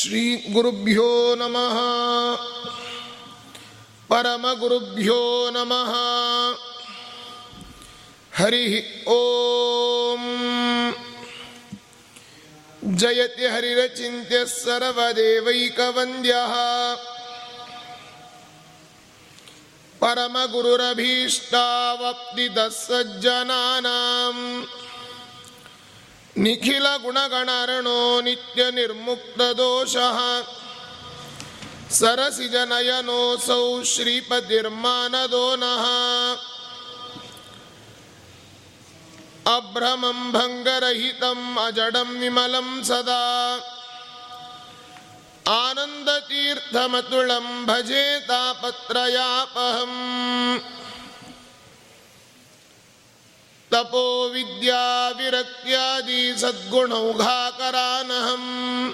श्रीगुरुभ्यो नमः। परमगुरुभ्यो नमः। हरिः ॐ जयति हरिरचिन्त्यः सर्वदेवैकवन्द्यः। परमगुरुरभीष्टावप्तितः सज्जनानाम्। निखिलगुणगणार्णो नित्यनिर्मुक्तदोषः सरसिजनयनोऽसौ श्रीपतिर्मानदो नः अभ्रमं भङ्गरहितम् अजडं विमलं सदा। आनन्दतीर्थमतुलं भजे तापत्रयापहम्। तपो विद्या विरक्त्यादि सद्गुणौघाकरानहम्।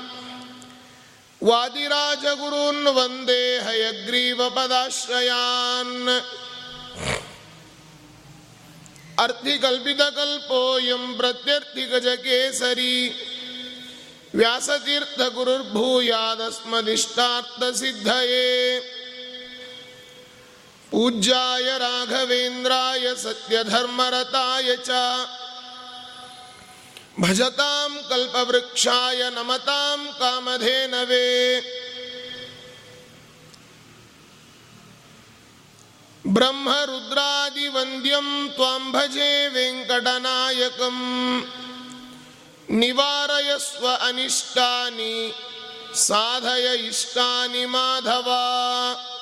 वादिराजगुरून् वंदे हयग्रीवपदाश्रयान्। अर्थिकल्पितकल्पोऽयं प्रत्यर्थिगजकेसरी व्यासतीर्थगुरुर्भूयादस्मदिष्टार्थसिद्धये। पूज्याय राघवेन्द्राय सत्यधर्मरताय च। भजतां कल्पवृक्षाय नमतां कामधेनवे। ब्रह्मरुद्रादिवन्द्यं त्वां भजे वेङ्कटनायकम्। निवारयस्व अनिष्टानि, साधय इष्टानि माधवा।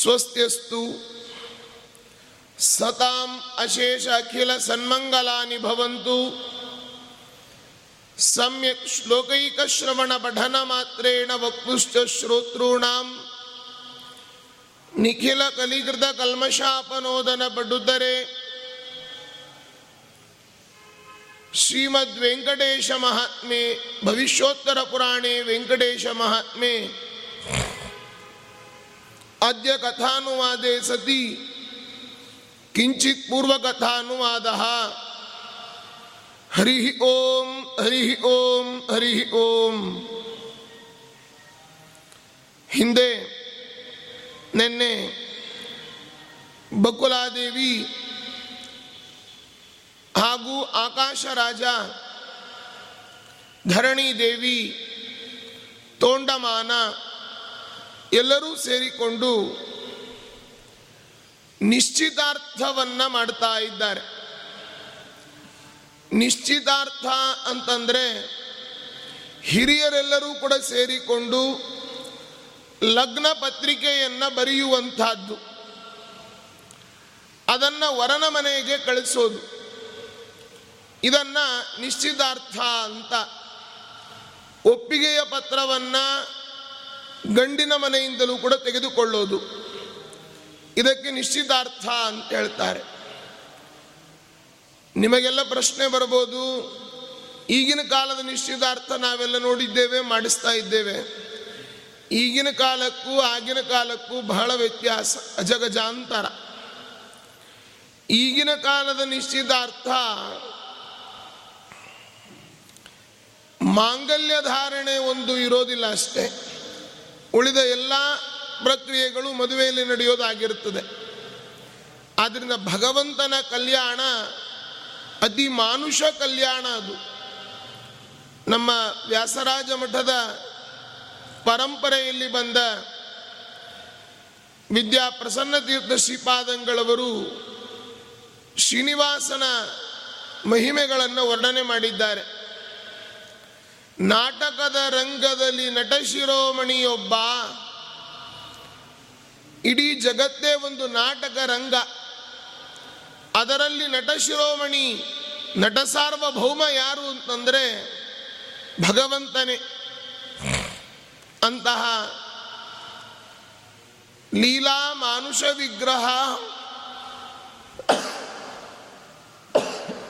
ಸ್ವಸ್ತ್ಯಸ್ತು. ಸತಾಂ ಅಶೇಷ ಅಖಿಲ ಸನ್ಮಂಗಲಾನಿ ಭವಂತು. ಸಮ್ಯಕ್ ಶ್ಲೋಕೈಕ ಶ್ರವಣ ಪಠನ ಮಾತ್ರೇಣ ವಕ್ತುಶ್ಚ ಶ್ರೋತೃಣಾಂ. ನಿಖಿಲ ಕಲಿಕೃತ ಕಲ್ಮಷಾಪನೋದನ ಪಡುದರೆ ಶ್ರೀಮದ್ ವೆಂಕಟೇಶ ಮಹಾತ್ಮೆ, ಭವಿಷ್ಯೋತ್ತರ ಪುರಾಣೆ ವೆಂಕಟೇಶ ಮಹಾತ್ಮೆ. अद्य कथानुवादे सति किञ्चित् पूर्वकथानुवादः हरिः ॐ हरिः ॐ हरिः ॐ ಹಿಂದೆ ನಿನ್ನೆ ಬಕುಲಾದೇವಿ ಹಾಗೂ ಆಕಾಶ ರಾಜ ಧರಣಿ ದೇವಿ ತೋಂಡಮಾನ ಎಲ್ಲರೂ ಸೇರಿಕೊಂಡು ನಿಶ್ಚಿತಾರ್ಥವನ್ನ ಮಾಡ್ತಾ ಇದ್ದಾರೆ. ನಿಶ್ಚಿತಾರ್ಥ ಅಂತಂದ್ರೆ ಹಿರಿಯರೆಲ್ಲರೂ ಕೂಡ ಸೇರಿಕೊಂಡು ಲಗ್ನ ಪತ್ರಿಕೆಯನ್ನ ಬರೆಯುವಂತಹದ್ದು ಅದನ್ನ ವರನ ಮನೆಗೆ ಕಳಿಸೋದು. ಇದನ್ನ ನಿಶ್ಚಿತಾರ್ಥ ಅಂತ ಒಪ್ಪಿಗೆಯ ಪತ್ರವನ್ನ ಗಂಡಿನ ಮನೆಯಿಂದಲೂ ಕೂಡ ತೆಗೆದುಕೊಳ್ಳೋದು. ಇದಕ್ಕೆ ನಿಶ್ಚಿತಾರ್ಥ ಅಂತ ಹೇಳ್ತಾರೆ. ನಿಮಗೆಲ್ಲ ಪ್ರಶ್ನೆ ಬರ್ಬೋದು. ಈಗಿನ ಕಾಲದ ನಿಶ್ಚಿತಾರ್ಥ ನಾವೆಲ್ಲ ನೋಡಿದ್ದೇವೆ, ಮಾಡಿಸ್ತಾ ಇದ್ದೇವೆ. ಈಗಿನ ಕಾಲಕ್ಕೂ ಆಗಿನ ಕಾಲಕ್ಕೂ ಬಹಳ ವ್ಯತ್ಯಾಸ, ಅಜಗಜಾಂತರ. ಈಗಿನ ಕಾಲದ ನಿಶ್ಚಿತಾರ್ಥ ಮಾಂಗಲ್ಯ ಧಾರಣೆ ಒಂದು ಇರೋದಿಲ್ಲ ಅಷ್ಟೇ. ಉಳಿದ ಎಲ್ಲ ಪ್ರಕ್ರಿಯೆಗಳು ಮದುವೆಯಲ್ಲಿ ನಡೆಯೋದಾಗಿರುತ್ತದೆ. ಆದ್ದರಿಂದ ಭಗವಂತನ ಕಲ್ಯಾಣ ಅತಿ ಮಾನುಷ ಕಲ್ಯಾಣ ಅದು. ನಮ್ಮ ವ್ಯಾಸರಾಜ ಮಠದ ಪರಂಪರೆಯಲ್ಲಿ ಬಂದ ವಿದ್ಯಾ ಪ್ರಸನ್ನ ತೀರ್ಥ ಶ್ರೀಪಾದಂಗಳವರು ಶ್ರೀನಿವಾಸನ ಮಹಿಮೆಗಳನ್ನು ವರ್ಣನೆ ಮಾಡಿದ್ದಾರೆ. ನಾಟಕದ ರಂಗದಲ್ಲಿ ನಟ ಶಿರೋಮಣಿಯೊಬ್ಬ ಇಡೀ ಜಗತ್ತೇ ಒಂದು ನಾಟಕ ರಂಗ. ಅದರಲ್ಲಿ ನಟ ಶಿರೋಮಣಿ ನಟ ಸಾರ್ವಭೌಮ ಯಾರು ಅಂತಂದರೆ ಭಗವಂತನೇ. ಅಂತಹ ಲೀಲಾ ಮಾನುಷ ವಿಗ್ರಹ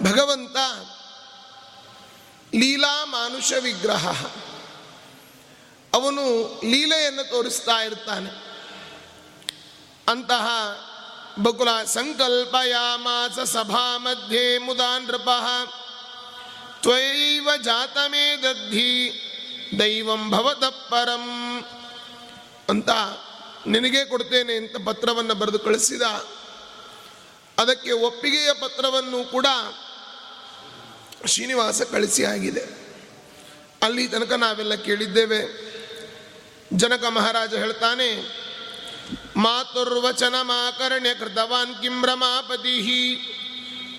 ಭಗವಂತ ಲೀಲಾ ಮಾನುಷ ವಿಗ್ರಹ. ಅವನು ಲೀಲೆಯನ್ನು ತೋರಿಸ್ತಾ ಇರ್ತಾನೆ. ಅಂತಹ ಬಕುಲ ಸಂಕಲ್ಪಯಾಮಾಸ ಸಭಾ ಮಧ್ಯೆ ಮುದಾ ನೃಪ ತ್ವಯೈವ ಜಾತಮೇ ದದ್ಧಿ, ದೈವಂ ಭವತ ಪರಂ. ಅಂತ ನಿನಗೆ ಕೊಡ್ತೇನೆ ಅಂತ ಪತ್ರವನ್ನು ಬರೆದು ಕಳಿಸಿದ. ಅದಕ್ಕೆ ಒಪ್ಪಿಗೆಯ ಪತ್ರವನ್ನು ಕೂಡ ಶ್ರೀನಿವಾಸ ಕಳಿಸಿ ಆಗಿದೆ. ಅಲ್ಲಿ ತನಕ ನಾವೆಲ್ಲ ಕೇಳಿದ್ದೇವೆ. ಜನಕ ಮಹಾರಾಜ ಹೇಳ್ತಾನೆ, ಮಾತುರ್ವಚನ ಮಾಕರ್ಣ್ಯ ಕೃತವಾನ್ ಕಿಂ ರಮಾಪತಿ.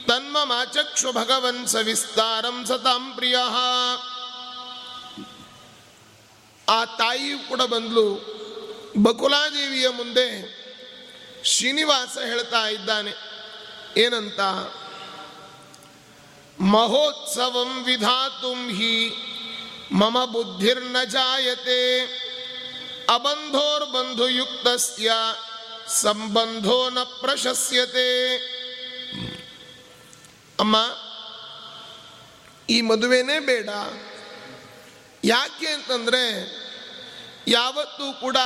ತನ್ಮ ಮಾಚಕ್ಷು ಭಗವನ್ ಸವಿಸ್ತಾರಂ ಸತಾಂ ಪ್ರಿಯ. ಆ ತಾಯಿಯು ಕೂಡ ಬಂದ್ಲು. ಬಕುಲಾದೇವಿಯ ಮುಂದೆ ಶ್ರೀನಿವಾಸ ಹೇಳ್ತಾ ಇದ್ದಾನೆ, ಏನಂತ? ಮಹೋತ್ಸವಂ ವಿಧಾತುಂ ಹಿ ಮಮ ಬುದ್ಧಿರ್ನ ಜಾಯತೆ ಅಬಂಧೋರ್ಬಂಧುಯುಕ್ತಸ್ಯ ಸಂಬಂಧೋ ನ ಪ್ರಶಸ್ಯತೆ ಅಮ್ಮ ಈ ಮದುವೆನೇ ಬೇಡ. ಯಾಕೆ ಅಂತಂದರೆ ಯಾವತ್ತೂ ಕೂಡ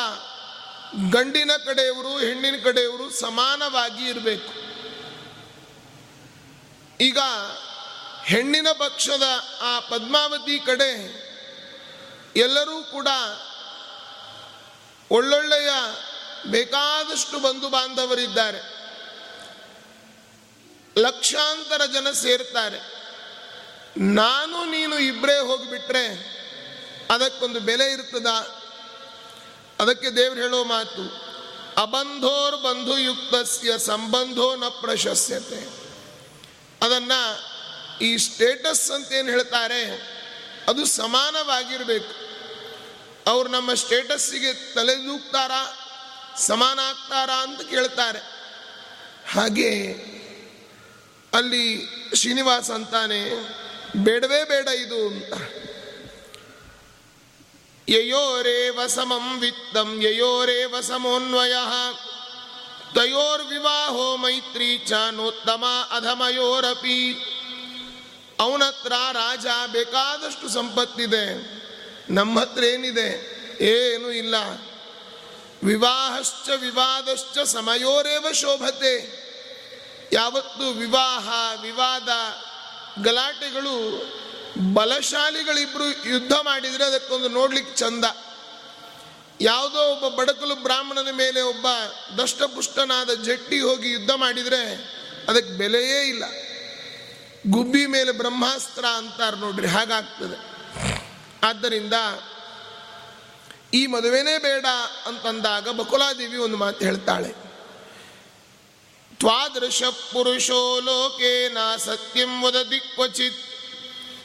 ಗಂಡಿನ ಕಡೆಯವರು ಹೆಣ್ಣಿನ ಕಡೆಯವರು ಸಮಾನವಾಗಿ ಇರಬೇಕು. ಈಗ ಹೆಣ್ಣಿನ ಪಕ್ಷದ ಆ ಪದ್ಮಾವತಿ ಕಡೆ ಎಲ್ಲರೂ ಕೂಡ ಒಳ್ಳೊಳ್ಳೆಯ ಬೇಕಾದಷ್ಟು ಬಂಧು ಬಾಂಧವರಿದ್ದಾರೆ. ಲಕ್ಷಾಂತರ ಜನ ಸೇರ್ತಾರೆ. ನಾನು ನೀನು ಇಬ್ಬರೇ ಹೋಗಿಬಿಟ್ರೆ ಅದಕ್ಕೊಂದು ಬೆಲೆ ಇರ್ತದ? ಅದಕ್ಕೆ ದೇವ್ರು ಹೇಳೋ ಮಾತು, ಅಬಂಧೋರ್ ಬಂಧುಯುಕ್ತಸ್ಯ ಸಂಬಂಧೋ ನ ಪ್ರಶಸ್ಯತೆ. ಅದನ್ನ ಈ ಸ್ಟೇಟಸ್ ಅಂತ ಏನು ಹೇಳ್ತಾರೆ? ಅದು ಸಮಾನವಾಗಿರಬೇಕು. ಅವ್ರು ನಮ್ಮ ಸ್ಟೇಟಸ್ಸಿಗೆ ತಲೆದೂಗ್ತಾರಾ ಸಮಾನ ಆಗ್ತಾರಾ ಅಂತ ಕೇಳ್ತಾರೆ. ಹಾಗೆ ಅಲ್ಲಿ ಶ್ರೀನಿವಾಸ ಅಂತಾನೆ, ಬೇಡವೇ ಬೇಡ ಇದು ಅಂತ. ಯಯೋರೇವ ಸಮಂ ವಿತ್ತಂ ಯಯೋರೇವ ಸಮೋನ್ವಯ ತಯೋರ್ವಿವಾಹೋ ಮೈತ್ರಿ ಚಾನೋತ್ತಮ ನೋತ್ತಮ ಅಧಮಯೋರಪಿ ಅವನತ್ರ ರಾಜ ಬೇಕಾದಷ್ಟು ಸಂಪತ್ತಿದೆ. ನಮ್ಮ ಹತ್ರ ಏನಿದೆ? ಏನೂ ಇಲ್ಲ. ವಿವಾಹಶ್ಚ ವಿವಾದಶ್ಚ ಸಮಯೋರೇವ ಶೋಭತೆ. ಯಾವತ್ತು ವಿವಾಹ, ವಿವಾದ ಗಲಾಟೆಗಳು ಬಲಶಾಲಿಗಳಿಬ್ರು ಯುದ್ಧ ಮಾಡಿದರೆ ಅದಕ್ಕೊಂದು ನೋಡ್ಲಿಕ್ಕೆ ಚಂದ. ಯಾವುದೋ ಒಬ್ಬ ಬಡಕಲು ಬ್ರಾಹ್ಮಣನ ಮೇಲೆ ಒಬ್ಬ ದಷ್ಟಪುಷ್ಟನಾದ ಜಟ್ಟಿ ಹೋಗಿ ಯುದ್ಧ ಮಾಡಿದರೆ ಅದಕ್ಕೆ ಬೆಲೆಯೇ ಇಲ್ಲ. ಗುಬ್ಬಿ ಮೇಲೆ ಬ್ರಹ್ಮಾಸ್ತ್ರ ಅಂತಾರೆ ನೋಡ್ರಿ, ಹಾಗಾಗ್ತದೆ. ಆದ್ದರಿಂದ ಈ ಮದುವೆನೇ ಬೇಡ ಅಂತಂದಾಗ ಬಕುಲಾದೇವಿ ಒಂದು ಮಾತು ಹೇಳ್ತಾಳೆ. ತ್ವಾದೃಶ ಪುರುಷೋ ಲೋಕೆ ನಾ ಸತ್ಯಂ ವದತಿ ಕ್ವಚಿತ್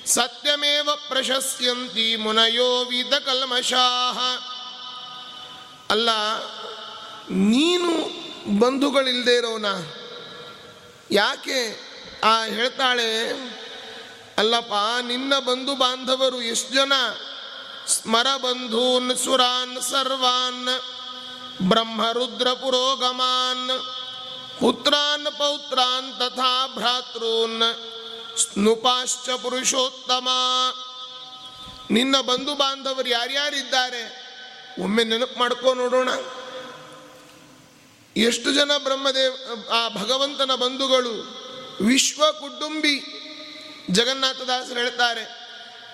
ಸತ್ಯಮೇವ ಪ್ರಶಸ್ಯಂತಿ ಮುನಯೋ ವಿದ ಕಲ್ಮಷಾಹ. ಅಲ್ಲ, ನೀನು ಬಂಧುಗಳಿಲ್ಲದೆ ಇರೋನ? ಯಾಕೆ ಆ ಹೇಳ್ತಾಳೆ, ಅಲ್ಲಪ್ಪ, ನಿನ್ನ ಬಂಧು ಬಾಂಧವರು ಎಷ್ಟು ಜನ? ಸ್ಮರ ಬಂಧೂನ್, ಸುರಾನ್, ಸರ್ವಾನ್, ಬ್ರಹ್ಮರುದ್ರ ಪುರೋಗಮಾನ್, ಪುತ್ರಾನ್, ಪೌತ್ರಾನ್, ತಥಾ ಭ್ರಾತೃನ್, ಸ್ನುಪಾಶ್ಚ ಪುರುಷೋತ್ತಮ. ನಿನ್ನ ಬಂಧು ಬಾಂಧವರು ಯಾರ್ಯಾರಿದ್ದಾರೆ? ಒಮ್ಮೆ ನೆನಪು ಮಾಡ್ಕೋ ನೋಡೋಣ. ಎಷ್ಟು ಜನ ಬ್ರಹ್ಮದೇವ್, ಆ ಭಗವಂತನ ಬಂಧುಗಳು? ವಿಶ್ವ ಕುಟುಂಬಿ. ಜಗನ್ನಾಥದಾಸರು ಹೇಳ್ತಾರೆ,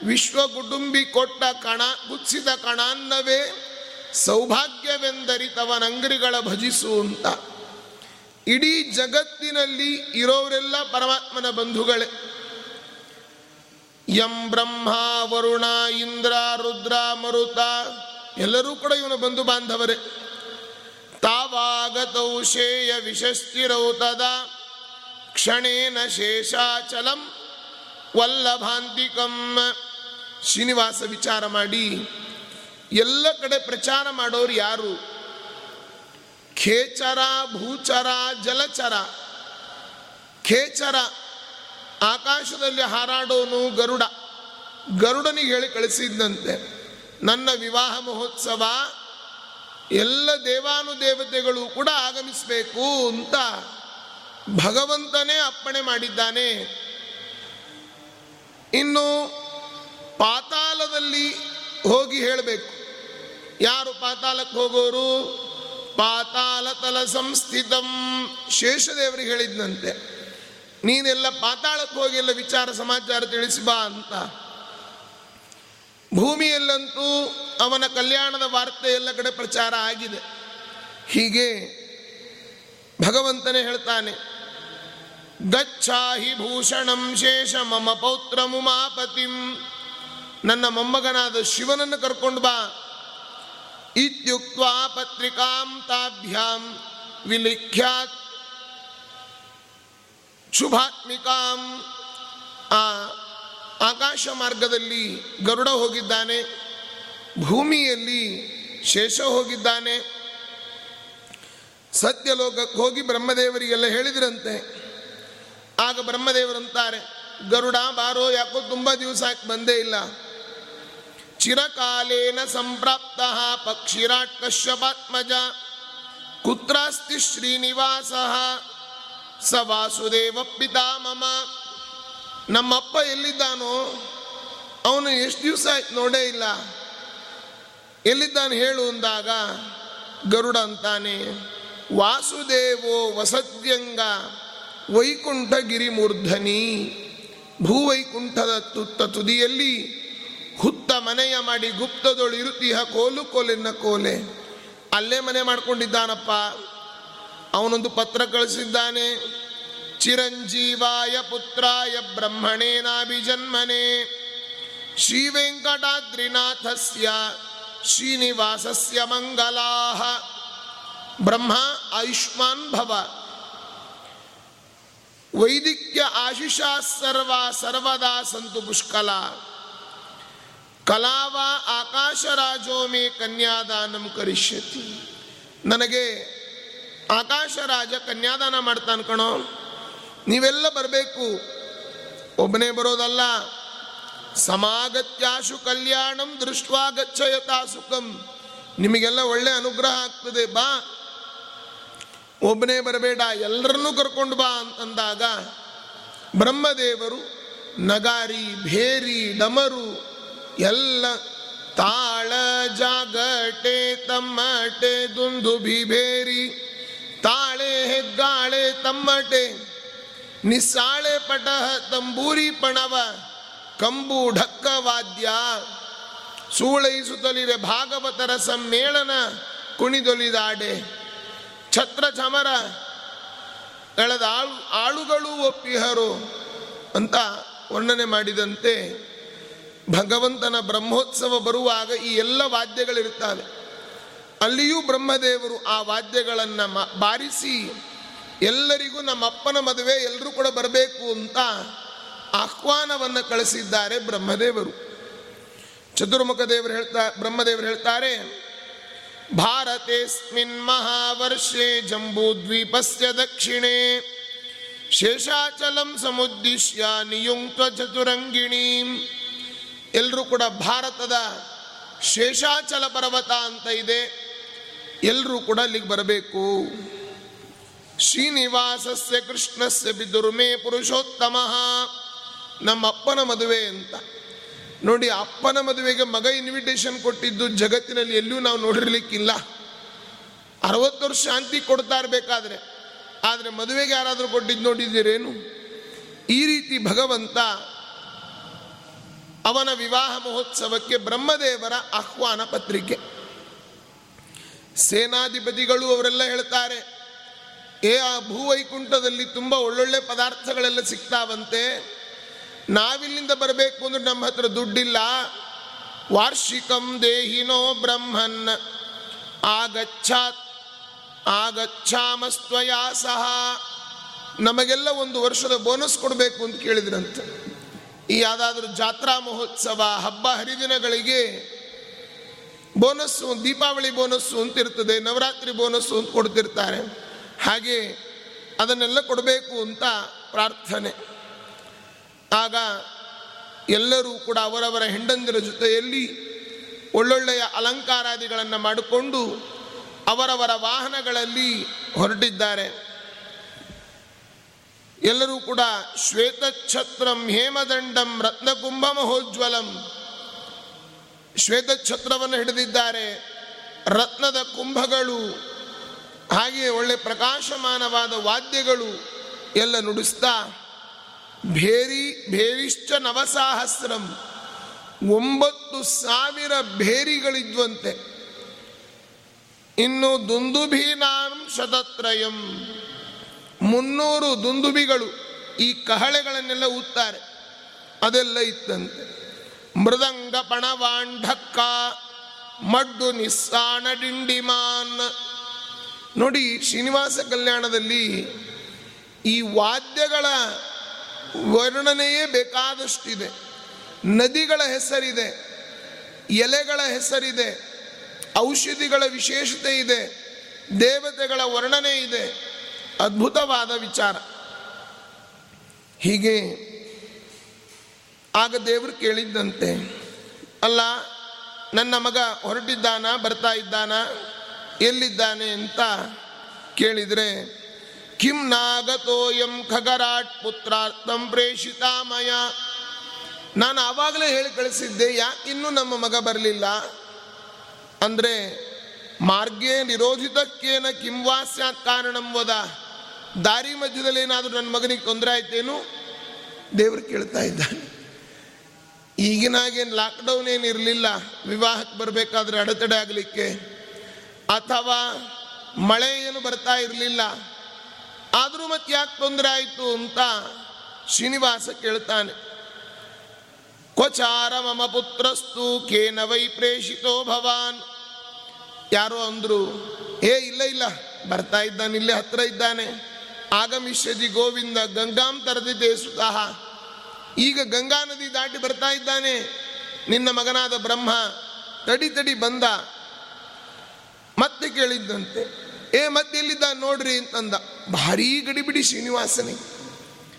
ವಿಶ್ವ ಕುಟುಂಬಿ ಕೊಟ್ಟ ಕಣ ಗುಚ್ಚಿದ ಕಣಾನ್ನವೇ ಸೌಭಾಗ್ಯವೆಂದರಿತವನಂಗ್ರಿಗಳ ಭಜಿಸು ಅಂತ. ಇಡೀ ಜಗತ್ತಿನಲ್ಲಿ ಇರೋರೆಲ್ಲ ಪರಮಾತ್ಮನ ಬಂಧುಗಳೇ. ಯಂ ಬ್ರಹ್ಮ, ವರುಣ, ಇಂದ್ರ, ರುದ್ರ, ಮರುತ, ಎಲ್ಲರೂ ಕೂಡ ಇವನ ಬಂಧು ಬಾಂಧವರೇ. ತಾವಾಗತೌ ಶೇಯ ವಿಷಸ್ಥಿರೌ ತದಾ ಕ್ಷಣೇನ ಶೇಷಾಚಲಂ ವಲ್ಲಭಾಂತಿಕಂ. ಶ್ರೀನಿವಾಸ ವಿಚಾರ ಮಾಡಿ, ಎಲ್ಲ ಕಡೆ ಪ್ರಚಾರ ಮಾಡೋರು ಯಾರು? ಖೇಚರ, ಭೂಚರ, ಜಲಚರ. ಖೇಚರ, ಆಕಾಶದಲ್ಲಿ ಹಾರಾಡೋನು ಗರುಡ. ಗರುಡನಿಗೆ ಹೇಳಿ ಕಳಿಸಿದ್ದಂತೆ ನನ್ನ ವಿವಾಹ ಮಹೋತ್ಸವ, ಎಲ್ಲ ದೇವಾನುದೇವತೆಗಳು ಕೂಡ ಆಗಮಿಸಬೇಕು ಅಂತ. ಭಗವಂತನೇ ಅಪ್ಪಣೆ ಮಾಡಿದ್ದಾನೆ. ಇನ್ನು ಪಾತಾಳದಲ್ಲಿ ಹೋಗಿ ಹೇಳಬೇಕು. ಯಾರು ಪಾತಾಳಕ್ಕೆ ಹೋಗೋರು? ಪಾತಾಳ ತಲ ಸಂಸ್ಥಿತಂ ಶೇಷದೇವರಿಗೆ ಹೇಳಿದ್ನಂತೆ. ನೀನೆಲ್ಲ ಪಾತಾಳಕ್ಕೆ ಹೋಗಿ ಎಲ್ಲ ವಿಚಾರ ಸಮಾಚಾರ ತಿಳಿಸಿ ಬಾ ಅಂತ. ಭೂಮಿಯಲ್ಲಂತೂ ಅವನ ಕಲ್ಯಾಣದ ವಾರ್ತೆ ಎಲ್ಲ ಕಡೆ ಪ್ರಚಾರ ಆಗಿದೆ. ಹೀಗೆ ಭಗವಂತನೇ ಹೇಳ್ತಾನೆ. ಗಚ್ಚಾಹಿ ಭೂಷಣಂ ಶೇಷ ಮಮ ಪೌತ್ರ ಮುಮಾಪತಿಂ ನನ್ನ ಮೊಮ್ಮಗನಾದ ಶಿವನನ್ನು ಕರ್ಕೊಂಡು ಬಾ. ಇತ್ಯುಕ್ತ ಪತ್ರಿಕಾಂ ತಾಭ್ಯಾಂ ವಿಲಿಖ್ಯಾತ್ ಶುಭಾತ್ಮಿಕಾಂ. ಆ ಆಕಾಶ ಮಾರ್ಗದಲ್ಲಿ ಗರುಡ ಹೋಗಿದ್ದಾನೆ. ಭೂಮಿಯಲ್ಲಿ ಶೇಷ ಹೋಗಿದ್ದಾನೆ. ಸತ್ಯಲೋಕಕ್ಕೆ ಹೋಗಿ ಬ್ರಹ್ಮದೇವರಿಗೆಲ್ಲ ಹೇಳಿದ್ರಂತೆ. ಆಗ ಬ್ರಹ್ಮದೇವರಂತಾರೆ ಗರುಡ ಬಾರೋ ಯಾಕೋ ತುಂಬ ದಿವಸ ಆಯ್ತು ಬಂದೇ ಇಲ್ಲ. ಚಿರಕಾಲೇನ ಸಂಪ್ರಾಪ್ತ ಪಕ್ಷಿರಾಟ್ ಕಶ್ಯಪಾತ್ಮಜ ಕುತ್ರಾಸ್ತಿ ಶ್ರೀನಿವಾಸ, ಸ ವಾಸುದೇವ ಪಿತಾಮಮ ನಮ್ಮಪ್ಪ ಎಲ್ಲಿದ್ದಾನೋ, ಅವನು ಎಷ್ಟು ದಿವಸ ಆಯ್ತು ನೋಡೇ ಇಲ್ಲ. ಎಲ್ಲಿದ್ದಾನೆ ಹೇಳು ಅಂದಾಗ, ಗರುಡ ಅಂತಾನೆ, ವಾಸುದೇವೋ ವಸದ್ಯಂಗ. ವೈಕುಂಠ ಗಿರಿಮೂರ್ಧನಿ ಭೂವೈಕುಂಠದ ತುತ್ತ ತುದಿಯಲ್ಲಿ ಹುತ್ತ ಮನೆಯ ಮಾಡಿ ಗುಪ್ತದೊಳು ಇರುತ್ತೀಹ ಕೋಲು ಕೋಲಿನ ಕೋಲೆ. ಅಲ್ಲೇ ಮನೆ ಮಾಡ್ಕೊಂಡಿದ್ದಾನಪ್ಪ. ಅವನೊಂದು ಪತ್ರ ಕಳಿಸಿದ್ದಾನೆ. ಚಿರಂಜೀವಾಯ ಪುತ್ರಾಯ ಬ್ರಹ್ಮಣೇನಾಭಿಜನ್ಮನೆ. ಶ್ರೀ ವೆಂಕಟಾದ್ರಿನಾಥಸ್ಯ ಶ್ರೀನಿವಾಸಸ್ಯ ಮಂಗಲಾಹ. ಬ್ರಹ್ಮ ಆಯುಷ್ಮಾನ್ ಭವ. ವೈದಿಕ್ಯ ಆಶಿಷಾ ಸರ್ವ ಸರ್ವದಾ ಸಂತು ಪುಷ್ಕಲ. ಕಲಾವ ಆಕಾಶರಾಜೋ ಮೇ ಕನ್ಯಾದಾನಂ ಕರಿಷ್ಯತಿ. ನನಗೆ ಆಕಾಶರಾಜ ಕನ್ಯಾದಾನ ಮಾಡ್ತಾನೆ ಕಣೋ. ನೀವೆಲ್ಲ ಬರಬೇಕು. ಒಬ್ಬನೇ ಬರೋದಲ್ಲ. ಸಮಾಗತ್ಯಾಶು ಕಲ್ಯಾಣಂ ದೃಷ್ಟ್ವಾ ಗಚ್ಚಯತಾ ಸುಖಂ. ನಿಮಗೆಲ್ಲ ಒಳ್ಳೆ ಅನುಗ್ರಹ ಆಗ್ತದೆ. ಬಾ. ಒಬ್ಬನೇ ಬರಬೇಡ, ಎಲ್ಲರನ್ನೂ ಕರ್ಕೊಂಡು ಬಾ ಅಂತಂದಾಗ ಬ್ರಹ್ಮದೇವರು, ನಗಾರಿ, ಭೇರಿ, ಡಮರು, ಎಲ್ಲ ತಾಳ ಜಾಗಟೆ ತಮ್ಮಟೆ, ದುಂದು ಭೇರಿ ತಾಳೆ ಹೆಗ್ಗಾಳೆ ತಮ್ಮಟೆ, ನಿಸ್ಸಾಳೆ ಪಟಹ ತಂಬೂರಿ ಪಣವ, ಕಂಬು ಢಕ್ಕ ವಾದ್ಯ ಸೂಳೈಸುತ್ತಲಿರೆ ಭಾಗವತರ ಸಮ್ಮೇಳನ ಕುಣಿದೊಲಿದಾಡೆ. ಛತ್ರ ಚಮರ ಎಳೆದ ಆಳು, ಆಳುಗಳು ಒಪ್ಪಿಹರು ಅಂತ ವರ್ಣನೆ ಮಾಡಿದಂತೆ ಭಗವಂತನ ಬ್ರಹ್ಮೋತ್ಸವ ಬರುವಾಗ ಈ ಎಲ್ಲ ವಾದ್ಯಗಳಿರುತ್ತವೆ. ಅಲ್ಲಿಯೂ ಬ್ರಹ್ಮದೇವರು ಆ ವಾದ್ಯಗಳನ್ನು ಬಾರಿಸಿ ಎಲ್ಲರಿಗೂ ನಮ್ಮ ಅಪ್ಪನ ಮದುವೆ ಎಲ್ಲರೂ ಕೂಡ ಬರಬೇಕು ಅಂತ ಆಹ್ವಾನವನ್ನು ಕಳಿಸಿದ್ದಾರೆ ಬ್ರಹ್ಮದೇವರು. ಚತುರ್ಮುಖ ದೇವರು ಹೇಳ್ತಾ, ಬ್ರಹ್ಮದೇವರು ಹೇಳ್ತಾರೆ ಭಾರತೇಸ್ಮಿನ್ ಮಹಾವರ್ಷೆ जम्बूद्वीपस्य ದಕ್ಷಿಣೆ ಶೇಷಾಚಲಂ ಸಮುದ್ದಿಶ್ಯ ನಿಯುಂಕ್ತ ಚತುರಂಗಿಣೀಂ ಎಲ್ಲರೂ ಕೂಡ ಭಾರತದ ಶೇಷಾಚಲ ಪರ್ವತ ಅಂತ ಇದೆ. ಎಲ್ಲರೂ ಕೂಡ ಅಲ್ಲಿಗೆ ಬರಬೇಕು. ಶ್ರೀನಿವಾಸಸ್ಯ ಕೃಷ್ಣಸ್ಯ ಬಿದುರ್ಮೆ ಪುರುಷೋತ್ತಮ ನಮ್ಮ ಅಪ್ಪನ ಮದುವೆ ಅಂತ. ನೋಡಿ ಅಪ್ಪನ ಮದುವೆಗೆ ಮಗ ಇನ್ವಿಟೇಷನ್ ಕೊಟ್ಟಿದ್ದು ಜಗತ್ತಿನಲ್ಲಿ ಎಲ್ಲೂ ನಾವು ನೋಡಿರ್ಲಿಕ್ಕಿಲ್ಲ. ಅರವತ್ತು ವರ್ಷ ಶಾಂತಿ ಕೊಡ್ತಾ ಇರಬೇಕಾದ್ರೆ. ಆದರೆ ಮದುವೆಗೆ ಯಾರಾದರೂ ಕೊಟ್ಟಿದ್ದು ನೋಡಿದ್ದೀರೇನು? ಈ ರೀತಿ ಭಗವಂತ ಅವನ ವಿವಾಹ ಮಹೋತ್ಸವಕ್ಕೆ ಬ್ರಹ್ಮದೇವರ ಆಹ್ವಾನ ಪತ್ರಿಕೆ. ಸೇನಾಧಿಪತಿಗಳು ಅವರೆಲ್ಲ ಹೇಳ್ತಾರೆ, ಏ ಆ ಭೂವೈಕುಂಠದಲ್ಲಿ ತುಂಬ ಒಳ್ಳೊಳ್ಳೆ ಪದಾರ್ಥಗಳೆಲ್ಲ ಸಿಗ್ತಾವಂತೆ. ನಾವಿಲ್ಲಿಂದ ಬರಬೇಕು ಅಂದ್ರೆ ನಮ್ಮ ಹತ್ರ ದುಡ್ಡಿಲ್ಲ. ವಾರ್ಷಿಕಂ ದೇಹಿನೋ ಬ್ರಹ್ಮನ್. ಆಗಚ್ಛಾತ್, ಆಗಚ್ಛಾಮಸ್ತ್ವಯಾ ಸಹ. ನಮಗೆಲ್ಲ ಒಂದು ವರ್ಷದ ಬೋನಸ್ ಕೊಡಬೇಕು ಅಂತ ಕೇಳಿದ್ರಂತೆ. ಈ ಯಾವುದಾದ್ರೂ ಜಾತ್ರಾ ಮಹೋತ್ಸವ, ಹಬ್ಬ ಹರಿದಿನಗಳಿಗೆ ಬೋನಸ್ಸು, ದೀಪಾವಳಿ ಬೋನಸ್ಸು ಅಂತ ಇರ್ತದೆ, ನವರಾತ್ರಿ ಬೋನಸ್ಸು ಅಂತ ಕೊಡ್ತಿರ್ತಾರೆ. ಹಾಗೆ ಅದನ್ನೆಲ್ಲ ಕೊಡಬೇಕು ಅಂತ ಪ್ರಾರ್ಥನೆ. ಆಗ ಎಲ್ಲರೂ ಕೂಡ ಅವರವರ ಹೆಂಡಂದಿರ ಜೊತೆಯಲ್ಲಿ ಒಳ್ಳೊಳ್ಳೆಯ ಅಲಂಕಾರಾದಿಗಳನ್ನು ಮಾಡಿಕೊಂಡು ಅವರವರ ವಾಹನಗಳಲ್ಲಿ ಹೊರಟಿದ್ದಾರೆ. ಎಲ್ಲರೂ ಕೂಡ ಶ್ವೇತಛತ್ರಂ ಹೇಮದಂಡಂ ರತ್ನಕುಂಭ ಮಹೋಜ್ವಲಂ ಶ್ವೇತಛತ್ರವನ್ನು ಹಿಡಿದಿದ್ದಾರೆ. ರತ್ನದ ಕುಂಭಗಳು ಹಾಗೆಯೇ ಒಳ್ಳೆ ಪ್ರಕಾಶಮಾನವಾದ ವಾದ್ಯಗಳು ಎಲ್ಲ ನುಡಿಸ್ತಾ ಭೇರಿ, ಭೇರಿಶ್ಚ ನವಸಾಹಸ್ರಂ. ಒಂಬತ್ತು ಸಾವಿರ ಭೇರಿಗಳಿದ್ವಂತೆ. ಇನ್ನು ದುಂದುಭೀನಾಂ ಶತತ್ರಯಂ. ಮುನ್ನೂರು ದುಂದುಬಿಗಳು ಈ ಕಹಳೆಗಳನ್ನೆಲ್ಲ ಊತ್ತಾರೆ ಅದೆಲ್ಲ ಇತ್ತಂತೆ. ಮೃದಂಗ ಪಣವಾಂಢಕ್ಕ, ಮಡ್ಡು ನಿಸ್ಸಾಣ ಡಿಂಡಿಮಾನ್. ನೋಡಿ ಶ್ರೀನಿವಾಸ ಕಲ್ಯಾಣದಲ್ಲಿ ಈ ವಾದ್ಯಗಳ ವರ್ಣನೆಯೇ ಬೇಕಾದಷ್ಟಿದೆ. ನದಿಗಳ ಹೆಸರಿದೆ, ಎಲೆಗಳ ಹೆಸರಿದೆ, ಔಷಧಿಗಳ ವಿಶೇಷತೆ ಇದೆ, ದೇವತೆಗಳ ವರ್ಣನೆ ಇದೆ. ಅದ್ಭುತವಾದ ವಿಚಾರ. ಹೀಗೆ ಆಗ ದೇವರು ಕೇಳಿದ್ದಂತೆ, ಅಲ್ಲ, ನನ್ನ ಮಗ ಹೊರಟಿದ್ದಾನ, ಬರ್ತಾ ಇದ್ದಾನ, ಎಲ್ಲಿದ್ದಾನೆ ಅಂತ ಕೇಳಿದರೆ ಕಿಂ ನಾಗತೋಯಂ ಖಗರಾಟ್ ಪುತ್ರಾರ್ಥಂ ಪ್ರೇಷಿತಾಮಯ ನಾನು ಆವಾಗಲೇ ಹೇಳಿ ಕಳಿಸಿದ್ದೆ ಯಾಕಿನ್ನೂ ನಮ್ಮ ಮಗ ಬರಲಿಲ್ಲ? ಅಂದರೆ, ಮಾರ್ಗೇ ನಿರೋಧಿತಕ್ಕೇನ ಕಿಂವಾಸ್ಯಾತ್ ಕಾರಣಂ ವದ? ದಾರಿ ಮಧ್ಯದಲ್ಲಿ ಏನಾದರೂ ನನ್ನ ಮಗನಿಗೆ ತೊಂದರೆ ಆಯ್ತೇನು? ದೇವರು ಕೇಳ್ತಾ ಇದ್ದಾನೆ. ಈಗಿನಾಗೇನು ಲಾಕ್ಡೌನ್ ಏನು ಇರಲಿಲ್ಲ, ವಿವಾಹಕ್ಕೆ ಬರಬೇಕಾದ್ರೆ ಅಡೆತಡೆ ಆಗಲಿಕ್ಕೆ, ಅಥವಾ ಮಳೆ ಏನು ಬರ್ತಾ ಇರಲಿಲ್ಲ ಆದರೂ ಮತ್ತೆ ಯಾಕೆ ತೊಂದರೆ ಆಯಿತು ಅಂತ ಶ್ರೀನಿವಾಸ ಕೇಳ್ತಾನೆ. ಕ್ವಚಾರ ಮಮ ಪುತ್ರಸ್ತು ಕೇನ ವೈ ಪ್ರೇಷಿತೋ ಭವಾನ್. ಯಾರೋ ಅಂದ್ರು, ಏ, ಇಲ್ಲ ಇಲ್ಲ, ಬರ್ತಾ ಇದ್ದಾನೆ, ಇಲ್ಲೇ ಹತ್ರ ಇದ್ದಾನೆ. ಆಗಮಿಷ್ಯದಿ ಗೋವಿಂದ ಗಂಗಾಂ ತರದಿದೆ ಸುತಃ ಈಗ ಗಂಗಾ ನದಿ ದಾಟಿ ಬರ್ತಾ ಇದ್ದಾನೆ, ನಿನ್ನ ಮಗನಾದ ಬ್ರಹ್ಮ. ತಡಿ ತಡಿ ಬಂದ. ಮತ್ತೆ ಕೇಳಿದ್ದಂತೆ ಏ, ಮತ್ತೆ ಎಲ್ಲಿದ್ದ? ನೋಡ್ರಿ ಅಂತಂದ. ಭಾರೀ ಗಡಿಬಿಡಿ ಶ್ರೀನಿವಾಸನೇ.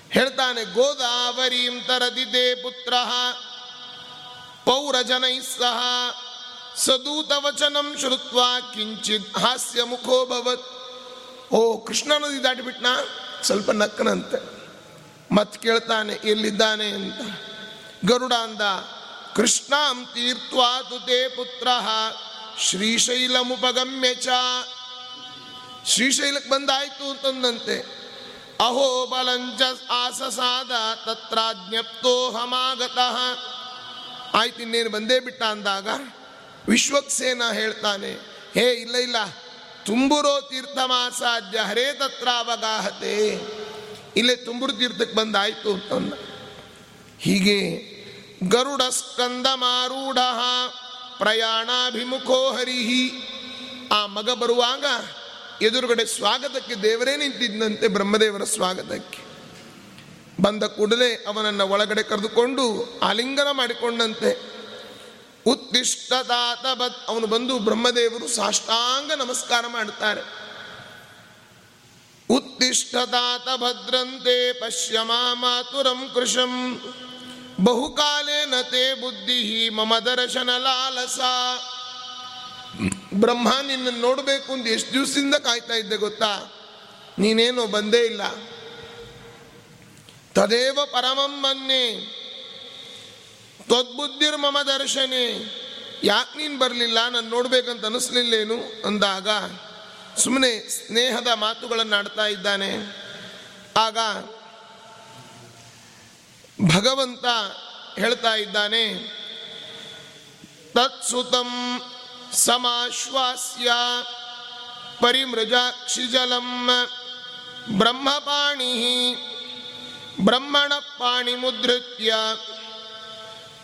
ಹೇಳ್ತಾನೆ, ಗೋದಾವರೀಂ ತರದಿದೆ ಪುತ್ರ, ಪೌರಜನೈ ಸಹ, ಸದೂತವಚನಂ ಶ್ರುತ್ವ ಕಿಂಚಿತ್ ಹಾಸ್ಯ ಮುಖೋಭವತ್ ಓ, ಕೃಷ್ಣ ನದಿ ದಾಟಿಬಿಟ್ನ? ಸ್ವಲ್ಪ ನಕ್ಕನಂತೆ. ಮತ್ ಕೇಳ್ತಾನೆ, ಎಲ್ಲಿದ್ದಾನೆ ಅಂತ? ಗರುಡ ಅಂದ, ಕೃಷ್ಣಾಂ ತೀರ್ತ್ವಾ ತುತೆ ಪುತ್ರ ಶ್ರೀಶೈಲಮುಪಗಮ್ಯ ಚ ಶ್ರೀಶೈಲಕ್ಕೆ ಬಂದಾಯ್ತು ಅಂತಂದಂತೆ. ಅಹೋ ಬಲಂಚ ಆಸಸಾದ ತತ್ರಾಜ್ಞಪ್ತೋ ಹಮಾಗತಃ. ಆಯ್ತು ಇನ್ನೇನು ಬಂದೇ ಬಿಟ್ಟ ಅಂದಾಗ ವಿಶ್ವಕ್ಸೇನ ಹೇಳ್ತಾನೆ, ಹೇ, ಇಲ್ಲ ಇಲ್ಲ, ತುಂಬುರೋ ತೀರ್ಥ ಮಾಸಾಧ್ಯ ಹರೇ ತತ್ರ ಅವಗಾಹತೆ ಇಲ್ಲೇ ತುಂಬುರು ತೀರ್ಥಕ್ಕೆ ಬಂದಾಯ್ತು ಅಂತಂದ. ಹೀಗೆ ಗರುಡ ಸ್ಕಂದ ಮಾರೂಢ ಪ್ರಯಾಣಾಭಿಮುಖೋ ಹರಿಹಿ ಆ ಮಗ ಬರುವಾಗ ಎದುರುಗಡೆ ಸ್ವಾಗತಕ್ಕೆ ದೇವರೇ ನಿಂತಿದ್ದಂತೆ ಬ್ರಹ್ಮದೇವರ ಸ್ವಾಗತಕ್ಕೆ. ಬಂದ ಕೂಡಲೇ ಅವನನ್ನು ಒಳಗಡೆ ಕರೆದುಕೊಂಡು ಆಲಿಂಗನ ಮಾಡಿಕೊಂಡಂತೆ. ಉತ್ತಿಷ್ಟದಾತ ಬತ್ ಅವನು ಬಂದು ಬ್ರಹ್ಮದೇವರು ಸಾಷ್ಟಾಂಗ ನಮಸ್ಕಾರ ಮಾಡುತ್ತಾರೆ. ಉತ್ತಿಷ್ಟದಾತ ಭದ್ರಂತೆ ಪಶ್ಯ ಮಾತುರಂ ಕೃಶಂ ಬಹುಕಾಲೇನ ತೇ ಬುದ್ಧಿ ಮಮ ದರ್ಶನ ಲಾಲಸ. ಬ್ರಹ್ಮ ನಿನ್ನ ನೋಡಬೇಕು ಅಂತ ಎಷ್ಟು ದಿವಸದಿಂದ ಕಾಯ್ತಾ ಇದ್ದೆ ಗೊತ್ತಾ? ನೀನೇನು ಬಂದೇ ಇಲ್ಲ. ತದೇವ ಪರಮಂ ಮನ್ನೆ. ತ್ವದ್ಬುದ್ಧಿರ್ ಮಮ ದರ್ಶನೆ. ಯಾಕೆ ನೀನು ಬರಲಿಲ್ಲ? ನಾನು ನೋಡ್ಬೇಕಂತ ಅನಿಸ್ಲಿಲ್ಲೇನು? ಅಂದಾಗ ಸುಮ್ಮನೆ ಸ್ನೇಹದ ಮಾತುಗಳನ್ನು ಆಡ್ತಾ ಇದ್ದಾನೆ. ಆಗ ಭಗವಂತ ಹೇಳ್ತಾ ಇದ್ದಾನೆ, ತತ್ಸುತಂ ಸಮಾಶ್ವಾಸ್ಯ ಪರಿಮೃಜಾಕ್ಷಿಜಲಂ ಬ್ರಹ್ಮಪಾಣಿ ಬ್ರಹ್ಮಣ ಪಾಣಿ ಮುದ್ರಿತ್ಯ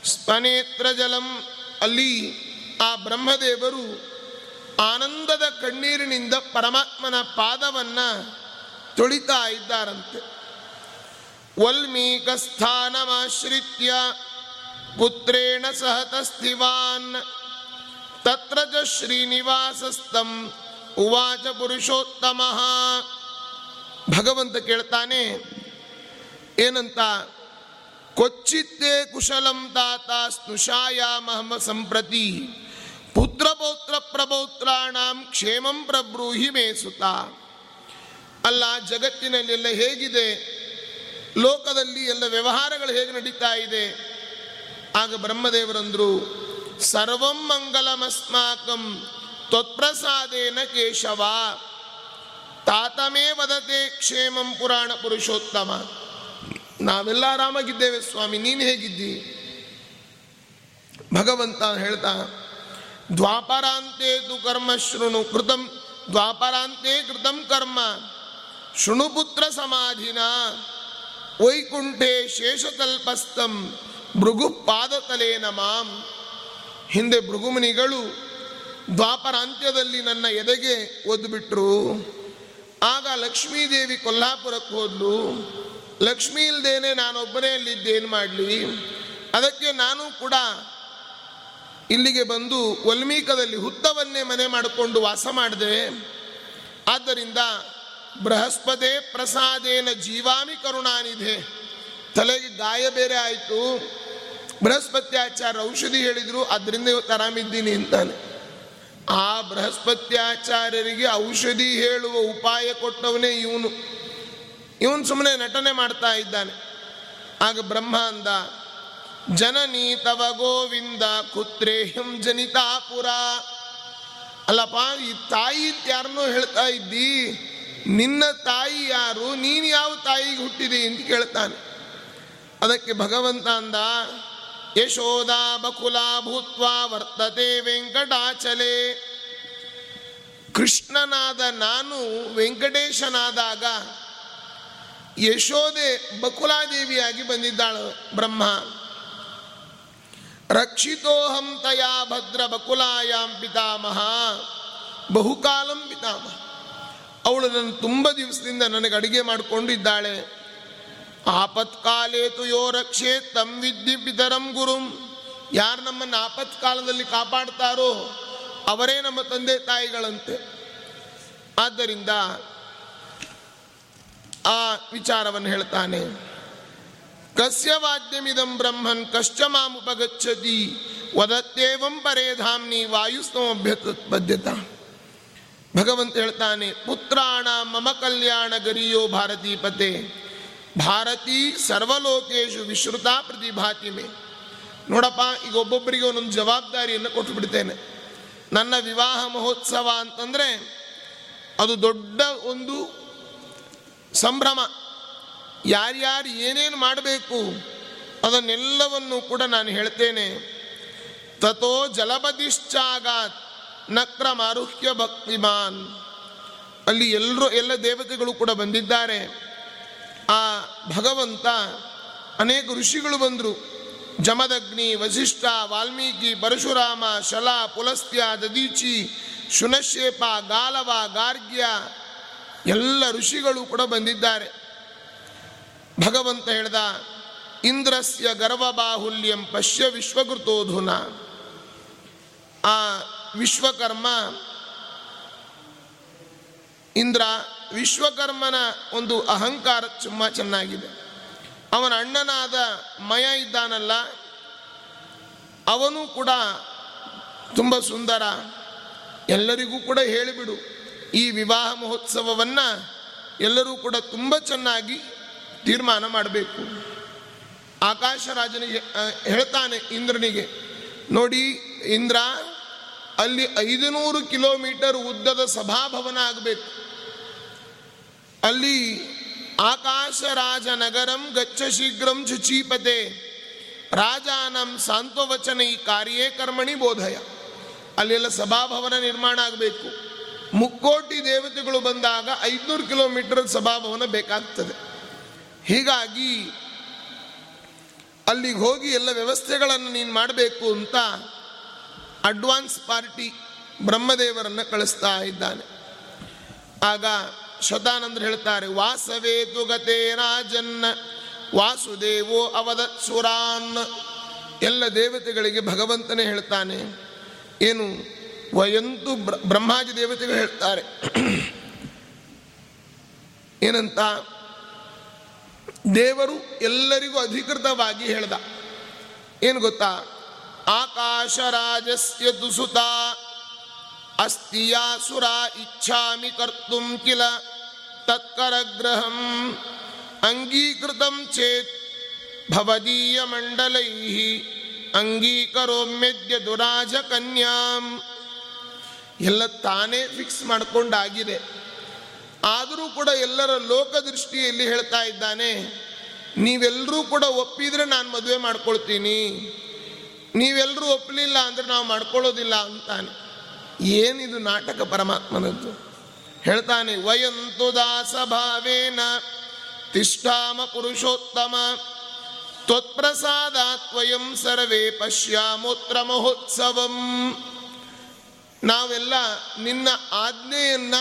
ಸ್ಪನೇತ್ರ ಜಲಂ ಅಲ್ಲಿ ಆ ಬ್ರಹ್ಮದೇವರು ಆನಂದದ ಕಣ್ಣೀರಿನಿಂದ ಪರಮಾತ್ಮನ ಪಾದವನ್ನು ತೊಳಿತಾ ಇದ್ದಾರಂತೆ. ವಲ್ಮೀಕಸ್ಥಾನಮಾಶ್ರಿತ್ಯ ಪುತ್ರೇಣ ಸಹ ತಸ್ಥಿವಾನ್ ತತ್ರ ಚ ಶ್ರೀನಿವಾಸಸ್ತಂ ಉವಾಚ ಪುರುಷೋತ್ತಮ ಭಗವಂತ ಕೇಳ್ತಾನೆ ಏನಂತ? ಕೊಚ್ಚಿತ್ತೇ ಕುಶಲಂ ತಾತ ಸ್ನುಷಾಯಾಮಹಮ ಸಂಪ್ರತಿ ಪುತ್ರ ಪೌತ್ರ ಪ್ರಪೌತ್ರಾಣಂ ಕ್ಷೇಮಂ ಪ್ರಬ್ರೂಹಿ ಮೇಸುತ ಅಲ್ಲ ಜಗತ್ತಿನಲ್ಲಿ ಜಗತ್ತಿನಲ್ಲೆಲ್ಲ ಹೇಗಿದೆ? ಲೋಕದಲ್ಲಿ ಎಲ್ಲ ವ್ಯವಹಾರಗಳು ಹೇಗೆ ನಡೀತಾ ಇದೆ? ಆಗ ಬ್ರಹ್ಮದೇವರಂದ್ರು ಸರ್ವಂ ಮಂಗಲಮಸ್ಮಾಕಂ ತ್ವತ್ಪ್ರಸಾದೇನ ಕೇಶವ ತಾತಮೇ ವದತೆ ಕ್ಷೇಮಂ ಪುರಾಣ ಪುರುಷೋತ್ತಮ ನಾವೆಲ್ಲ ಆರಾಮಾಗಿದ್ದೇವೆ ಸ್ವಾಮಿ ನೀನು ಹೇಗಿದ್ದಿ? ಭಗವಂತ ಹೇಳ್ತಾ, ದ್ವಾಪರಾಂತೆ ತು ಕರ್ಮ ಶೃಣು ಕೃತಂ, ದ್ವಾಪರಾಂತೆ ಕೃತಂ ಕರ್ಮ। ಶೃಣುಪುತ್ರ ಸಮಾಧಿನ ವೈಕುಂಠೆ ಶೇಷತಲ್ಪಸ್ತಂ ಭೃಗು ಪಾದತಲೇನ ಮಾಂ। ಹಿಂದೆ ಭೃಗುಮುನಿಗಳು ದ್ವಾಪರ ಅಂತ್ಯದಲ್ಲಿ ನನ್ನ ಎದೆಗೆ ಒದ್ದುಬಿಟ್ರು ಆಗ ಲಕ್ಷ್ಮೀದೇವಿ ಕೊಲ್ಲಾಪುರಕ್ಕೆ ಹೋದ್ಲು. ಲಕ್ಷ್ಮೀ ಇಲ್ದೇನೆ ನಾನೊಬ್ಬನೇ ಅಲ್ಲಿದ್ದೇನು ಮಾಡಲಿ? ಅದಕ್ಕೆ ನಾನು ಕೂಡ ಇಲ್ಲಿಗೆ ಬಂದು ವಲ್ಮೀಕದಲ್ಲಿ ಹುತ್ತವನ್ನೇ ಮನೆ ಮಾಡಿಕೊಂಡು ವಾಸ ಮಾಡಿದೆ. ಆದ್ದರಿಂದ ಬೃಹಸ್ಪತಿ ಪ್ರಸಾದೇನ ಜೀವಾಮಿ ಕರುಣಾನಿಧೆ. ತಲೆಗೆ ಗಾಯ ಬೇರೆ ಆಯಿತು. ಬೃಹಸ್ಪತ್ಯಾಚಾರ್ಯ ಔಷಧಿ ಹೇಳಿದ್ರು, ಅದರಿಂದ ಇವತ್ತು ಆರಾಮಿದ್ದೀನಿ ಅಂತಾನೆ. ಆ ಬೃಹಸ್ಪತ್ಯಾಚಾರ್ಯರಿಗೆ ಔಷಧಿ ಹೇಳುವ ಉಪಾಯ ಕೊಟ್ಟವನೇ ಇವನು. ಇವನು ಸುಮ್ಮನೆ ನಟನೆ ಮಾಡ್ತಾ ಇದ್ದಾನೆ. ಆಗ ಬ್ರಹ್ಮ ಅಂದ, ಜನನಿ ತವ ಗೋವಿಂದ ಕುತ್ರೇಹಂ ಜನಿತಾಪುರ ಅಲ್ಲಪ್ಪ, ಈ ತಾಯಿ ಯಾರನ್ನೂ ಹೇಳ್ತಾ ಇದ್ದಿ? ನಿನ್ನ ತಾಯಿ ಯಾರು? ನೀನು ಯಾವ ತಾಯಿಗೆ ಹುಟ್ಟಿದಿ? ಅಂತ ಕೇಳ್ತಾನೆ. ಅದಕ್ಕೆ ಭಗವಂತ ಅಂದ ಯಶೋಧ ಬಕುಲ ಭೂತ್ವ ವರ್ತತೆ ವೆಂಕಟಾಚಲೆ. ಕೃಷ್ಣನಾದ ನಾನು ವೆಂಕಟೇಶನಾದಾಗ ಯಶೋದೆ ಬಕುಲಾದೇವಿಯಾಗಿ ಬಂದಿದ್ದಾಳು ಬ್ರಹ್ಮ. ರಕ್ಷಿತೋಹಂ ತಯಾ ಭದ್ರ ಬಕುಲಾಯಾಂ ಪಿತಾಮಹ. ಬಹುಕಾಲಂ ಪಿತಾಮಹ. ಅವಳು ನನ್ನ ತುಂಬ ದಿವಸದಿಂದ ನನಗೆ ಅಡುಗೆ ಮಾಡಿಕೊಂಡಿದ್ದಾಳೆ. ಆಪತ್ಕಾಲೇತು ಯೋ ರಕ್ಷೆ ತಂ ವಿದ್ಯೆ ಪಿತರಂ ಗುರುಂ. ಯಾರು ನಮ್ಮನ್ನು ಆಪತ್ಕಾಲದಲ್ಲಿ ಕಾಪಾಡ್ತಾರೋ ಅವರೇ ನಮ್ಮ ತಂದೆ ತಾಯಿಗಳಂತೆ. ಆದ್ದರಿಂದ ಆ ವಿಚಾರವನ್ನು ಹೇಳ್ತಾನೆ. ಕಸ್ಯ ವಾದ್ಯಮಿದಂ ಬ್ರಹ್ಮನ್ ಕಶ್ಚ ಮಾಮುಪಗಚ್ಚತಿ ವದತ್ತೇವಂ ಪರೇಧಾಮ್ನಿ ವಾಯುಸ್ತಮಭ್ಯ ವಾಯುಸ್ತಮಭ್ಯತ ಭಗವಂತ ಹೇಳ್ತಾನೆ, ಪುತ್ರಾಣ ಮಮ ಕಲ್ಯಾಣ ಗರಿಯೋ ಭಾರತೀ ಪತೆ ಭಾರತೀ ಸರ್ವಲೋಕೇಶು ವಿಶ್ರುತಾ ಪ್ರತಿಭಾತಿ ಮೇ. ನೋಡಪ್ಪ, ಈಗ ಒಬ್ಬೊಬ್ಬರಿಗೆ ಒಂದೊಂದು ಜವಾಬ್ದಾರಿಯನ್ನು ಕೊಟ್ಟು ಬಿಡ್ತೇನೆ. ನನ್ನ ವಿವಾಹ ಮಹೋತ್ಸವ ಅಂತಂದರೆ ಅದು ದೊಡ್ಡ ಒಂದು ಸಂಭ್ರಮ. ಯಾರ್ಯಾರು ಏನೇನು ಮಾಡಬೇಕು ಅದನ್ನೆಲ್ಲವನ್ನು ಕೂಡ ನಾನು ಹೇಳ್ತೇನೆ. ತಥೋ ಜಲಪತಿಶ್ಚಾಗಾತ್ ನಕ್ರ ಮಾರುಹ್ಯ ಭಕ್ತಿಮಾನ್. ಅಲ್ಲಿ ಎಲ್ಲರೂ, ಎಲ್ಲ ದೇವತೆಗಳು ಕೂಡ ಬಂದಿದ್ದಾರೆ. ಆ ಭಗವಂತ ಅನೇಕ ಋಷಿಗಳು ಬಂದರು. ಜಮದಗ್ನಿ, ವಸಿಷ್ಠ, ವಾಲ್ಮೀಕಿ, ಪರಶುರಾಮ, ಶಲ, ಪುಲಸ್ತ್ಯ ದದೀಚಿ ಶುನಶೇಪ, ಗಾಲವ, ಗಾರ್ಗ್ಯ ಎಲ್ಲ ಋಷಿಗಳು ಕೂಡ ಬಂದಿದ್ದಾರೆ. ಭಗವಂತ ಹೇಳ್ದ, ಇಂದ್ರಸ್ಯ ಗರ್ವಬಾಹುಲ್ಯಂ ಪಶ್ಯ ವಿಶ್ವಕೃತೋಧುನ ಆ ವಿಶ್ವಕರ್ಮ ಇಂದ್ರ ವಿಶ್ವಕರ್ಮನ ಒಂದು ಅಹಂಕಾರ ತುಂಬ ಚೆನ್ನಾಗಿದೆ. ಅವನ ಅಣ್ಣನಾದ ಮಯ ಇದ್ದಾನಲ್ಲ, ಅವನು ಕೂಡ ತುಂಬ ಸುಂದರ. ಎಲ್ಲರಿಗೂ ಕೂಡ ಹೇಳಿಬಿಡು, ಈ ವಿವಾಹ ಮಹೋತ್ಸವವನ್ನು ಎಲ್ಲರೂ ಕೂಡ ತುಂಬ ಚೆನ್ನಾಗಿ ತೀರ್ಮಾನ ಮಾಡಬೇಕು. ಆಕಾಶ ರಾಜನಿಗೆ ಹೇಳ್ತಾನೆ ಇಂದ್ರನಿಗೆ, ನೋಡಿ ಇಂದ್ರ, ಅಲ್ಲಿ ಐದುನೂರು ಕಿಲೋಮೀಟರ್ ಉದ್ದದ ಸಭಾಭವನ ಆಗಬೇಕು. ಅಲ್ಲಿ ಆಕಾಶರಾಜ ನಗರಂ ಗಚ್ಚ ಶೀಘ್ರಂ ಚೀಪತೆ ರಾಜಾನಂ ಸಾಂತ್ವವಚನ ಈ ಕಾರ್ಯೇ ಕರ್ಮಣಿ ಬೋಧಯ. ಅಲ್ಲೆಲ್ಲ ಸಭಾಭವನ ನಿರ್ಮಾಣ ಆಗಬೇಕು. ಮುಕ್ಕೋಟಿ ದೇವತೆಗಳು ಬಂದಾಗ ಐದುನೂರು ಕಿಲೋಮೀಟರ್ ಸಭಾಭವನ ಬೇಕಾಗ್ತದೆ. ಹೀಗಾಗಿ ಅಲ್ಲಿಗೆ ಹೋಗಿ ಎಲ್ಲ ವ್ಯವಸ್ಥೆಗಳನ್ನು ನೀನು ಮಾಡಬೇಕು ಅಂತ ಅಡ್ವಾನ್ಸ್ ಪಾರ್ಟಿ ಬ್ರಹ್ಮದೇವರನ್ನು ಕಳಿಸ್ತಾ ಇದ್ದಾನೆ. ಆಗ ಶತಾನಂದ್ರ ಹೇಳ್ತಾರೆ, ವಾಸವೇ ಗತೇ ರಾಜನ್ನ ವಾಸುದೇವೋ ಅವದ ಸುರಾನ್. ಎಲ್ಲ ದೇವತೆಗಳಿಗೆ ಭಗವಂತನೇ ಹೇಳ್ತಾನೆ. ಏನು? ವಯಂತು ಬ್ರ- ಬ್ರಹ್ಮಾಜಿ ದೇವತೆಗಳು ಹೇಳ್ತಾರೆ. ಏನಂತ? ದೇವರು ಎಲ್ಲರಿಗೂ ಅಧಿಕೃತವಾಗಿ ಹೇಳ್ದ. ಏನು ಗೊತ್ತಾ? ಆಕಾಶ ರಾಜಸ್ಯ ದುಸುತ ಅಸ್ತಿಯಾಸುರ ಇಚ್ಛಾಮಿ ಕರ್ತುಂ ಕಿಲ ತತ್ಕರಗ್ರಹಂ ಅಂಗೀಕೃತಂ ಚೇತ್ ಭವದೀಯ ಮಂಡಲೈ ಅಂಗೀಕರೋಮ್ಯದ್ಯ ದುರಾಜ ಕನ್ಯಾಂ ಎಲ್ಲ ತಾನೇ ಫಿಕ್ಸ್ ಮಾಡಿಕೊಂಡಾಗಿದೆ. ಆದರೂ ಕೂಡ ಎಲ್ಲರ ಲೋಕದೃಷ್ಟಿಯಲ್ಲಿ ಹೇಳ್ತಾ ಇದ್ದಾನೆ ನೀವೆಲ್ಲರೂ ಕೂಡ ಒಪ್ಪಿದ್ರೆ ನಾನು ಮದುವೆ ಮಾಡ್ಕೊಳ್ತೀನಿ. ನೀವೆಲ್ಲರೂ ಒಪ್ಪಲಿಲ್ಲ ಅಂದರೆ ನಾವು ಮಾಡ್ಕೊಳ್ಳೋದಿಲ್ಲ ಅಂತಾನೆ. ಏನಿದು ನಾಟಕ ಪರಮಾತ್ಮನದ್ದು? ಹೇಳ್ತಾನೆ, ವಯಂತು ದಾಸ ಭಾವೇನ, ತಿಷ್ಠಾಮ ಪುರುಷೋತ್ತಮ ತ್ವತ್ಪ್ರಸಾದಾತ್ವಯಂ ಸರ್ವೇ ಪಶ್ಯಾಮೋತ್ರ ಮಹೋತ್ಸವಂ. ನಾವೆಲ್ಲ ನಿನ್ನ ಆಜ್ಞೆಯನ್ನ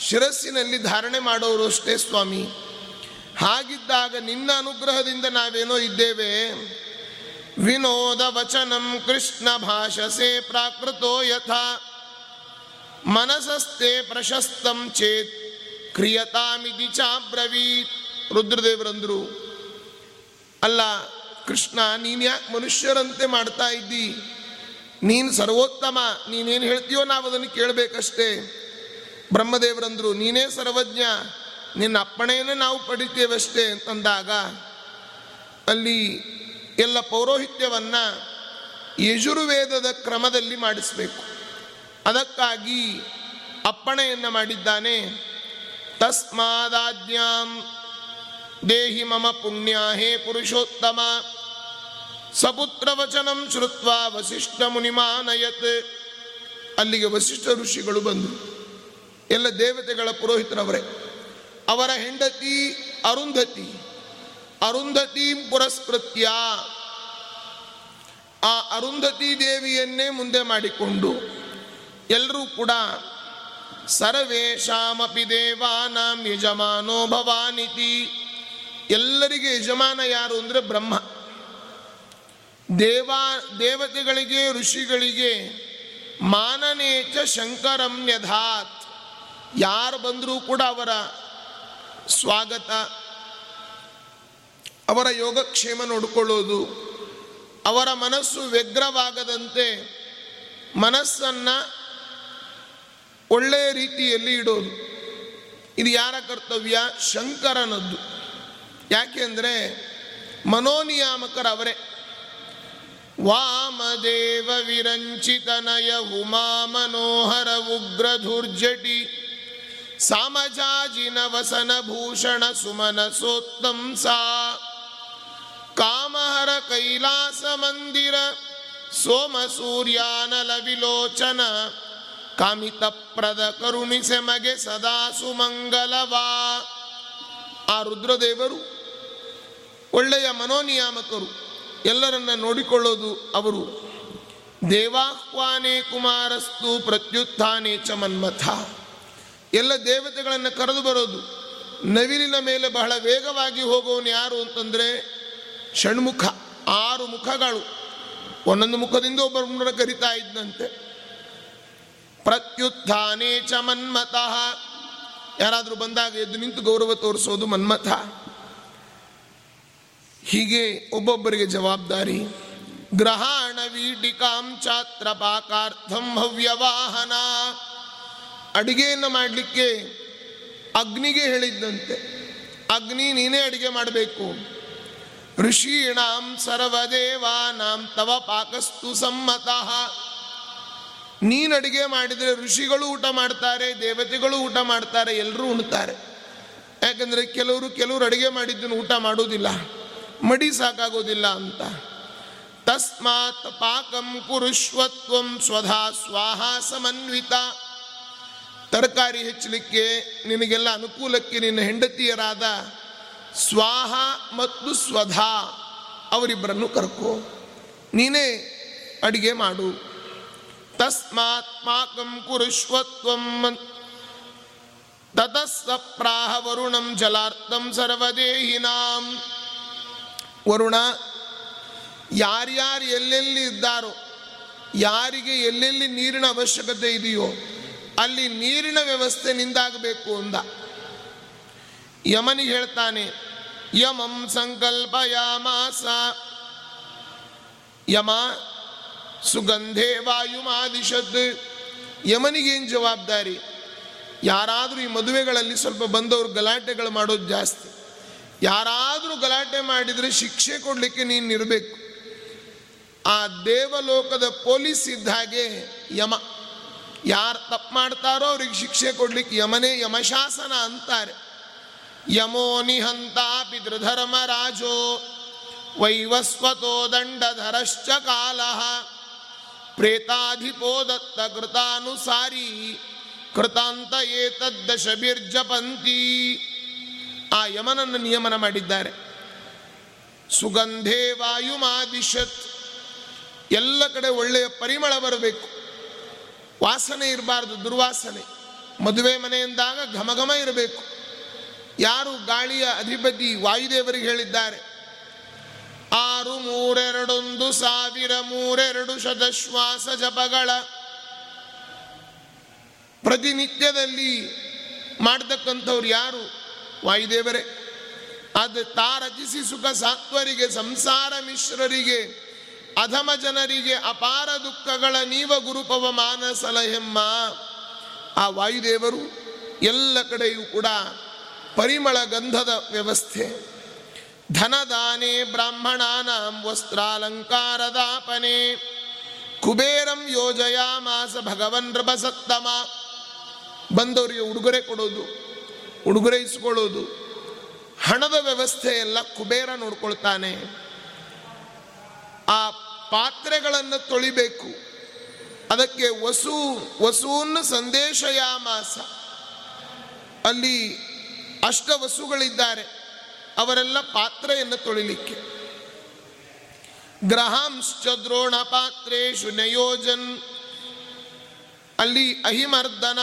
ಶಿರಸ್ಸಿನಲ್ಲಿ ಧಾರಣೆ ಮಾಡೋರು ಅಷ್ಟೇ ಸ್ವಾಮಿ. ಹಾಗಿದ್ದಾಗ ನಿನ್ನ ಅನುಗ್ರಹದಿಂದ ನಾವೇನೋ ಇದ್ದೇವೆ? ವಿನೋದ ವಚನಂ ಕೃಷ್ಣ ಭಾಷಸೆ ಪ್ರಾಕೃತೋ ಯಥಾ. ಮನಸಸ್ತೆ ಪ್ರಶಸ್ತಂ ಚೇತ್ ಕ್ರಿಯತಾಮಿತಿ ಚಾಬ್ರವೀತ್. ರುದ್ರದೇವರಂದ್ರು, ಅಲ್ಲ ಕೃಷ್ಣ, ನೀನು ಯಾಕೆ ಮನುಷ್ಯರಂತೆ ಮಾಡ್ತಾ ಇದ್ದಿ? ನೀನು ಸರ್ವೋತ್ತಮ, ನೀನೇನು ಹೇಳ್ತೀಯೋ ನಾವು ಅದನ್ನು ಕೇಳಬೇಕಷ್ಟೇ. ಬ್ರಹ್ಮದೇವರಂದ್ರು, ನೀನೇ ಸರ್ವಜ್ಞ, ನಿನ್ನ ಅಪ್ಪಣೆಯನ್ನು ನಾವು ಪಡಿತೇವಷ್ಟೇ ಅಂತಂದಾಗ, ಅಲ್ಲಿ ಎಲ್ಲ ಪೌರೋಹಿತ್ಯವನ್ನ ಯಜುರ್ವೇದದ ಕ್ರಮದಲ್ಲಿ ಮಾಡಿಸಬೇಕು. ಅದಕ್ಕಾಗಿ ಅಪ್ಪಣೆಯನ್ನು ಮಾಡಿದ್ದಾನೆ. ತಸ್ಮಾದಾಜ್ಞಾಂ ದೇಹಿ ಮಮ ಪುಣ್ಯ ಹೇ ಪುರುಷೋತ್ತಮ. ಸಪುತ್ರ ವಚನಂ ಶ್ರುತ್ವ ವಸಿಷ್ಠ ಮುನಿಮಾನಯತ್. ಅಲ್ಲಿಗೆ ವಸಿಷ್ಠ ಋಷಿಗಳು ಬಂದರು ಎಲ್ಲ ದೇವತೆಗಳ ಪುರೋಹಿತರವರೇ, ಅವರ ಹೆಂಡತಿ ಅರುಂಧತಿ, ಅರುಂಧತೀಂ ಪುರಸ್ಕೃತ್ಯ ಆ ಅರುಂಧತಿ ದೇವಿಯನ್ನೇ ಮುಂದೆ ಮಾಡಿಕೊಂಡು ಎಲ್ಲರೂ ಕೂಡ ಸರ್ವೇಶಾಮಪಿ ದೇವಾನಾಂ ಯಜಮಾನೋ ಭವಾನಿತಿ. ಎಲ್ಲರಿಗೆ ಯಜಮಾನ ಯಾರು ಅಂದರೆ ಬ್ರಹ್ಮ. ದೇವಾ, ದೇವತೆಗಳಿಗೆ, ಋಷಿಗಳಿಗೆ ಮಾನನೇಚ ಶಂಕರಂ ಯಧಾತ್ ಯಾರು ಬಂದರೂ ಕೂಡ ಅವರ ಸ್ವಾಗತ, ಅವರ ಯೋಗಕ್ಷೇಮ ನೋಡಿಕೊಳ್ಳೋದು, ಅವರ ಮನಸ್ಸು ವ್ಯಗ್ರವಾಗದಂತೆ ಮನಸ್ಸನ್ನು ಒಳ್ಳೆಯ ರೀತಿಯಲ್ಲಿ ಇಡೋದು. ಇದು ಯಾರ ಕರ್ತವ್ಯ? ಶಂಕರನದ್ದು. ಯಾಕೆಂದರೆ ಮನೋನಿಯಾಮಕರವರೇ ವಾಮದೇವ ವಿರಂಚಿತನಯ ಉಮಾ ಮನೋಹರ ಉಗ್ರಧುರ್ಜಟಿ. ಸಾಮಜಾಜಿನ ವಸನ ಭೂಷಣ ಸುಮನ ಸೋತ್ತಂಸಾ ಕಾಮಹರ ಕೈಲಾಸ ಮಂದಿರ. ಸೋಮ ಸೂರ್ಯಾನಲ ವಿಲೋಚನ. ಕಾಮಿತಪ್ರದ ಕರುಣಿಸೆ ಮಗೆ ಸದಾ ಸುಮಂಗಲವಾ. ಆ ರುದ್ರದೇವರು ಒಳ್ಳೆಯ ಮನೋನಿಯಾಮಕರು. ಎಲ್ಲರನ್ನ ನೋಡಿಕೊಳ್ಳೋದು ಅವರು. ದೇವಾಹ್ವಾನೇ ಕುಮಾರಸ್ತು ಪ್ರತ್ಯುತ್ಥಾನೇ ಚ ಮನ್ಮಥ. ಎಲ್ಲ ದೇವತೆಗಳನ್ನು ಕರೆದು ಬರೋದು. ನವಿಲಿನ ಮೇಲೆ ಬಹಳ ವೇಗವಾಗಿ ಹೋಗೋನು ಯಾರು ಅಂತಂದರೆ ಷಣ್ಮುಖ, ಆರು ಮುಖಗಳು. ಒಂದೊಂದು ಮುಖದಿಂದ ಒಬ್ಬರನ್ನ ಕರಿತಾ ಇದ್ದಂತೆ ಪ್ರತ್ಯುತ್ಥಾನೇ ಚ ಮನ್ಮತಃ ಯಾರಾದರೂ ಬಂದಾಗ ಎದ್ದು ನಿಂತು ಗೌರವ ತೋರಿಸೋದು ಮನ್ಮಥ. ಹೀಗೆ ಒಬ್ಬೊಬ್ಬರಿಗೆ ಜವಾಬ್ದಾರಿ. ಗ್ರಹಾಣ ವೀಟಿಕಾಂ ಚಾತ್ರ ಪಾಕಾರ್ಥಂ ಹವ್ಯವಾಹನ. ಅಡಿಗೆಯನ್ನು ಮಾಡಲಿಕ್ಕೆ ಅಗ್ನಿಗೆ ಹೇಳಿದ್ದಂತೆ. ಅಗ್ನಿ ನೀನೇ ಅಡಿಗೆ ಮಾಡಬೇಕು. ಋಷೀಣಾಂ ಸರ್ವದೇವಾನಾಂ ತವ ಪಾಕಸ್ತು ಸಮ್ಮತಃ. ನೀನು ಅಡಿಗೆ ಮಾಡಿದರೆ ಋಷಿಗಳು ಊಟ ಮಾಡ್ತಾರೆ, ದೇವತೆಗಳು ಊಟ ಮಾಡ್ತಾರೆ ಎಲ್ಲರೂ ಉಣ್ತಾರೆ. ಯಾಕಂದರೆ ಕೆಲವರು ಕೆಲವರು ಅಡುಗೆ ಮಾಡಿದ್ದನ್ನು ಊಟ ಮಾಡೋದಿಲ್ಲ. ಮಡಿ ಸಾಕಾಗೋದಿಲ್ಲ ಅಂತ. ತಸ್ಮಾತ್ ಪಾಕಂ ಕುರುಷ್ವತ್ವಂ ಸ್ವಧಾ ಸ್ವಾಹ ಸಮನ್ವಿತ. ತರಕಾರಿ ಹೆಚ್ಚಲಿಕ್ಕೆ ನಿನಗೆಲ್ಲ ಅನುಕೂಲಕ್ಕೆ ನಿನ್ನ ಹೆಂಡತಿಯರಾದ ಸ್ವಾಹ ಮತ್ತು ಸ್ವಧಾ ಅವರಿಬ್ಬರನ್ನು ಕರ್ಕೋ. ನೀನೇ ಅಡುಗೆ ಮಾಡು. ತಸ್ಮಾತ್ ಪಾಕಂ ಕುರುಷ್ವತ್ವಂ ತತಸ್ಸ ಪ್ರಾಹ ವರುಣಂ ಜಲಾರ್ಥಂ ಸರ್ವದೇಹಿನಾಂ ವರುಣ ಯಾರ್ಯಾರು ಎಲ್ಲೆಲ್ಲಿ ಇದ್ದಾರೋ ಯಾರಿಗೆ ಎಲ್ಲೆಲ್ಲಿ ನೀರಿನ ಅವಶ್ಯಕತೆ ಇದೆಯೋ ಅಲ್ಲಿ ನೀರಿನ ವ್ಯವಸ್ಥೆ ನಿಂದಾಗಬೇಕು ಅಂದ ಯಮನಿಗೆ ಹೇಳ್ತಾನೆ ಯಮಂ ಸಂಕಲ್ಪಯಾಮಾಸ ಯಮ ಸುಗಂಧೆ ವಾಯುಮಾದಿಶದ್ ಯಮನಿಗೇನು ಜವಾಬ್ದಾರಿ? ಯಾರಾದರೂ ಈ ಮದುವೆಗಳಲ್ಲಿ ಸ್ವಲ್ಪ ಬಂದವರು ಗಲಾಟೆಗಳು ಮಾಡೋದು ಜಾಸ್ತಿ. ಯಾರಾದರೂ ಗಲಾಟೆ ಮಾಡಿದರೆ ಶಿಕ್ಷೆ ಕೊಡಲಿಕ್ಕೆ ನೀನು ಇರಬೇಕು. ಆ ದೇವಲೋಕದ ಪೊಲೀಸ್ ಇದ್ದ ಹಾಗೆ ಯಮ. ಯಾರು ತಪ್ಪು ಮಾಡ್ತಾರೋ ಅವ್ರಿಗೆ ಶಿಕ್ಷೆ ಕೊಡ್ಲಿಕ್ಕೆ ಯಮನೇ ಯಮಶಾಸನ ಅಂತಾರೆ. ಯಮೋ ನಿಹಂತ ಪಿತೃಧರ್ಮರಾಜೋ ವೈವಸ್ವತೋ ದಂಡಧರಶ್ಚ ಕಾಲ. ಪ್ರೇತಾಧಿಪೋ ದತ್ತ ಕೃತಾನುಸಾರಿ ಕೃತಾಂತ ಏತದ್ದಶಬಿರ್ಜಪಂತಿ. ಆ ಯಮನನ್ನು ನಿಯಮನ ಮಾಡಿದ್ದಾರೆ. ಸುಗಂಧೇ ವಾಯುಮಾದಿಶತ್ ಎಲ್ಲ ಕಡೆ ಒಳ್ಳೆಯ ಪರಿಮಳ ಬರಬೇಕು. ವಾಸನೆ ಇರಬಾರ್ದು, ದುರ್ವಾಸನೆ. ಮದುವೆ ಮನೆಯಿಂದಾಗ ಘಮಘಮ ಇರಬೇಕು. ಯಾರು ಗಾಳಿಯ ಅಧಿಪತಿ ವಾಯುದೇವರಿಗೆ ಹೇಳಿದ್ದಾರೆ ಆರು ಮೂರೆರಡೊಂದು ಸಾವಿರ ಮೂರೆರಡು ಶತಶ್ವಾಸ ಜಪಗಳ ಪ್ರತಿನಿತ್ಯದಲ್ಲಿ ಮಾಡ್ತಕ್ಕಂಥವ್ರು ಯಾರು? ವಾಯುದೇವರೇ. ಅದು ತಾ ರಚಿಸಿ ಸುಖ ಸಾತ್ವರಿಗೆ, ಸಂಸಾರ ಮಿಶ್ರರಿಗೆ, ಅಧಮ ಜನರಿಗೆ ಅಪಾರ ದುಃಖಗಳ ನೀವ ಗುರುಪವ ಮಾನಸಲಹೆಮ್ಮ ಆ ವಾಯುದೇವರು ಎಲ್ಲ ಕಡೆಯೂ ಕೂಡ ಪರಿಮಳ ಗಂಧದ ವ್ಯವಸ್ಥೆ. ಧನದಾನೆ ಬ್ರಾಹ್ಮಣಾನಾಂ ವಸ್ತ್ರಾಲಂಕಾರದಾಪನೆ. ಕುಬೇರಂ ಯೋಜಯಾಮಾಸ ಭಗವನ್ ನೃಪಸತ್ತಮ. ಬಂದವರಿಗೆ ಉಡುಗೊರೆ ಕೊಡೋದು, ಉಡುಗೊರೆ ಇಸ್ಕೊಳ್ಳೋದು. ಹಣದ ವ್ಯವಸ್ಥೆ ಎಲ್ಲ ಕುಬೇರ ನೋಡ್ಕೊಳ್ತಾನೆ. ಆ ಪಾತ್ರೆಗಳನ್ನು ತೊಳಿಬೇಕು. ಅದಕ್ಕೆ ವಸು, ವಸೂನ್ ಸಂದೇಶಯಾಮಾಸ. ಅಲ್ಲಿ ಅಷ್ಟ ವಸುಗಳಿದ್ದಾರೆ. ಅವರೆಲ್ಲ ಪಾತ್ರೆಯನ್ನು ತೊಳಿಲಿಕ್ಕೆ. ಗ್ರಹಾಂಶ್ಚ ದ್ರೋಣ ಪಾತ್ರೇಶು ನಯೋಜನ್. ಅಲ್ಲಿ ಅಹಿಮರ್ದನ,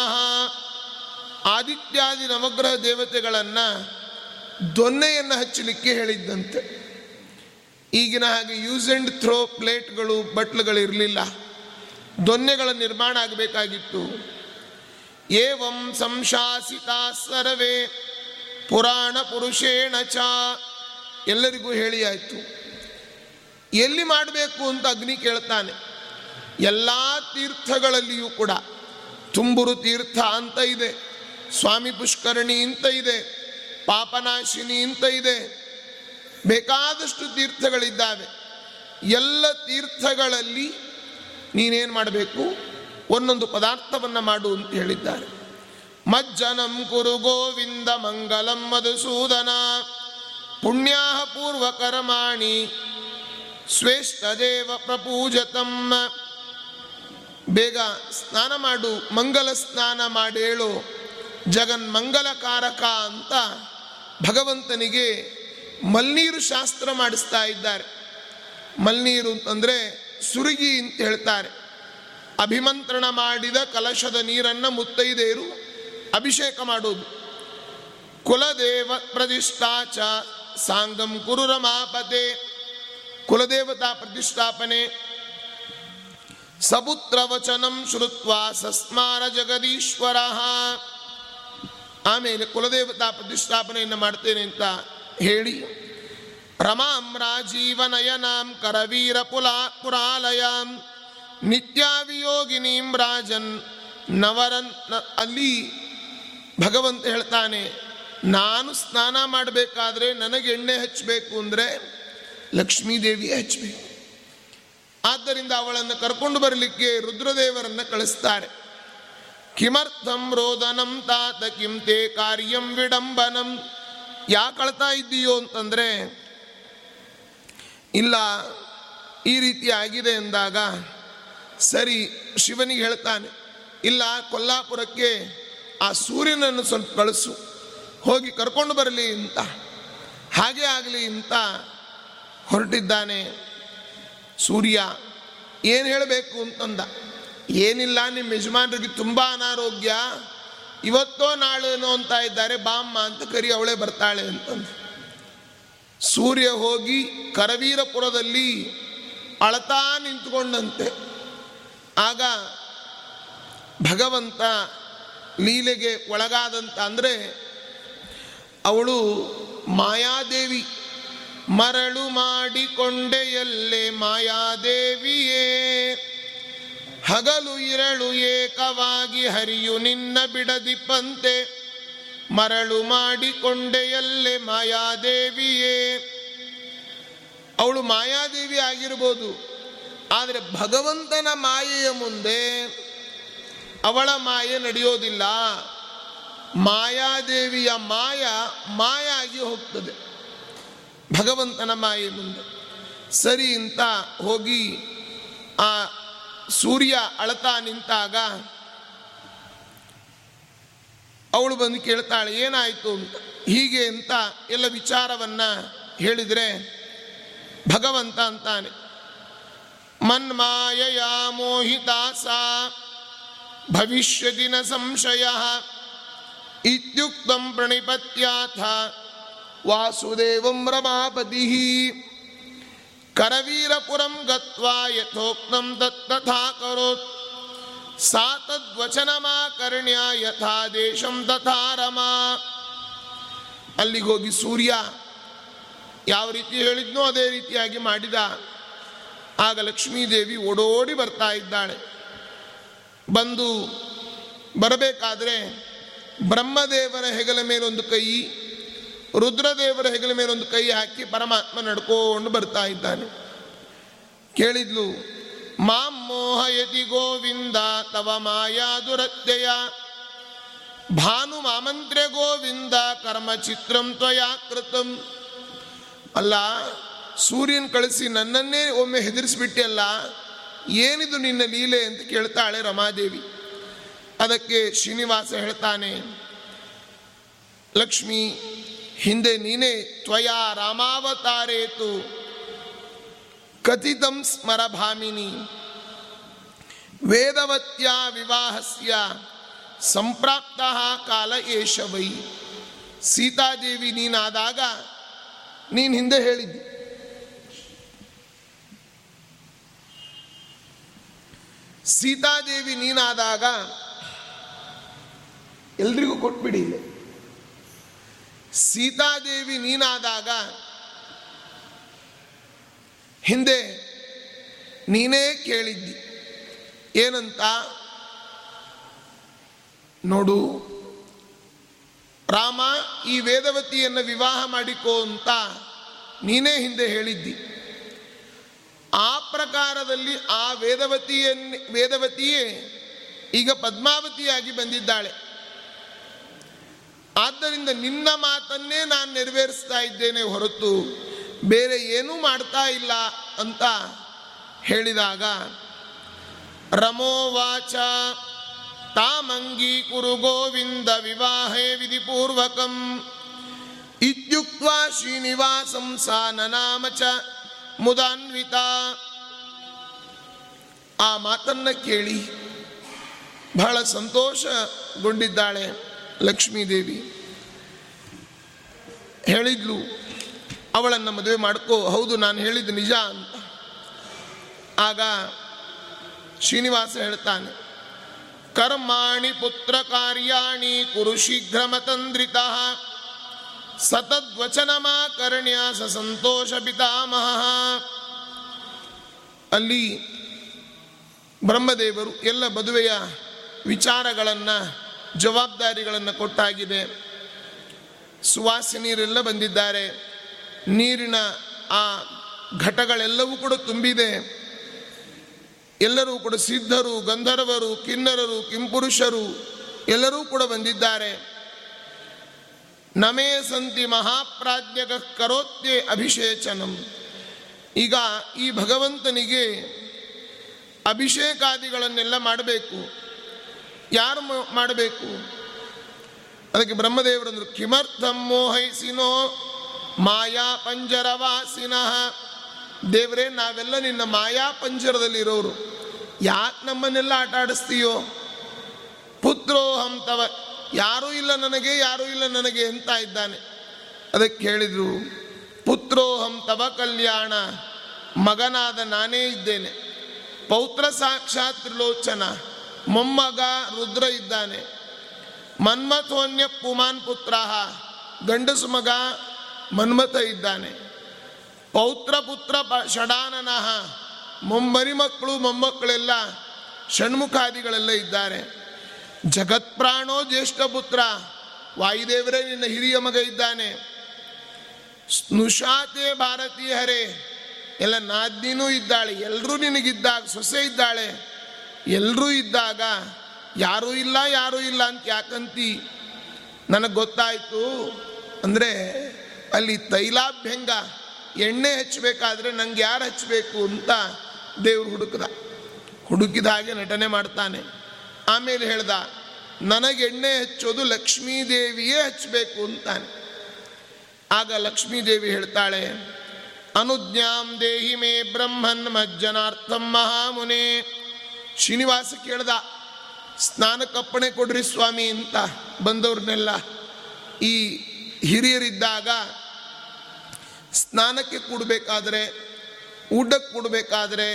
ಆದಿತ್ಯಾದಿ ನವಗ್ರಹ ದೇವತೆಗಳನ್ನು ದೊನ್ನೆಯನ್ನು ಹಚ್ಚಲಿಕ್ಕೆ ಹೇಳಿದ್ದಂತೆ. ಈಗಿನ ಹಾಗೆ ಯೂಸ್ ಅಂಡ್ ಥ್ರೋ ಪ್ಲೇಟ್ಗಳು, ಬಟ್ಲುಗಳಿರಲಿಲ್ಲ. ದೊನ್ನೆಗಳ ನಿರ್ಮಾಣ ಆಗಬೇಕಾಗಿತ್ತು. ಏವಂ ಸಂಶಾಸಿತ ಸರ್ವೇ. ಪುರಾಣ ಪುರುಷೇಣ ಚ. ಎಲ್ಲರಿಗೂ ಹೇಳಿ ಆಯಿತು. ಎಲ್ಲಿ ಮಾಡಬೇಕು ಅಂತ ಅಗ್ನಿ ಕೇಳ್ತಾನೆ. ಎಲ್ಲ ತೀರ್ಥಗಳಲ್ಲಿಯೂ ಕೂಡ. ತುಂಬುರು ತೀರ್ಥ ಅಂತ ಇದೆ. ಸ್ವಾಮಿ ಪುಷ್ಕರಣಿ ಅಂತ ಇದೆ. ಪಾಪನಾಶಿನಿ ಅಂತ ಇದೆ. ಬೇಕಾದಷ್ಟು ತೀರ್ಥಗಳಿದ್ದಾವೆ. ಎಲ್ಲ ತೀರ್ಥಗಳಲ್ಲಿ ನೀನೇನು ಮಾಡಬೇಕು? ಒಂದೊಂದು ಪದಾರ್ಥವನ್ನು ಮಾಡು ಅಂತ ಹೇಳಿದ್ದಾರೆ. ಮಜ್ಜನಂ ಕುರು ಗೋವಿಂದ ಮಂಗಲಂ ಮಧುಸೂದನ. ಪುಣ್ಯಾ ಪೂರ್ವಕರ್ಮಾಣಿ ಶ್ರೇಷ್ಠದೇವ ಪ್ರಪೂಜತಂ. ಬೇಗ ಸ್ನಾನ ಮಾಡು, ಮಂಗಲ ಸ್ನಾನ ಮಾಡೇಳು, ಜಗನ್ ಮಂಗಲಕಾರಕ ಅಂತ ಭಗವಂತನಿಗೆ ಮಲ್ನೀರು ಶಾಸ್ತ್ರ ಮಾಡಿಸ್ತಾ ಇದ್ದಾರೆ. ಮಲ್ನೀರು ಅಂತಂದರೆ ಸುರುಗಿ ಅಂತ ಹೇಳ್ತಾರೆ. ಅಭಿಮಂತ್ರಣ ಮಾಡಿದ ಕಲಶದ ನೀರನ್ನು ಮುತ್ತೈದೇರು ಅಭಿಷೇಕ ಮಾಡೋದು ಕುಲದೇವ ಪ್ರತಿಷ್ಠಾಚ ಸಾಂಗಂ ಕುರುರಮಾಪತೆ. ಕುಲದೇವತಾ ಪ್ರತಿಷ್ಠಾಪನೆ. ಸಪುತ್ರ ವಚನಂ ಶ್ರುತ್ವ ಸಸ್ಮಾರ ಜಗದೀಶ್ವರ. ಆಮೇಲೆ ಕುಲದೇವತಾ ಪ್ರತಿಷ್ಠಾಪನೆಯನ್ನು ಮಾಡ್ತೇನೆ ಅಂತ ಹೇಳಿ. ರಮಾಂ ರಾಜೀವನಯನಾಂ ಕರವೀರ ಪುಲಾ ಪುರಾಲಯಾಂ ನಿತ್ಯಾವಿಯೋಗಿನೀಂ ರಾಜನ್ ನವರನ್ ಅಲ್ಲಿ ಭಗವಂತ ಹೇಳ್ತಾನೆ, ನಾನು ಸ್ನಾನ ಮಾಡಬೇಕಾದ್ರೆ ನನಗೆ ಎಣ್ಣೆ ಹಚ್ಚಬೇಕು ಅಂದರೆ ಲಕ್ಷ್ಮೀದೇವಿಯೇ ಹಚ್ಚಬೇಕು ಆದ್ದರಿಂದ ಅವಳನ್ನು ಕರ್ಕೊಂಡು ಬರಲಿಕ್ಕೆ ರುದ್ರದೇವರನ್ನು ಕಳಿಸ್ತಾರೆ. ಕಿಮರ್ಥಂ ರೋದನಂ ತಾತ ಕಿಂತೆ ಕಾರ್ಯಂ ವಿಡಂಬನಂ. ಯಾಕೆ ಕಳ್ತಾ ಇದ್ದೀಯೋ ಅಂತಂದರೆ, ಇಲ್ಲ, ಈ ರೀತಿ ಆಗಿದೆ ಎಂದಾಗ ಸರಿ ಶಿವನಿಗೆ ಹೇಳ್ತಾನೆ, ಇಲ್ಲ, ಕೊಲ್ಲಾಪುರಕ್ಕೆ ಆ ಸೂರ್ಯನನ್ನು ಸ್ವಲ್ಪ ಕಳಿಸು. ಹೋಗಿ ಕರ್ಕೊಂಡು ಬರಲಿ ಅಂತ. ಹಾಗೆ ಆಗಲಿ ಅಂತ ಹೊರಟಿದ್ದಾನೆ ಸೂರ್ಯ. ಏನು ಹೇಳಬೇಕು ಅಂತಂದ. ಏನಿಲ್ಲ ನಿಮ್ಮ ಯಜಮಾನರಿಗೆ ತುಂಬ ಅನಾರೋಗ್ಯ. ಇವತ್ತೋ ನಾಳೆನೋ ಅಂತ ಇದ್ದಾರೆ, ಬಾಮ್ಮ ಅಂತ ಕರಿ ಅವಳೇ ಬರ್ತಾಳೆ ಅಂತಂದು. ಸೂರ್ಯ ಹೋಗಿ ಕರವೀರಪುರದಲ್ಲಿ ಅಳತಾ ನಿಂತ್ಕೊಂಡಂತೆ. ಆಗ ಭಗವಂತ ಲೀಲೆಗೆ ಒಳಗಾದಂತ ಅಂದರೆ ಅವಳು ಮಾಯಾದೇವಿ. ಮರಳು ಮಾಡಿಕೊಂಡೆಯಲ್ಲೇ ಮಾಯಾದೇವಿಯೇ. ಹಗಲು ಇರಳು ಏಕವಾಗಿ ಹರಿಯು ನಿನ್ನ ಬಿಡದಿಪ್ಪಂತೆ. ಮರಳು ಮಾಡಿಕೊಂಡೆಯಲ್ಲೇ ಮಾಯಾದೇವಿಯೇ. ಅವಳು ಮಾಯಾದೇವಿ ಆಗಿರ್ಬೋದು. ಆದರೆ ಭಗವಂತನ ಮಾಯೆಯ ಮುಂದೆ ಅವಳ ಮಾಯೆ ನಡೆಯೋದಿಲ್ಲ. ಮಾಯಾದೇವಿಯ ಮಾಯ ಮಾಯ ಆಗಿ ಹೋಗ್ತದೆ. ಭಗವಂತನ ಮಾಯೆ ಮುಂದೆ. ಸರಿ ಅಂತ ಹೋಗಿ ಆ ಸೂರ್ಯ ಅಳತಾ ನಿಂತಾಗ ಅವಳು ಬಂದು ಕೇಳ್ತಾಳೆ, ಏನಾಯಿತು ಅಂತ. ಹೀಗೆ ಅಂತ ಎಲ್ಲ ವಿಚಾರವನ್ನ ಹೇಳಿದರೆ ಭಗವಂತ ಅಂತಾನೆ ಮನ್ಮಾಯಯ ಮೋಹಿತಾ ಸಾ ಭವಿಷ್ಯದಿನ ಸಂಶಯ. ಇತ್ಯುಕ್ತಂ ಪ್ರಣಿಪತ್ಯಾಥ. ವಾಸುದೇವಂ ರಮಾಪತಿ. ಕರವೀರಪುರಂ ಗತ್ವಾ ಯಥೋಕ್ತಂ ತತ್ತಥಾ ಕರೋತ್. ಸಾ ತದ್ವಚನಮಾಕರ್ಣ್ಯ ಯಥಾ ದೇಶಂ ತಥಾ ರಮಾ. ಅಲ್ಲಿಗೋಗಿ ಸೂರ್ಯ ಯಾವ ರೀತಿ ಹೇಳಿದ್ನೋ ಅದೇ ರೀತಿಯಾಗಿ ಮಾಡಿದ. ಆಗ ಲಕ್ಷ್ಮೀದೇವಿ ಓಡೋಡಿ ಬರ್ತಾ ಇದ್ದಾಳೆ. ಬಂದು ಬರಬೇಕಾದ್ರೆ ಬ್ರಹ್ಮದೇವರ ಹೆಗಲ ಮೇಲೊಂದು ಕೈ, ರುದ್ರದೇವರ ಹೆಗಲ ಮೇಲೊಂದು ಕೈ ಹಾಕಿ ಪರಮಾತ್ಮ ನಡ್ಕೊಂಡು ಬರ್ತಾ ಇದ್ದಾನೆ. ಕೇಳಿದ್ಲು, ಮಾಂ ಮೋಹಯತಿ ಗೋವಿಂದ, ತವ ಮಾಯಾ ದುರತ್ಯಯ ಭಾನು ಮಾಮಂತ್ರ್ಯ ಗೋವಿಂದ, ಕರ್ಮ ಚಿತ್ರಂ ತ್ವಯಾ ಕೃತಂ. ಅಲ್ಲ, ಸೂರ್ಯನ್ ಕಳಿಸಿ ನನ್ನನ್ನೇ ಒಮ್ಮೆ ಹೆದರಿಸ್ಬಿಟ್ಟಿಯಲ್ಲ ಏನಿದು ನಿನ್ನ ಲೀಲೆ ಅಂತ ಕೇಳ್ತಾಳೆ ರಮಾದೇವಿ. ಅದಕ್ಕೆ ಶ್ರೀನಿವಾಸ ಹೇಳ್ತಾನೆ, ಲಕ್ಷ್ಮಿ, ಹಿಂದೆ ನೀನೇ ತ್ವಯಾ ರಾಮಾವತಾರೇತು, ಕಥಿತಂ ಸ್ಮರಭಾಮಿನಿ ವೇದವತ್ಯ ವಿವಾಹಸ್ಯ ಸಂಪ್ರಾಪ್ತ ಕಾಲ ಏಷ ವೈ ಸೀತಾದೇವಿ ನೀನಾದಾಗ ನೀನು ಹಿಂದೆ ಹೇಳಿದ್ದಿ. ಸೀತಾದೇವಿ ನೀನಾದಾಗ ಎಲ್ರಿಗೂ ಕೊಟ್ಬಿಡಿ ಇಲ್ಲಿ. ಸೀತಾದೇವಿ ನೀನಾದಾಗ ಹಿಂದೆ ನೀನೇ ಕೇಳಿದ್ದಿ. ಏನಂತ? ನೋಡು, ರಾಮ ಈ ವೇದವತಿಯನ್ನು ವಿವಾಹ ಮಾಡಿಕೋ ಅಂತ ನೀನೇ ಹಿಂದೆ ಹೇಳಿದ್ದಿ. ಆ ಪ್ರಕಾರದಲ್ಲಿ ಆ ವೇದವತಿಯನ್ನೇ ವೇದವತಿಯೇ ಈಗ ಪದ್ಮಾವತಿಯಾಗಿ ಬಂದಿದ್ದಾಳೆ. ಆದ್ದರಿಂದ ನಿನ್ನ ಮಾತನ್ನೇ ನಾನು ನೆರವೇರಿಸ್ತಾ ಇದ್ದೇನೆ ಹೊರತು ಬೇರೆ ಏನೂ ಮಾಡ್ತಾ ಇಲ್ಲ ಅಂತ ಹೇಳಿದಾಗ ರಮೋವಾಚ ತಾಮಂಗೀಕುರು ಗೋವಿಂದ ವಿವಾಹೇ ವಿಧಿಪೂರ್ವಕಂ ಇತ್ಯುಕ್ತ ಶ್ರೀನಿವಾಸಂ ಸಾ ನನಾಮ ಮುದಾನ್ವಿತ. ಆ ಮಾತನ್ನ ಕೇಳಿ ಬಹಳ ಸಂತೋಷಗೊಂಡಿದ್ದಾಳೆ ಲಕ್ಷ್ಮೀದೇವಿ. ಹೇಳಿದ್ಲು, ಅವಳನ್ನು ಮದುವೆ ಮಾಡ್ಕೋ, ಹೌದು, ನಾನು ಹೇಳಿದ್ದು ನಿಜ ಅಂತ. ಆಗ ಶ್ರೀನಿವಾಸ ಹೇಳ್ತಾನೆ, ಕರ್ಮಾಣಿ ಪುತ್ರ ಕಾರ್ಯಾಣಿ ಕುರು ಶೀಘ್ರ ಮತಂದ್ರಿತ ಸತದ್ವಚನಮಾಕರ್ಣ್ಯ ಸ ಸಂತೋಷ ಪಿತಾಮಹ. ಅಲ್ಲಿ ಬ್ರಹ್ಮದೇವರು ಎಲ್ಲ ಮದುವೆಯ ವಿಚಾರಗಳನ್ನು, ಜವಾಬ್ದಾರಿಗಳನ್ನು ಕೊಟ್ಟಾಗಿದೆ. ಸುವಾಸಿನೀರೆಲ್ಲ ಬಂದಿದ್ದಾರೆ. ನೀರಿನ ಆ ಘಟಗಳೆಲ್ಲವೂ ಕೂಡ ತುಂಬಿದೆ. ಎಲ್ಲರೂ ಕೂಡ ಸಿದ್ಧರು, ಗಂಧರ್ವರು, ಕಿನ್ನರರು, ಕಿಂಪುರುಷರು ಎಲ್ಲರೂ ಕೂಡ ಬಂದಿದ್ದಾರೆ. ನಮೇ ಸಂತಿ ಮಹಾಪ್ರಾಜ್ಞಕ ಕರೋತ್ಯೆ ಅಭಿಷೇಚನಂ. ಈಗ ಈ ಭಗವಂತನಿಗೆ ಅಭಿಷೇಕಾದಿಗಳನ್ನೆಲ್ಲ ಮಾಡಬೇಕು. ಯಾರು ಮಾಡಬೇಕು? ಅದಕ್ಕೆ ಬ್ರಹ್ಮದೇವರಂದ್ರು ಕಿಮರ್ಥಂ ಮೋಹೈಸಿನೋ ಮಾಯಾ ಪಂಜರವಾಸಿನಃ. ದೇವರೇ, ನಾವೆಲ್ಲ ನಿನ್ನ ಮಾಯಾ ಪಂಜರದಲ್ಲಿರೋರು. ಯಾಕೆ ನಮ್ಮನ್ನೆಲ್ಲ ಆಟ ಆಡಿಸ್ತೀಯೋ? ಪುತ್ರೋಹಂ ತವ ಯಾರೂ ಇಲ್ಲ ನನಗೆ, ಯಾರೂ ಇಲ್ಲ ನನಗೆ ಅಂತ ಇದ್ದಾನೆ. ಅದಕ್ಕೆ ಹೇಳಿದರು, ಪುತ್ರೋಹಂ ತವ ಕಲ್ಯಾಣ, ಮಗನಾದ ನಾನೇ ಇದ್ದೇನೆ. ಪೌತ್ರ ಸಾಕ್ಷಾತ್ ತ್ರಿಲೋಚನ, ಮೊಮ್ಮಗ ರುದ್ರ ಇದ್ದಾನೆ. ಮನ್ಮಥೋನ್ಯ ಪುಮಾನ್ ಪುತ್ರ ಗಂಡಸು ಮಗ ಮನ್ಮಥ ಇದ್ದಾನೆ. ಪೌತ್ರ ಪುತ್ರ ಷಡಾನನಃ ಮೊಮ್ಮರಿ ಮಕ್ಕಳು ಮೊಮ್ಮಕ್ಕಳೆಲ್ಲ ಷಣ್ಮುಖಾದಿಗಳೆಲ್ಲ ಇದ್ದಾರೆ. ಜಗತ್ಪ್ರಾಣೋ ಜ್ಯೇಷ್ಠ ಪುತ್ರ. ವಾಯುದೇವರೇ, ನಿನ್ನ ಹಿರಿಯ ಮಗ ಇದ್ದಾನೆ. ಸ್ನುಷಾತೆ ಭಾರತೀಯ ಹರೇ ಎಲ್ಲ ನಾದಿನೂ ಇದ್ದಾಳೆ ಎಲ್ಲರೂ ನಿನಗಿದ್ದಾಗ ಸೊಸೆ ಇದ್ದಾಳೆ ಎಲ್ಲರೂ ಇದ್ದಾಗ ಯಾರೂ ಇಲ್ಲ ಯಾರೂ ಇಲ್ಲ ಅಂತ ಯಾಕಂತಿ? ನನಗೆ ಗೊತ್ತಾಯಿತು, ಅಂದರೆ ಅಲ್ಲಿ ತೈಲಾಭ್ಯಂಗ, ಎಣ್ಣೆ ಹಚ್ಚಬೇಕಾದ್ರೆ ನಂಗೆ ಯಾರು ಹಚ್ಚಬೇಕು ಅಂತ ದೇವ್ರು ಹುಡುಕಿದ. ಹುಡುಕಿದ ಹಾಗೆ ನಟನೆ ಮಾಡ್ತಾನೆ. ಆಮೇಲೆ ಹೇಳ್ದ, ನನಗೆ ಎಣ್ಣೆ ಹಚ್ಚೋದು ಲಕ್ಷ್ಮೀದೇವಿಯೇ ಹಚ್ಚಬೇಕು ಅಂತಾನೆ. ಆಗ ಲಕ್ಷ್ಮೀದೇವಿ ಹೇಳ್ತಾಳೆ, ಅನುಜ್ಞಾಂ ದೇಹಿ ಮೇ ಬ್ರಹ್ಮನ್ ಮಜ್ಜನಾರ್ಥಂ ಮಹಾಮುನೆ. ಶ್ರೀನಿವಾಸ ಕೇಳ್ದ ಸ್ನಾನಕ್ಕಪ್ಪಣೆ ಕೊಡ್ರಿ ಸ್ವಾಮಿ ಅಂತ ಬಂದವ್ರನ್ನೆಲ್ಲ. ಈ ಹಿರಿಯರಿದ್ದಾಗ ಸ್ನಾನಕ್ಕೆ ಕೊಡಬೇಕಾದ್ರೆ, ಊಟಕ್ಕೆ ಕೊಡಬೇಕಾದ್ರೆ,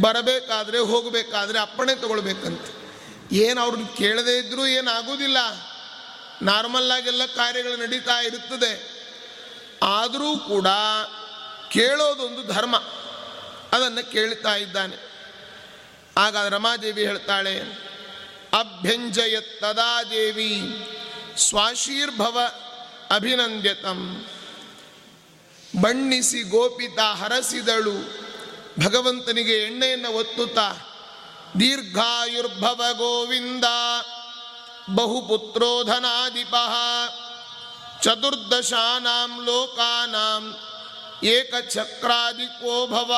ಬರಬೇಕಾದ್ರೆ, ಹೋಗಬೇಕಾದ್ರೆ ಅಪ್ಪಣೆ ತಗೊಳ್ಬೇಕಂತ. ಏನು ಅವ್ರನ್ನ ಕೇಳದೇ ಇದ್ದರೂ ಏನಾಗೋದಿಲ್ಲ ನಾರ್ಮಲ್ಲಾಗೆಲ್ಲ ಕಾರ್ಯಗಳು ನಡೀತಾ ಇರುತ್ತದೆ. ಆದರೂ ಕೂಡ ಕೇಳೋದೊಂದು ಧರ್ಮ. ಅದನ್ನು ಕೇಳ್ತಾ ಇದ್ದಾನೆ. ಆಗ ರಮಾದೇವಿ ಹೇಳ್ತಾಳೆ ಅಭ್ಯಂಜಯತ್ತದಾ ದೇವಿ ಸ್ವಾಶೀರ್ಭವ ಅಭಿನಂದ್ಯತಂ. ಬಣ್ಣಿಸಿ ಗೋಪಿತ ಹರಸಿದಳು. ಭಗವಂತನಿಗೆ ಎಣ್ಣೆಯನ್ನು ಒತ್ತುತ್ತಾ ದೀರ್ಘಾಯುರ್ಭವ ಗೋವಿಂದ ಬಹುಪುತ್ರೋಧನಾಧಿಪ ಚತುರ್ದಶಾನಾಂ ಲೋಕಾನಾಂ ಏಕಚಕ್ರಾಧಿಕೋ ಭವ.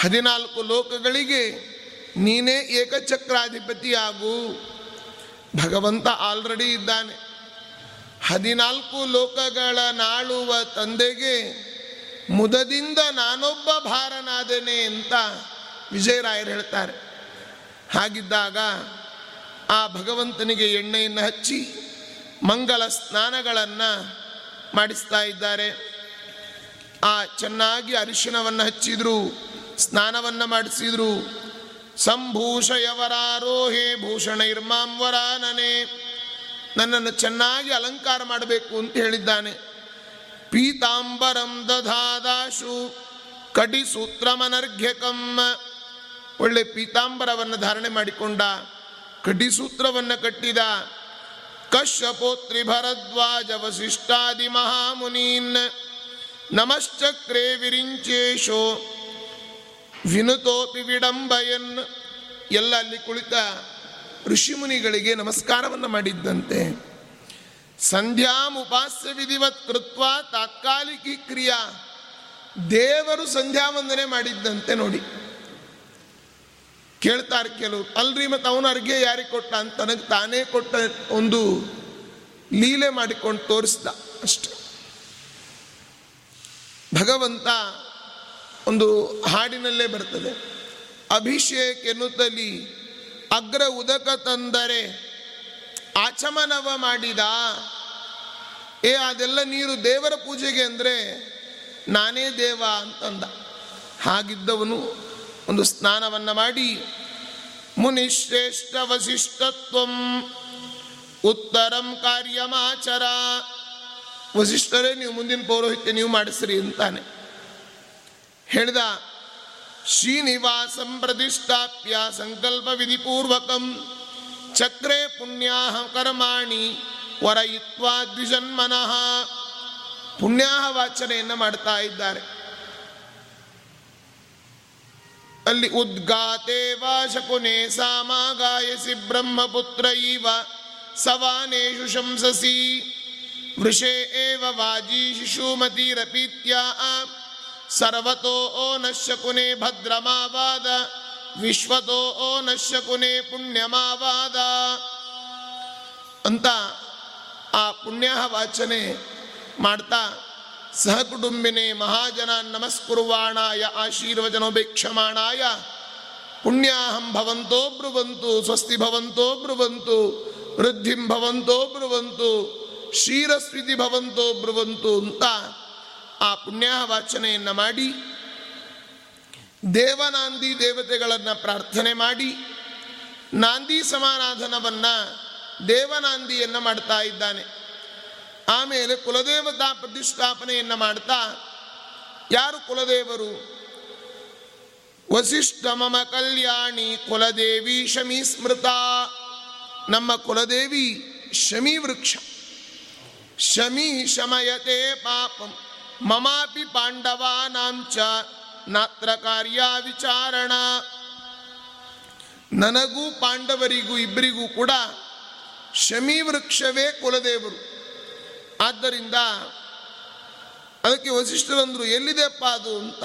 ಹದಿನಾಲ್ಕು ಲೋಕಗಳಿಗೆ ನೀನೇ ಏಕಚಕ್ರಾಧಿಪತಿಯಾಗು. ಭಗವಂತ ಆಲ್ರೆಡಿ ಇದ್ದಾನೆ. ಹದಿನಾಲ್ಕು ಲೋಕಗಳ ನಾಳುವ ತಂದೆಗೆ ಮುದದಿಂದ ನಾನೊಬ್ಬ ಭಾರನಾದೆನೆ ಅಂತ ವಿಜಯರಾಯರು ಹೇಳ್ತಾರೆ. ಹಾಗಿದ್ದಾಗ ಆ ಭಗವಂತನಿಗೆ ಎಣ್ಣೆಯನ್ನು ಹಚ್ಚಿ ಮಂಗಲ ಸ್ನಾನಗಳನ್ನು ಮಾಡಿಸ್ತಾ ಇದ್ದಾರೆ. ಆ ಚೆನ್ನಾಗಿ ಅರಿಶಿಣವನ್ನು ಹಚ್ಚಿದ್ರು, ಸ್ನಾನವನ್ನು ಮಾಡಿಸಿದ್ರು. ಸಂಭೂಷಯವರಾರೋಹೇ ಭೂಷಣ ಇರ್ಮಾಂವರಾನನೇ ನನ್ನನ್ನು ಚೆನ್ನಾಗಿ ಅಲಂಕಾರ ಮಾಡಬೇಕು ಅಂತ ಹೇಳಿದ್ದಾನೆ. ಪೀತಾಂಬರಂ ದಧಾದಾಶು ಕಟಿಸೂತ್ರಮನರ್ಘ್ಯಕಂ ಒಳ್ಳೆ ಪೀತಾಂಬರವನ್ನು ಧಾರಣೆ ಮಾಡಿಕೊಂಡ ಕಡಿಸೂತ್ರವನ್ನು ಕಟ್ಟಿದ, ಕಶ್ಯಪೋತ್ರಿ ಭರದ್ವಾಜ ವಸಿಷ್ಠಾದಿ ಮಹಾಮುನೀನ್ ನಮಶ್ಚಕ್ರೇ ವಿರಿಂಚೇಶೋ ವಿನುತೋಪಿ ವಿಡಂಬಯನ್. ಎಲ್ಲ ಅಲ್ಲಿ ಕುಳಿತ ಋಷಿಮುನಿಗಳಿಗೆ ನಮಸ್ಕಾರವನ್ನು ಮಾಡಿದ್ದಂತೆ. ಸಂಧ್ಯಾಮುಪಾಸ್ಯ ವಿಧಿವತ್ ಕೃತ್ವ ತಾತ್ಕಾಲಿಕಿ ಕ್ರಿಯಾ. ದೇವರು ಸಂಧ್ಯಾ ವಂದನೆ ಮಾಡಿದ್ದಂತೆ ನೋಡಿ. ಕೇಳ್ತಾರೆ ಕೆಲವರು. ಅಲ್ರಿ ಮತ್ತು ಅವನ ಅರ್ಗೆ ಯಾರಿಗೆ ಕೊಟ್ಟ ಅಂತ ತನಗೆ ತಾನೇ ಕೊಟ್ಟ ಒಂದು ಲೀಲೆ ಮಾಡಿಕೊಂಡು ತೋರಿಸ್ದ ಅಷ್ಟೆ. ಭಗವಂತ ಒಂದು ಹಾಡಿನಲ್ಲೇ ಬರ್ತದೆ. ಅಭಿಷೇಕ್ ಎನ್ನುತ್ತಲಿ, ಅಗ್ರ ಉದಕ ತಂದರೆ ಆಚಮನವ ಮಾಡಿದ. ಏ, ಅದೆಲ್ಲ ನೀರು ದೇವರ ಪೂಜೆಗೆ ಅಂದರೆ ನಾನೇ ದೇವ ಅಂತಂದ. ಹಾಗಿದ್ದವನು ಒಂದು ಸ್ನಾನವನ್ನು ಮಾಡಿ, ಮುನಿಶ್ರೇಷ್ಠ ವಸಿಷ್ಠತ್ವಂ, ಉತ್ತರಂ ಕಾರ್ಯಮಾಚರ. ವಸಿಷ್ಠರೇ, ನೀವು ಮುಂದಿನ ಪೌರೋಹಿತ್ಯ ನೀವು ಮಾಡಿಸ್ರಿ ಅಂತಾನೆ. ಹೇಳಿದ, ಶ್ರೀನಿವಾಸಂ ಪ್ರತಿಷ್ಠಾಪ್ಯ ಸಂಕಲ್ಪ ವಿಧಿಪೂರ್ವಕಂ ಚಕ್ರೆ ಪುಣ್ಯಾಹ ಕರ್ಮಾಣಿ ವರಯಿತ್ವಾ ದ್ವಿಜನ್ಮನಃ. ಪುಣ್ಯಾಹ ವಾಚನೆಯನ್ನು ಮಾಡ್ತಾ ಇದ್ದಾರೆ. ಅಲ್ಲಿ ಉದ್ಗಾತೆ ವಾ ಶಕುನೆ ಸಾಮಾಗಾಯಸಿ ಬ್ರಹ್ಮಪುತ್ರ ಇವ ಸವಾನೇಷು ಶಂಸಸಿ ವೃಷೇ ಏವ ವಾಜಿ ಶಿಶುಮತಿರಪೀತ್ಯಾ ಸರ್ವತೋ ಓ ನಶ್ಯಕುನೆ ಭದ್ರಮಾವಾದ ವಿಶ್ವತೋ ಓ ನಶ್ಯಕುನೆ ಪುಣ್ಯಮಾವಾದ ಅಂತ ಆ ಪುಣ್ಯ ವಾಚನೆ ಮಾಡ್ತಾ ಸಹಕುಟುಂಬಿನೇ ಮಹಾಜನ ನಮಸ್ಕುರ್ವಾಣಾಯ ಆಶೀರ್ವಚನೋಪೇಕ್ಷಮಾಣಾಯ. ಪುಣ್ಯಾಹಂ ಭವಂತೋ ಬ್ರುವಂತು, ಸ್ವಸ್ತಿ ಭವಂತೋ ಬ್ರುವಂತು, ವೃದ್ಧಿಂ ಭವಂತೋ ಬ್ರುವಂತು, ಕ್ಷೀರಸ್ವಿತಿ ಭವಂತೋ ಬ್ರುವಂತು ಅಂತ ಆ ಪುಣ್ಯಾಹ ವಾಚನೆಯನ್ನು ಮಾಡಿ, ದೇವನಾಂದಿ ದೇವತೆಗಳನ್ನು ಪ್ರಾರ್ಥನೆ ಮಾಡಿ, ನಾಂದಿ ಸಮಾರಾಧನವನ್ನು ದೇವನಾಂದಿಯನ್ನು ಮಾಡ್ತಾ ಇದ್ದಾನೆ. ಆಮೇಲೆ ಕುಲದೇವತಾ ಪ್ರತಿಷ್ಠಾಪನೆಯನ್ನು ಮಾಡ್ತಾ, ಯಾರು ಕುಲದೇವರು? ವಸಿಷ್ಠ ಮಮ ಕಲ್ಯಾಣಿ ಕುಲದೇವಿ ಶಮಿ ಸ್ಮೃತ. ನಮ್ಮ ಕುಲದೇವಿ ಶಮಿ ವೃಕ್ಷ. ಶಮಿ ಶಮಯತೆ ಪಾಪಂ. ಮಮಾಪಿ ಪಾಂಡವಾನಾಂಚ ನಾತ್ರ ಕಾರ್ಯ ವಿಚಾರಣ. ನನಗೂ ಪಾಂಡವರಿಗೂ ಇಬ್ಬರಿಗೂ ಕೂಡ ಶಮಿ ವೃಕ್ಷವೇ ಕುಲದೇವರು. ಆದ್ದರಿಂದ ಅದಕ್ಕೆ ವಸಿಷ್ಠರಂದ್ರು, ಎಲ್ಲಿದೆಪ್ಪ ಅದು? ಅಂತ.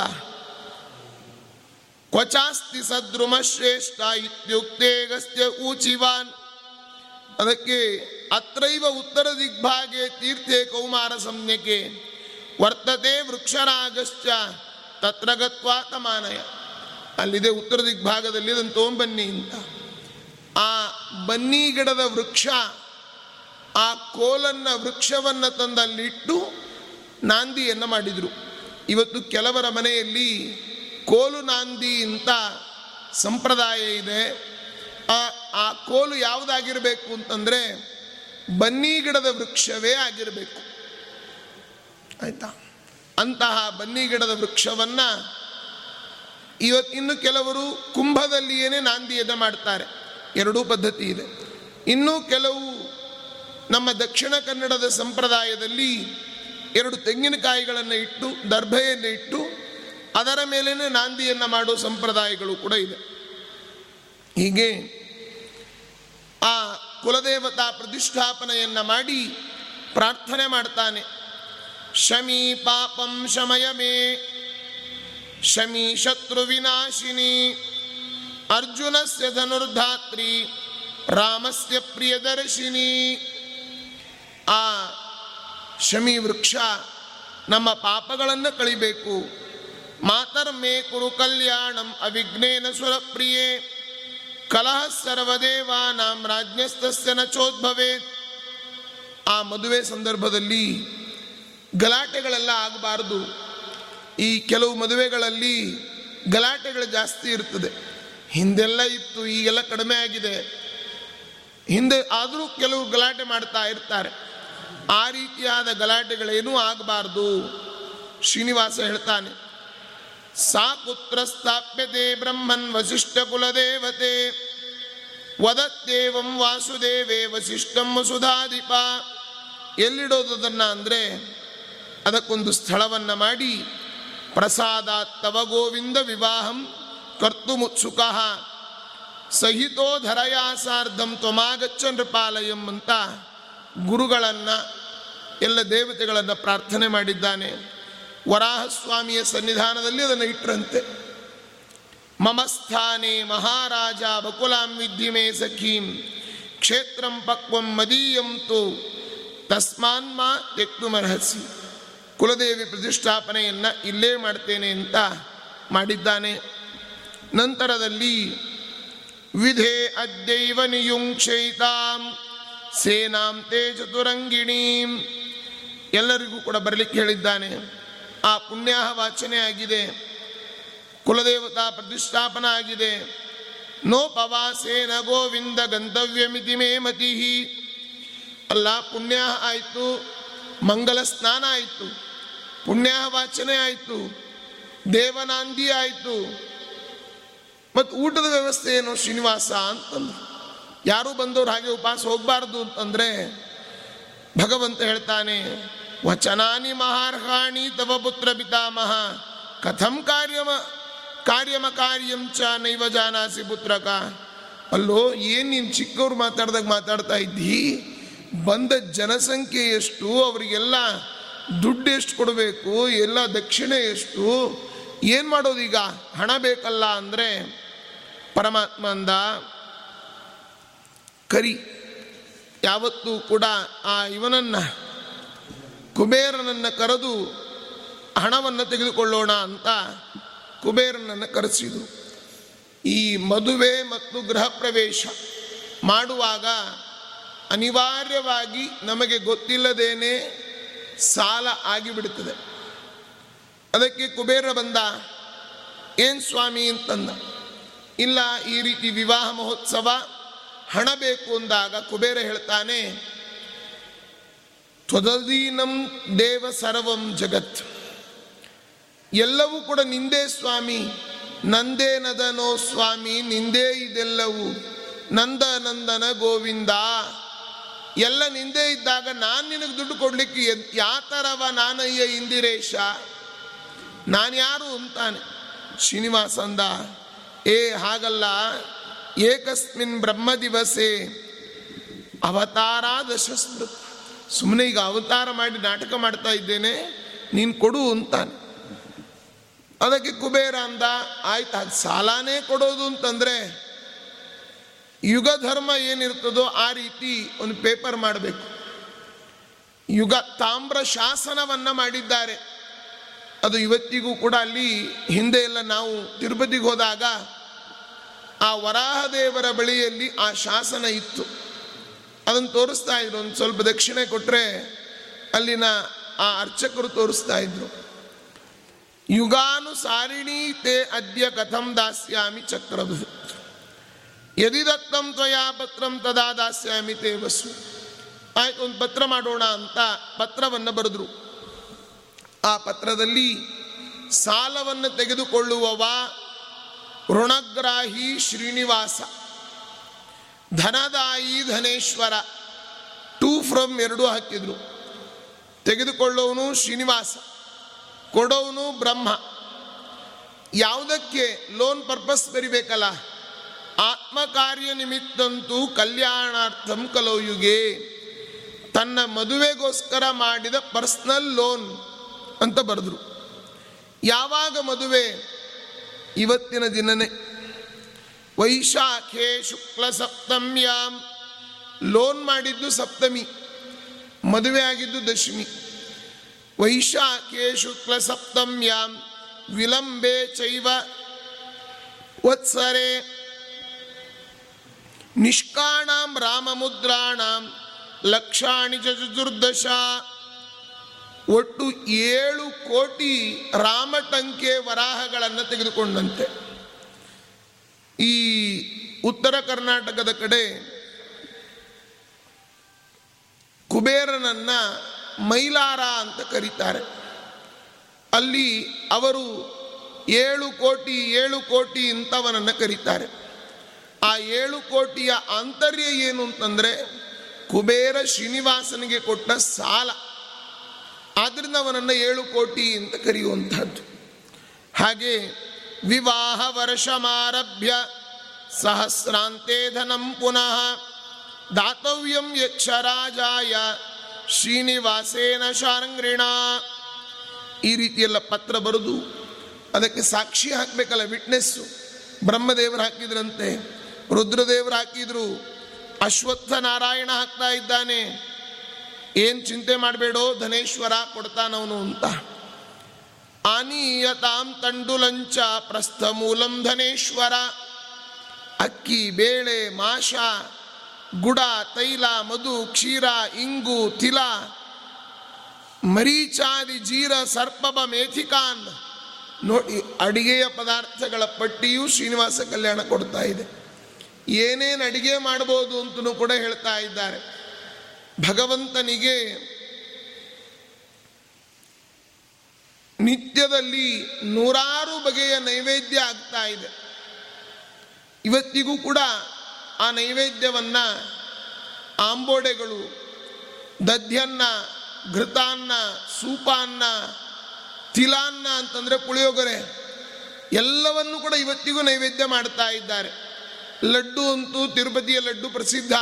ಕ್ವಚಾಸ್ತಿ ಸದ್ರುಮ ಶ್ರೇಷ್ಠ ಇತ್ಯುಕ್ತೇಗಸ್ತ್ಯ ಊಚಿವಾನ್. ಅದಕ್ಕೆ, ಅತ್ರೈವ ಉತ್ತರ ದಿಗ್ಭಾಗೆ ತೀರ್ಥೆ ಕೌಮಾರ ಸಮ್ಯಕ್ಕೆ ವರ್ತತೆ ವೃಕ್ಷರಾಗಶ್ಚ ತತ್ರ ಗತ್ವಾ ತಮಾನಯ ಅಲ್ಲಿದೆ ಉತ್ತರ ದಿಗ್ಭಾಗದಲ್ಲಿ ಅದನ್ನು ತೋಂಬನ್ನಿ ಅಂತ. ಆ ಬನ್ನಿ ಗಿಡದ ವೃಕ್ಷ ಆ ಕೋಲನ್ನ ವೃಕ್ಷವನ್ನು ತಂದಲ್ಲಿಟ್ಟು ನಾಂದಿಯನ್ನು ಮಾಡಿದರು. ಇವತ್ತು ಕೆಲವರ ಮನೆಯಲ್ಲಿ ಕೋಲು ನಾಂದಿ ಅಂತ ಸಂಪ್ರದಾಯ ಇದೆ. ಆ ಆ ಕೋಲು ಯಾವುದಾಗಿರಬೇಕು ಅಂತಂದರೆ ಬನ್ನಿ ಗಿಡದ ವೃಕ್ಷವೇ ಆಗಿರಬೇಕು. ಆಯಿತಾ? ಅಂತಹ ಬನ್ನಿ ಗಿಡದ ವೃಕ್ಷವನ್ನು ಇವತ್ತಿನ್ನು ಕೆಲವರು ಕುಂಭದಲ್ಲಿಯೇ ನಾಂದಿಯನ್ನು ಮಾಡ್ತಾರೆ. ಎರಡೂ ಪದ್ಧತಿ ಇದೆ. ಇನ್ನೂ ಕೆಲವು ನಮ್ಮ ದಕ್ಷಿಣ ಕನ್ನಡದ ಸಂಪ್ರದಾಯದಲ್ಲಿ ಎರಡು ತೆಂಗಿನಕಾಯಿಗಳನ್ನು ಇಟ್ಟು, ದರ್ಭೆಯನ್ನು ಇಟ್ಟು, ಅದರ ಮೇಲೇ ನಾಂದಿಯನ್ನು ಮಾಡುವ ಸಂಪ್ರದಾಯಗಳು ಕೂಡ ಇದೆ ಹೀಗೆ ಆ ಕುಲದೇವತಾ ಪ್ರತಿಷ್ಠಾಪನೆಯನ್ನು ಮಾಡಿ ಪ್ರಾರ್ಥನೆ ಮಾಡ್ತಾನೆ. ಶಮಿ ಪಾಪಂ ಶಮಯ ಮೇ, ಶಮಿ ಶತ್ರು ವಿನಾಶಿನಿ, ಅರ್ಜುನಸ್ಯ ಧನುರ್ಧಾತ್ರಿ, ರಾಮಸ್ಯ ಪ್ರಿಯದರ್ಶಿನಿ. ಆ ಶಮಿ ವೃಕ್ಷ ನಮ್ಮ ಪಾಪಗಳನ್ನು ಕಳಿಬೇಕು. ಮಾತರ್ಮೇ ಕುರು ಕಲ್ಯಾಣಂ ಅವಿಘ್ನೇನ ಸುರಪ್ರಿಯೇ ಕಲಹ ಸರ್ವದೇವಾನಾಂ ರಾಜ್ಯಸ್ತಸ್ಯನ ನಚೋದ್ಭವೇ. ಆ ಮದುವೆ ಸಂದರ್ಭದಲ್ಲಿ ಗಲಾಟೆಗಳೆಲ್ಲ ಆಗಬಾರದು. ಈ ಕೆಲವು ಮದುವೆಗಳಲ್ಲಿ ಗಲಾಟೆಗಳು ಜಾಸ್ತಿ ಇರ್ತದೆ. ಹಿಂದೆಲ್ಲ ಇತ್ತು, ಈಗೆಲ್ಲ ಕಡಿಮೆ ಆಗಿದೆ. ಹಿಂದೆ ಆದರೂ ಕೆಲವು ಗಲಾಟೆ ಮಾಡ್ತಾ ಇರ್ತಾರೆ. ಆ ರೀತಿಯಾದ ಗಲಾಟೆಗಳೇನೂ ಆಗಬಾರ್ದು. ಶ್ರೀನಿವಾಸ ಹೇಳ್ತಾನೆ, ಸಾ ಪುತ್ರ ಸ್ಥಾಪ್ಯತೆ ಬ್ರಹ್ಮನ್ ವಸಿಷ್ಠ ಕುಲದೇವತೆ, ವದತ್ತೇವಂ ವಾಸುದೇವೇ ವಸಿಷ್ಠಂ ವಸುಧಾಧಿಪ. ಎಲ್ಲಿಡೋದದನ್ನ ಅಂದರೆ ಅದಕ್ಕೊಂದು ಸ್ಥಳವನ್ನು ಮಾಡಿ ಪ್ರಸಾದ ತವ ಗೋವಿಂದ ವಿವಾಹಂ ಕರ್ತುಮುತ್ಸುಕ ಸಹಿತೋ ಧರಯಾಸಾರ್ಧಂ ತ್ವಮಾಗಚ್ಚ ನೃಪಾಲಯಂ ಅಂತ ಗುರುಗಳನ್ನು ಎಲ್ಲ ದೇವತೆಗಳನ್ನು ಪ್ರಾರ್ಥನೆ ಮಾಡಿದ್ದಾನೆ. ವರಾಹಸ್ವಾಮಿಯ ಸನ್ನಿಧಾನದಲ್ಲಿ ಅದನ್ನು ಇಟ್ಟರಂತೆ ಮಮ ಸ್ಥಾನೆ ಮಹಾರಾಜ ಬಕುಲಾಂ ವಿದ್ಯಮೇ ಸಖೀಂ. ಕ್ಷೇತ್ರಂ ಪಕ್ವಂ ಮದೀಯಂ ತು. ತಸ್ಮಾನ್ಮಾ ತೆಕ್ತುಮರ್ಹಸಿ ಕುಲದೇವಿ ಪ್ರತಿಷ್ಠಾಪನೆಯನ್ನು ಇಲ್ಲೇ ಮಾಡ್ತೇನೆ ಅಂತ ಮಾಡಿದ್ದಾನೆ. ನಂತರದಲ್ಲಿ ವಿಧೇ ಅದ್ಯೈವ ನಿಯುಂಕ್ಷೈತಾಂ ಸೇನಾಂ ತೇ ಚತುರಂಗಿಣೀಂ ಎಲ್ಲರಿಗೂ ಕೂಡ ಬರಲಿಕ್ಕೆ ಹೇಳಿದ್ದಾನೆ. ಆ ಪುಣ್ಯಾಹ ವಾಚನೆ ಆಗಿದೆ ಕುಲದೇವತಾ ಪ್ರತಿಷ್ಠಾಪನ ಆಗಿದೆ ನೋಪವಾಸೇನ ಗೋವಿಂದ ಗಂತವ್ಯಮಿತಿ ಮೇ ಮತಿ ಅಲ್ಲ ಪುಣ್ಯ ಆಯಿತು, ಮಂಗಲ ಸ್ನಾನ ಆಯಿತು ಪುಣ್ಯಾಹ ವಾಚನೆ ಆಯಿತು, ದೇವನಾಂದಿ ಆಯಿತು. ಮತ್ತು ಊಟದ ವ್ಯವಸ್ಥೆ ಏನು ಶ್ರೀನಿವಾಸ ಅಂತಂದ್ರು. ಯಾರೂ ಬಂದವರು ಹಾಗೆ ಉಪವಾಸ ಹೋಗಬಾರ್ದು ಅಂತಂದರೆ ಭಗವಂತ ಹೇಳ್ತಾನೆ ವಚನಾನಿ ಮಹಾರ್ಹಾಣಿ ತವ ಪುತ್ರ ಪಿತಾಮಹ. ಕಥಂ ಕಾರ್ಯಮ ಕಾರ್ಯಮ ಕಾರ್ಯಂ ಚ ನೈವ ಜಾನಾಸಿ ಪುತ್ರಕ. ಅಲ್ಲೋ, ಏನು ನೀನು ಚಿಕ್ಕವ್ರು ಮಾತಾಡ್ದಾಗ ಮಾತಾಡ್ತಾ ಇದ್ದಿ? ಬಂದ ಜನಸಂಖ್ಯೆ ಎಷ್ಟು? ಅವರಿಗೆಲ್ಲ ದುಡ್ಡು ಎಷ್ಟು ಕೊಡಬೇಕು? ಎಲ್ಲ ದಕ್ಷಿಣೆ ಎಷ್ಟು? ಏನು ಮಾಡೋದೀಗ ಹಣ ಬೇಕಲ್ಲ ಅಂದರೆ ಪರಮಾತ್ಮ ಅಂದ, ಕರಿ, ಯಾವತ್ತೂ ಕೂಡ ಆ ಇವನನ್ನು ಕುಬೇರನನ್ನು ಕರೆದು ಹಣವನ್ನು ತೆಗೆದುಕೊಳ್ಳೋಣ ಅಂತ ಕುಬೇರನನ್ನು ಕರೆಸಿದರು. ಈ ಮದುವೆ ಮತ್ತು ಗೃಹ ಪ್ರವೇಶ ಮಾಡುವಾಗ ಅನಿವಾರ್ಯವಾಗಿ ನಮಗೆ ಗೊತ್ತಿಲ್ಲದೇನೆ ಸಾಲ ಆಗಿಬಿಡುತ್ತದೆ ಅದಕ್ಕೆ ಕುಬೇರ ಬಂದ, ಏನು ಸ್ವಾಮಿ? ಅಂತಂದ. ಇಲ್ಲ, ಈ ರೀತಿ ವಿವಾಹ ಮಹೋತ್ಸವ ಹಣ ಬೇಕು ಅಂದಾಗ ಕುಬೇರ ಹೇಳ್ತಾನೆ ತ್ವದೀನಂ ದೇವ ಸರ್ವಂ ಜಗತ್. ಎಲ್ಲವೂ ಕೂಡ ನಿಂದೇ ಸ್ವಾಮಿ, ನಂದೇ ನದನೋ ಸ್ವಾಮಿ, ನಿಂದೇ ಇದೆಲ್ಲವೂ. ನಂದ ನಂದನ ಗೋವಿಂದ. ಎಲ್ಲ ನಿಂದೇ ಇದ್ದಾಗ ನಾನು ನಿನಗೆ ದುಡ್ಡು ಕೊಡ್ಲಿಕ್ಕೆ ಯಾತರವ ನಾನಯ್ಯ ಇಂದಿರೇಶ? ನಾನು ಯಾರು ಅಂತಾನೆ. ಶ್ರೀನಿವಾಸ ಅಂದ ಏ ಹಾಗಲ್ಲ, ಏಕಸ್ಮಿನ್ ಬ್ರಹ್ಮ ದಿವಸೆ, ಅವತಾರ ದಶಸ್ಮೃತ. ಸುಮ್ಮನೆ ಈಗ ಅವತಾರ ಮಾಡಿ ನಾಟಕ ಮಾಡ್ತಾ ಇದ್ದೇನೆ, ನೀನು ಕೊಡು ಅಂತಾನೆ. ಅದಕ್ಕೆ ಕುಬೇರ ಅಂದ, ಆಯ್ತು ಅದು ಸಾಲಾನೇ ಕೊಡೋದು ಅಂತಂದ್ರೆ, ಯುಗ ಧರ್ಮ ಏನಿರ್ತದೋ ಆ ರೀತಿ ಒಂದು ಪೇಪರ್ ಮಾಡಬೇಕು. ಯುಗ ತಾಮ್ರ ಶಾಸನವನ್ನ ಮಾಡಿದ್ದಾರೆ. ಅದು ಇವತ್ತಿಗೂ ಕೂಡ ಅಲ್ಲಿ ಹಿಂದೆ ಎಲ್ಲ ನಾವು ತಿರುಪತಿಗೆ ಹೋದಾಗ, ಆ ವರಾಹದೇವರ ಬಳಿಯಲ್ಲಿ ಆ ಶಾಸನ ಇತ್ತು. ಅದನ್ನು ತೋರಿಸ್ತಾ ಇದ್ರು. ಒಂದು ಸ್ವಲ್ಪ ದಕ್ಷಿಣೆ ಕೊಟ್ಟರೆ ಅಲ್ಲಿನ ಆ ಅರ್ಚಕರು ತೋರಿಸ್ತಾ ಇದ್ರು. ಯುಗಾನುಸಾರಿಣಿ ತೇ ಅದ್ಯ ಕಥಂ ದಾಸ್ಯಾಮಿ ಚಕ್ರದು. ಯದಿ ದತ್ತಂ ತ್ವಯಾ ಪತ್ರಂ ತದಾ ದಾಸ್ಯಾಮಿ ತೇ ವಸು ಆಯ್ತು, ಒಂದು ಪತ್ರ ಮಾಡೋಣ ಅಂತ ಪತ್ರವನ್ನು ಬರೆದ್ರು. ಆ ಪತ್ರದಲ್ಲಿ, ಸಾಲವನ್ನು ತೆಗೆದುಕೊಳ್ಳುವವ ಋಣಗ್ರಾಹಿ ಶ್ರೀನಿವಾಸ. ಧನದಾಯಿ ಧನೇಶ್ವರ. ಟೂ ಫ್ರಮ್ ಎರಡೂ ಹಾಕಿದ್ರು. ತೆಗೆದುಕೊಳ್ಳೋನು ಶ್ರೀನಿವಾಸ, ಕೊಡೋನು ಬ್ರಹ್ಮ. ಯಾವುದಕ್ಕೆ ಲೋನ್ ಪರ್ಪಸ್ ಬರಿಬೇಕಲ್ಲ? ಆತ್ಮಕಾರ್ಯ ನಿಮಿತ್ತಂತೂ ಕಲ್ಯಾಣಾರ್ಥಂ ಕಲೋಯುಗೆ. ತನ್ನ ಮದುವೆಗೋಸ್ಕರ ಮಾಡಿದ ಪರ್ಸ್ನಲ್ ಲೋನ್ ಅಂತ ಬರೆದ್ರು. ಯಾವಾಗ ಮದುವೆ? ಇವತ್ತಿನ ದಿನನೇ. ವೈಶಾಖೆ ಶುಕ್ಲ ಸಪ್ತಮ್ಯಾಂ ಲೋನ್ ಮಾಡಿದ್ದು ಸಪ್ತಮಿ, ಮದುವೆ ಆಗಿದ್ದು ದಶಮಿ. ವೈಶಾಖೆ ಶುಕ್ಲ ಸಪ್ತಮ್ಯಾಂ ವಿಲಂಬೆ ಚೈವ ವತ್ಸರೆ. ನಿಷ್ಕಾಣಾಂ ರಾಮಮುದ್ರಾಣಾಂ ಲಕ್ಷಾಣಿ ಚತುರ್ದಶ. ಒಟ್ಟು ಏಳು ಕೋಟಿ ರಾಮಟಂಕೆ ವರಾಹಗಳನ್ನು ತೆಗೆದುಕೊಂಡಂತೆ. ಈ ಉತ್ತರ ಕರ್ನಾಟಕದ ಕಡೆ ಕುಬೇರನನ್ನ ಮೈಲಾರ ಅಂತ ಕರೀತಾರೆ. ಅಲ್ಲಿ ಅವರು ಏಳು ಕೋಟಿ ಏಳು ಕೋಟಿ ಇಂಥವನನ್ನು ಕರೀತಾರೆ. ಆ ಏಳು ಕೋಟಿಯ ಆಂತರ್ಯ ಏನು ಅಂತಂದ್ರೆ ಕುಬೇರ ಶ್ರೀನಿವಾಸನಿಗೆ ಕೊಟ್ಟ ಸಾಲ. ಆದ್ದರಿಂದ ಅವನನ್ನು ಏಳು ಕೋಟಿ ಅಂತ ಕರೆಯುವಂಥದ್ದು ಹಾಗೆ ವಿವಾಹ ಸಹಸ್ರಾಂತೆ ಧನಂ ಪುನಃ ದಾತವ್ಯಂ ಯಕ್ಷರಾಜಾಯ ಶ್ರೀನಿವಾಸೇನ ಶಾರಂಗ್ರಿಣ ಈ ರೀತಿಯೆಲ್ಲ ಪತ್ರ ಬರೆದು ಅದಕ್ಕೆ ಸಾಕ್ಷಿ ಹಾಕಬೇಕಲ್ಲ, ವಿಟ್ನೆಸ್ಸು. ಬ್ರಹ್ಮದೇವರು ಹಾಕಿದ್ರಂತೆ. ರುದ್ರದೇವರು ಹಾಕಿದ್ರು. ಅಶ್ವತ್ಥ ನಾರಾಯಣ ಹಾಕ್ತಾ ಇದ್ದಾನೆ. ಏನು ಚಿಂತೆ ಮಾಡಬೇಡೋ, ಧನೇಶ್ವರ ಕೊಡ್ತಾನವನು ಅಂತ. ಆನೀಯತಾಂ ತಂಡುಲಂಚ ಪ್ರಸ್ಥ ಮೂಲಂ ಧನೇಶ್ವರ. ಅಕ್ಕಿ, ಬೇಳೆ ಮಾಷ ಗುಡ, ತೈಲ, ಮಧು, ಕ್ಷೀರ, ಇಂಗು, ತಿಲ, ಮರೀಚಾದಿ, ಜೀರ, ಸರ್ಪಬ ಮೇಥಿಕಾನ್ ನೋಡಿ, ಅಡಿಗೆಯ ಪದಾರ್ಥಗಳ ಪಟ್ಟಿಯೂ ಶ್ರೀನಿವಾಸ ಕಲ್ಯಾಣ ಕೊಡ್ತಾ ಇದೆ. ಏನೇನು ಅಡಿಗೆ ಮಾಡ್ಬೋದು ಅಂತಲೂ ಕೂಡ ಹೇಳ್ತಾ ಇದ್ದಾರೆ. ಭಗವಂತನಿಗೆ ನಿತ್ಯದಲ್ಲಿ ನೂರಾರು ಬಗೆಯ ನೈವೇದ್ಯ ಆಗ್ತಾ ಇದೆ. ಇವತ್ತಿಗೂ ಕೂಡ ಆ ನೈವೇದ್ಯವನ್ನು ಆಂಬೋಡೆಗಳು, ದಧ್ಯನ್ನ, ಘೃತಾನ್ನ, ಸೂಪಾನ್ನ, ತಿಲಾನ್ನ ಅಂತಂದರೆ ಪುಳಿಯೋಗರೆ ಎಲ್ಲವನ್ನು ಕೂಡ ಇವತ್ತಿಗೂ ನೈವೇದ್ಯ ಮಾಡ್ತಾ ಇದ್ದಾರೆ. ಲಡ್ಡು ಅಂತೂ ತಿರುಪತಿಯ ಲಡ್ಡು ಪ್ರಸಿದ್ಧ.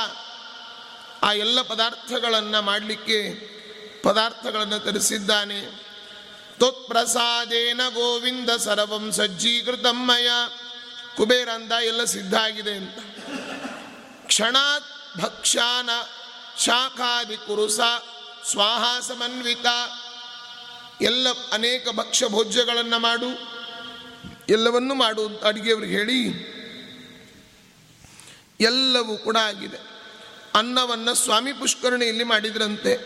ಆ ಎಲ್ಲ ಪದಾರ್ಥಗಳನ್ನು ಮಾಡಲಿಕ್ಕೆ ಪದಾರ್ಥಗಳನ್ನು ತರಿಸಿದ್ದಾನೆ. ತ್ವತ್ಪ್ರಸಾದೇನ ಗೋವಿಂದ ಸರ್ವಂ ಸಜ್ಜೀಕೃತಮ್ಮಯ ಕುಬೇರ ಅಂದ ಎಲ್ಲ ಸಿದ್ಧ ಆಗಿದೆ ಅಂತ. ಕ್ಷಣಾತ್ ಭಕ್ಷಾನ ಶಾಖಾದಿ ಕುರುಸ ಸ್ವಾಹ ಸಮನ್ವಿತ. ಎಲ್ಲ ಅನೇಕ ಭಕ್ಷ್ಯ ಭೋಜ್ಯಗಳನ್ನು ಮಾಡು. ಎಲ್ಲವನ್ನೂ ಮಾಡು ಅಂತ ಅಡಿಗೆಯವ್ರಿಗೆ ಹೇಳಿ ಎಲ್ಲವೂ ಕೂಡ ಆಗಿದೆ. ಅನ್ನವನ್ನು ಸ್ವಾಮಿ ಪುಷ್ಕರಣಿಯಲ್ಲಿ ಮಾಡಿದ್ರಂತೆ.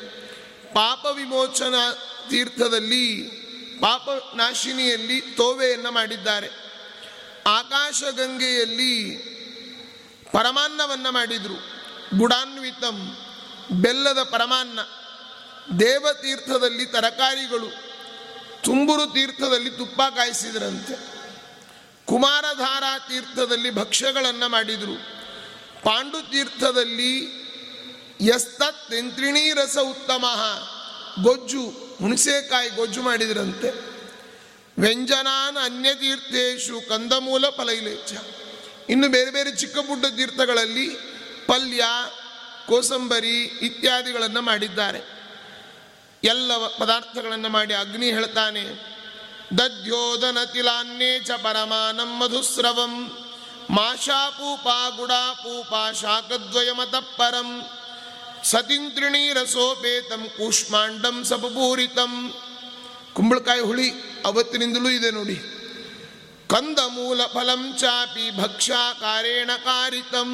ಪಾಪ ವಿಮೋಚನಾ ತೀರ್ಥದಲ್ಲಿ ಪಾಪ ನಾಶಿನಿಯಲ್ಲಿ ತೋವೆಯನ್ನು ಮಾಡಿದ್ದಾರೆ. ಆಕಾಶಗಂಗೆಯಲ್ಲಿ ಪರಮಾನ್ನವನ್ನು ಮಾಡಿದರು. ಗುಡಾನ್ವಿತಂ, ಬೆಲ್ಲದ ಪರಮಾನ್ನ, ದೇವತೀರ್ಥದಲ್ಲಿ ತರಕಾರಿಗಳು, ತುಂಬುರು ತೀರ್ಥದಲ್ಲಿ ತುಪ್ಪ ಕಾಯಿಸಿದ್ರಂತೆ. ಕುಮಾರಧಾರಾ ತೀರ್ಥದಲ್ಲಿ ಭಕ್ಷ್ಯಗಳನ್ನು ಮಾಡಿದರು. ಪಾಂಡು ತೀರ್ಥದಲ್ಲಿ ಯಸ್ತತ್ ರಸ ಉತ್ತಮ, ಗೊಜ್ಜು ಹುಣಸೆಕಾಯಿ ಗೊಜ್ಜು ಮಾಡಿದ್ರಂತೆ. ವ್ಯಂಜನಾನ್ ಅನ್ಯ ತೀರ್ಥೇಶು ಕಂದಮೂಲ ಫಲೈಲೇಚ ಇನ್ನು ಬೇರೆ ಬೇರೆ ಚಿಕ್ಕ ಪುಟ್ಟ ತೀರ್ಥಗಳಲ್ಲಿ ಪಲ್ಯ, ಕೋಸಂಬರಿ ಇತ್ಯಾದಿಗಳನ್ನು ಮಾಡಿದ್ದಾರೆ. ಎಲ್ಲ ಪದಾರ್ಥಗಳನ್ನು ಮಾಡಿ ಅಗ್ನಿ ಹೇಳ್ತಾನೆ. ದದ್ಯೋದನ ತಿಲಾನ್ನೇ ಚ ಪರಮಾನಂ ಮಧುಸ್ರವಂ. ಮಾಷಾಪೂಪ ಗುಡಾಪೂಪ ಗುಡಾ ಪೂಪಾ ಶಾಖದ್ವಯಮತ ಪರಂ. ಸತಿಂತ್ರಿಣಿ ರಸೋಪೇತಂ ಕೂಷ್ಮಾಂಡಂ ಸಪಪೂರಿತಂ ಕುಂಬಳಕಾಯಿ ಹುಳಿ ಅವತ್ತಿನಿಂದಲೂ ಇದೆ ನೋಡಿ. ಕಂದ ಮೂಲ ಫಲಂ ಚಾಪಿ ಭಕ್ಷಾಕಾರೇಣ ಕಾರಿತಂ.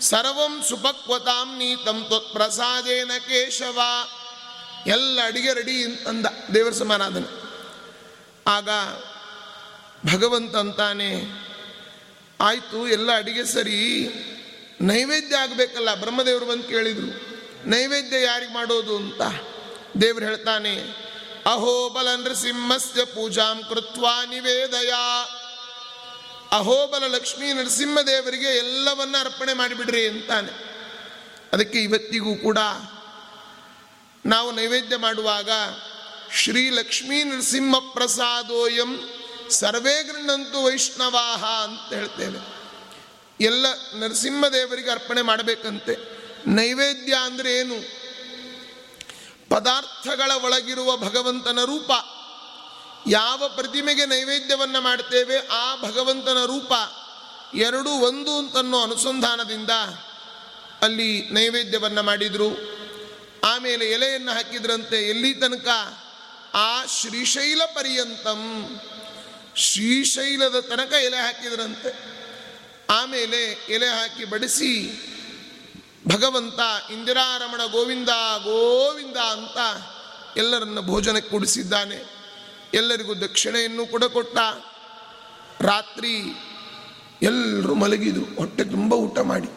ಸರ್ವಂ ಸುಪಕ್ವತಾಂ ನೀತಂ ತ್ವತ್ಪ್ರಸಾದೇನ ಕೇಶವ. ಎಲ್ಲ ಅಡಿಗೆ ರೆಡಿ ಅಂದ ದೇವರ ಸಮಾರಾಧನೆ. ಆಗ ಭಗವಂತ ಅಂತಾನೆ, ಆಯಿತು, ಎಲ್ಲ ಅಡಿಗೆ ಸರಿ. ನೈವೇದ್ಯ ಆಗಬೇಕಲ್ಲ, ಬ್ರಹ್ಮದೇವರು ಬಂದು ಕೇಳಿದರು, ನೈವೇದ್ಯ ಯಾರಿಗೆ ಮಾಡೋದು ಅಂತ. ದೇವರು ಹೇಳ್ತಾನೆ ಅಹೋಬಲ ಪೂಜಾಂ ಕೃತ್ವಾ ನಿವೇದಯ. ಅಹೋಬಲ ಲಕ್ಷ್ಮೀ ನರಸಿಂಹದೇವರಿಗೆ ಎಲ್ಲವನ್ನ ಅರ್ಪಣೆ ಮಾಡಿಬಿಡ್ರಿ ಅಂತಾನೆ. ಅದಕ್ಕೆ ಇವತ್ತಿಗೂ ಕೂಡ ನಾವು ನೈವೇದ್ಯ ಮಾಡುವಾಗ ಶ್ರೀ ಲಕ್ಷ್ಮೀ ನರಸಿಂಹ ಪ್ರಸಾದೋಯಂ ಸರ್ವೇ ಗೃಹಂತು ವೈಷ್ಣವಾಹ ಅಂತ ಹೇಳ್ತೇವೆ. ಎಲ್ಲ ನರಸಿಂಹದೇವರಿಗೆ ಅರ್ಪಣೆ ಮಾಡಬೇಕಂತೆ. ನೈವೇದ್ಯ ಅಂದರೆ ಏನು? ಪದಾರ್ಥಗಳ ಒಳಗಿರುವ ಭಗವಂತನ ರೂಪ. ಯಾವ ಪ್ರತಿಮೆಗೆ ನೈವೇದ್ಯವನ್ನು ಮಾಡ್ತೇವೆ, ಆ ಭಗವಂತನ ರೂಪ ಎರಡು ಒಂದು ಅಂತನ್ನೋ ಅನುಸಂಧಾನದಿಂದ ಅಲ್ಲಿ ನೈವೇದ್ಯವನ್ನು ಮಾಡಿದರು. ಆಮೇಲೆ ಎಲೆಯನ್ನು ಹಾಕಿದ್ರಂತೆ, ಎಲ್ಲಿ ತನಕ? ಆ ಶ್ರೀಶೈಲ ಪರ್ಯಂತಂ. ಶ್ರೀಶೈಲದ ತನಕ ಎಲೆ ಹಾಕಿದ್ರಂತೆ. ಆಮೇಲೆ ಎಲೆ ಹಾಕಿ ಬಡಿಸಿ, ಭಗವಂತ ಇಂದಿರಾರಮಣ ಗೋವಿಂದ ಗೋವಿಂದ ಅಂತ ಎಲ್ಲರನ್ನ ಭೋಜನಕ್ಕೆ ಕೊಡಿಸಿದ್ದಾನೆ. ಎಲ್ಲರಿಗೂ ದಕ್ಷಿಣೆಯನ್ನು ಕೂಡ ಕೊಟ್ಟ. ರಾತ್ರಿ ಎಲ್ಲರೂ ಮಲಗಿದ್ರು, ಹೊಟ್ಟೆ ತುಂಬ ಊಟ ಮಾಡಿ.